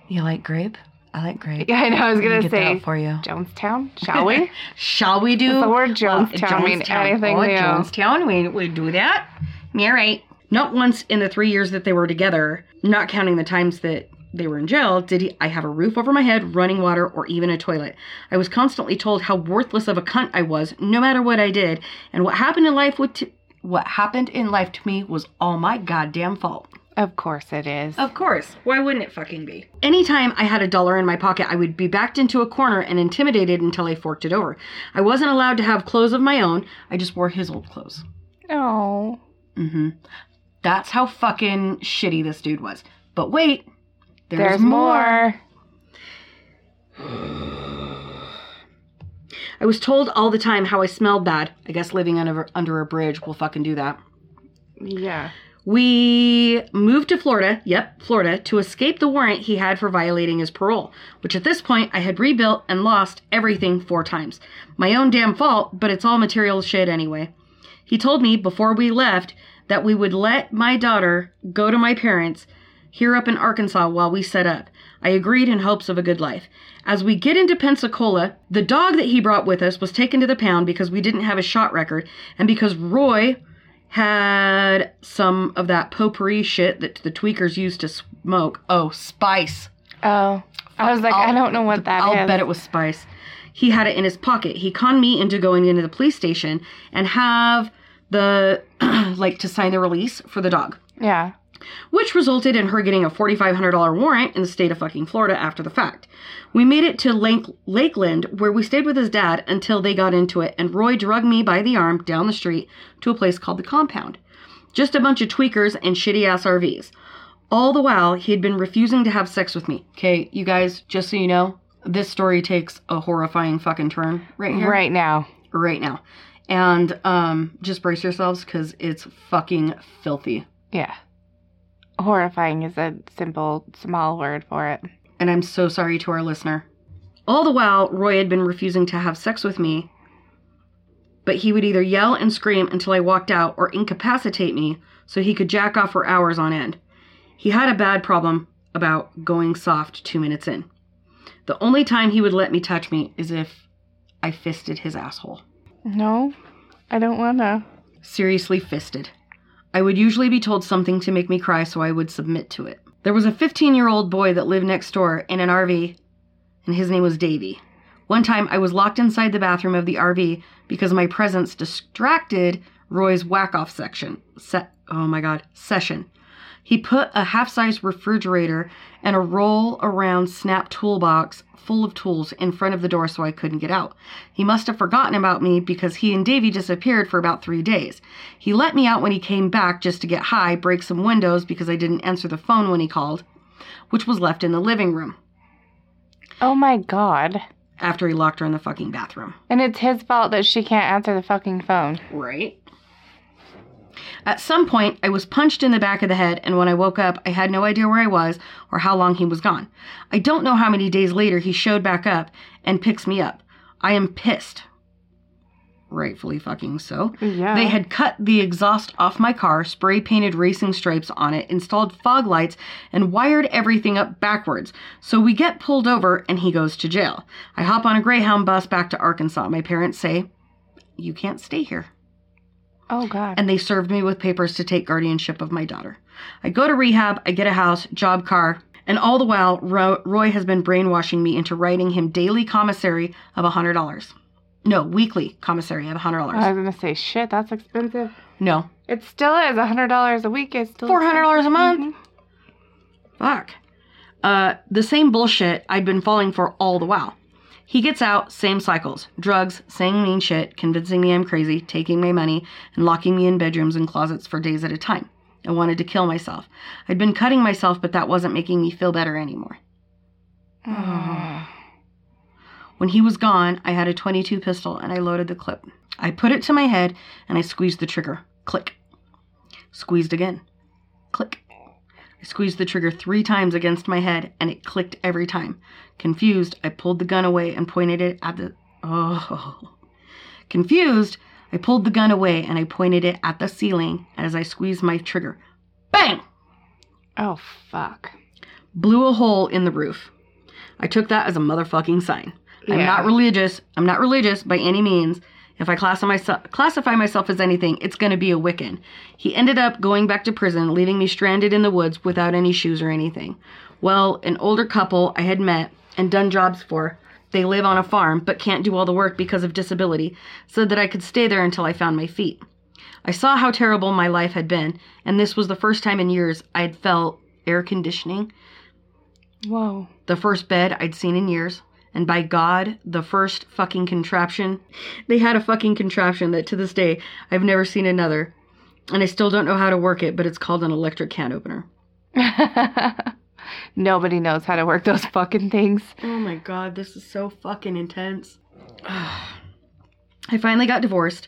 You like grape? I like grape.
Yeah, I know. I was gonna
get
say
out for you.
Jonestown. Shall we?
Shall we do
Does the word
Well,
Jonestown mean anything
Oh,
to?
Jonestown, we we do that. Yeah, right. Not once in the three years that they were together, not counting the times that they were in jail, did he, I have a roof over my head, running water, or even a toilet. I was constantly told how worthless of a cunt I was, no matter what I did, and what happened in life would. T- what happened in life to me was all my goddamn fault.
Of course it is.
Of course. Why wouldn't it fucking be? Anytime I had a dollar in my pocket, I would be backed into a corner and intimidated until I forked it over. I wasn't allowed to have clothes of my own. I just wore his old clothes.
Oh.
Mm-hmm. That's how fucking shitty this dude was. But wait, there's,
There's,
more.
more.
I was told all the time how I smelled bad. I guess living under under a bridge will fucking do that.
Yeah.
We moved to Florida, yep, Florida, to escape the warrant he had for violating his parole, which at this point I had rebuilt and lost everything four times. My own damn fault, but it's all material shit anyway. He told me before we left that we would let my daughter go to my parents here up in Arkansas while we set up. I agreed in hopes of a good life. As we get into Pensacola, the dog that he brought with us was taken to the pound because we didn't have a shot record and because Roy had some of that potpourri shit that the tweakers used to smoke. Oh, spice.
Oh. I was like, I
I'll-
don't know what that is.
I'll bet it was spice. He had it in his pocket. He conned me into going into the police station and have the like to sign the release for the dog,
Yeah.
Which resulted in her getting a $4500 warrant in the state of fucking Florida after the fact. We made it to Lake- Lakeland where we stayed with his dad until they got into it and Roy drugged me by the arm down the street to a place called the Compound. Just a bunch of tweakers and shitty ass RVs. All the while, he had been refusing to have sex with me. Okay, you guys, just so you know, this story takes a horrifying fucking turn right here.
Right now.
Right now. And um just brace yourselves because it's fucking filthy.
Yeah. Horrifying is a simple, small word for it.
And I'm so sorry to our listener. All the while, Roy had been refusing to have sex with me, but he would either yell and scream until I walked out or incapacitate me so he could jack off for hours on end. He had a bad problem about going soft two minutes in. The only time he would let me touch me is if I fisted his asshole.
No, I don't wanna.
seriously fisted. I would usually be told something to make me cry, so I would submit to it. There was a 15 year old boy that lived next door in an RV, and his name was Davy. One time I was locked inside the bathroom of the RV because my presence distracted Roy's whack off section. Se- oh my god, session. He put a half size refrigerator and a roll around snap toolbox full of tools in front of the door so I couldn't get out. He must have forgotten about me because he and Davy disappeared for about three days. He let me out when he came back just to get high, break some windows because I didn't answer the phone when he called, which was left in the living room
Oh my god.
after he locked her in the fucking bathroom.
And it's his fault that she can't answer the fucking phone.
Right. At some point, I was punched in the back of the head, and when I woke up, I had no idea where I was or how long he was gone. I don't know how many days later he showed back up and picks me up. I am pissed. Rightfully fucking so.
Yeah.
They had cut the exhaust off my car, spray painted racing stripes on it, installed fog lights, and wired everything up backwards. So we get pulled over and he goes to jail. I hop on a Greyhound bus back to Arkansas. My parents say, You can't stay here
Oh god.
and they served me with papers to take guardianship of my daughter. I go to rehab, I get a house, job car, and all the while, Ro- Roy has been brainwashing me into writing him daily commissary of $100. No, weekly commissary of $100.
I was gonna say, shit, that's expensive.
no,
It still is. a hundred dollars a week is still
$400 a month?
Mhm.
Fuck. Uh, the same bullshit I'd been falling for all the while. He gets out, same cycles. Drugs, saying mean shit, convincing me I'm crazy, taking my money, and locking me in bedrooms and closets for days at a time. I wanted to kill myself. I'd been cutting myself, but that wasn't making me feel better anymore. When he was gone, I had a 22 pistol and I loaded the clip. I put it to my head and I squeezed the trigger. Click. Squeezed again. Click. I squeezed the trigger three times against my head and it clicked every time. Confused, I pulled the gun away and pointed it at the. Oh. Confused, I pulled the gun away and I pointed it at the ceiling as I squeezed my trigger. Bang!
Oh fuck.
blew a hole in the roof. I took that as a motherfucking sign. I'm not religious. I'm not religious by any means. If I classify myself, classify myself as anything, it's going to be a Wiccan. He ended up going back to prison, leaving me stranded in the woods without any shoes or anything. Well, an older couple I had met and done jobs for, they live on a farm but can't do all the work because of disability, so that I could stay there until I found my feet. I saw how terrible my life had been, and this was the first time in years I'd felt air conditioning
Whoa.
the first bed I'd seen in years. And by God, the first fucking contraption. They had a fucking contraption that to this day I've never seen another. And I still don't know how to work it, but it's called an electric can opener.
Nobody knows how to work those fucking things.
Oh my God, this is so fucking intense. I finally got divorced.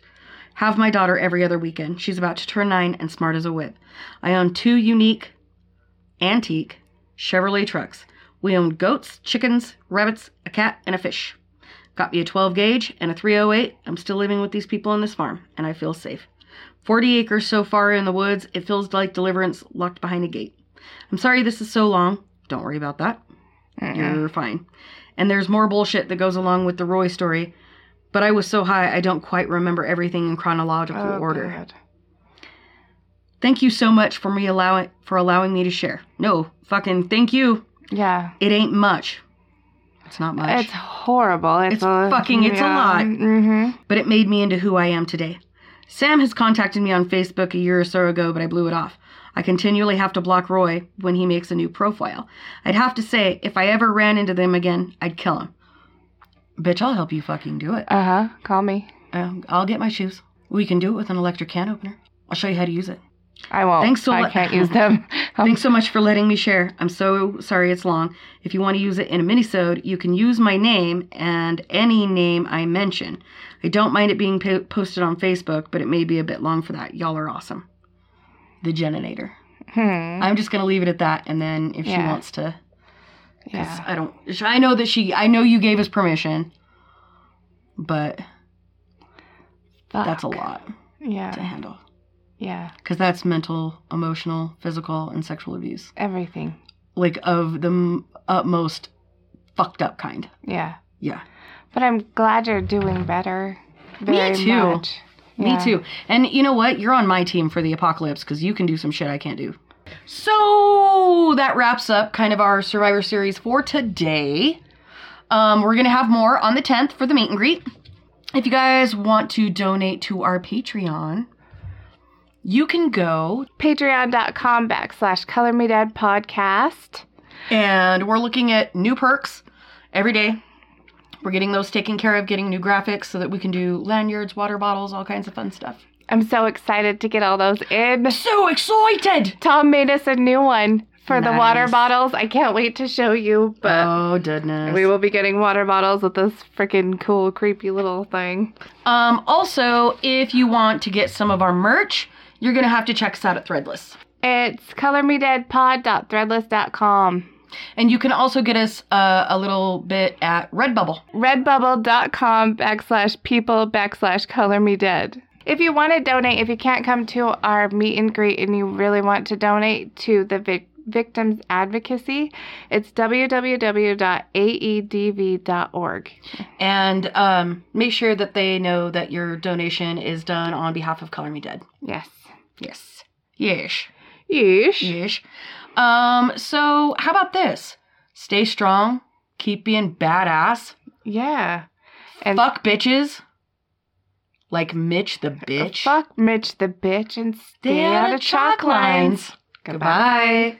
Have my daughter every other weekend. She's about to turn nine and smart as a whip. I own two unique, antique Chevrolet trucks. We own goats, chickens, rabbits, a cat, and a fish. Got me a 12 gauge and a 308. I'm still living with these people on this farm, and I feel safe. 40 acres so far in the woods, it feels like deliverance locked behind a gate. I'm sorry this is so long. Don't worry about that. You're fine. And there's more bullshit that goes along with the Roy story, but I was so high I don't quite remember everything in chronological
Oh,
order.
God.
Thank you so much for me allowing for allowing me to share. No, fucking thank you.
Yeah.
It ain't much. It's not much.
It's horrible. It's,
It's fucking- it's a lot.
Mm-hmm.
but it made me into who I am today. Sam has contacted me on Facebook a year or so ago, but I blew it off. I continually have to block Roy when he makes a new profile. I'd have to say, if I ever ran into them again, I'd kill him. Bitch, I'll help you fucking do it.
Uh huh. Call me.
Um, I'll get my shoes. We can do it with an electric can opener. I'll show you how to use it.
I won't.
Thanks so
much.
I
can't use them.
Thanks so much for letting me share. I'm so sorry it's long. If you want to use it in a minisode, you can use my name and any name I mention. I don't mind it being po- posted on Facebook, but it may be a bit long for that. Y'all are awesome. The Geninator.
Hmm.
I'm just gonna leave it at that, and then if she
Yeah.
wants to,
Yeah.
I don't. I know that she. I know you gave us permission, but that's a
Fuck.
lot to
Yeah.
handle.
Yeah.
Because that's mental, emotional, physical, and sexual abuse.
Everything.
like of the m- utmost fucked up kind.
Yeah.
Yeah,
But I'm glad you're doing better.
Me
Very
too.
Much. Yeah.
me too. And you know what? You're on my team for the apocalypse because you can do some shit I can't do. So that wraps up kind of our Survivor series for today. Um, we're gonna have more on the 10th for the meet and greet. If you guys want to donate to our Patreon, you can go
Patreon.com backslash Color Me Dead podcast.
and we're looking at new perks every day. We're getting those taken care of, getting new graphics so that we can do lanyards, water bottles, all kinds of fun stuff.
I'm so excited to get all those in.
So excited!
Tom made us a new one for the water bottles. I can't wait to show you, but
oh goodness.
we will be getting water bottles with this freaking cool, creepy little thing.
Um, also, if you want to get some of our merch, you're gonna have to check us out at Threadless.
It's colormedeadpod.threadless.com.
And you can also get us uh, a little bit at Redbubble.
redbubble.com backslash people backslash color me dead. If you want to donate, if you can't come to our meet and greet and you really want to donate to the vic- victims advocacy, it's www.aedv.org.
And um, make sure that they know that your donation is done on behalf of Color Me Dead.
Yes.
Yes. Yes.
Yes.
Yes. Um, so how about this? Stay strong, keep being badass,
Yeah. And
fuck bitches. Like Mitch the bitch.
fuck Mitch the bitch and stay, out, of chalk lines.
Goodbye.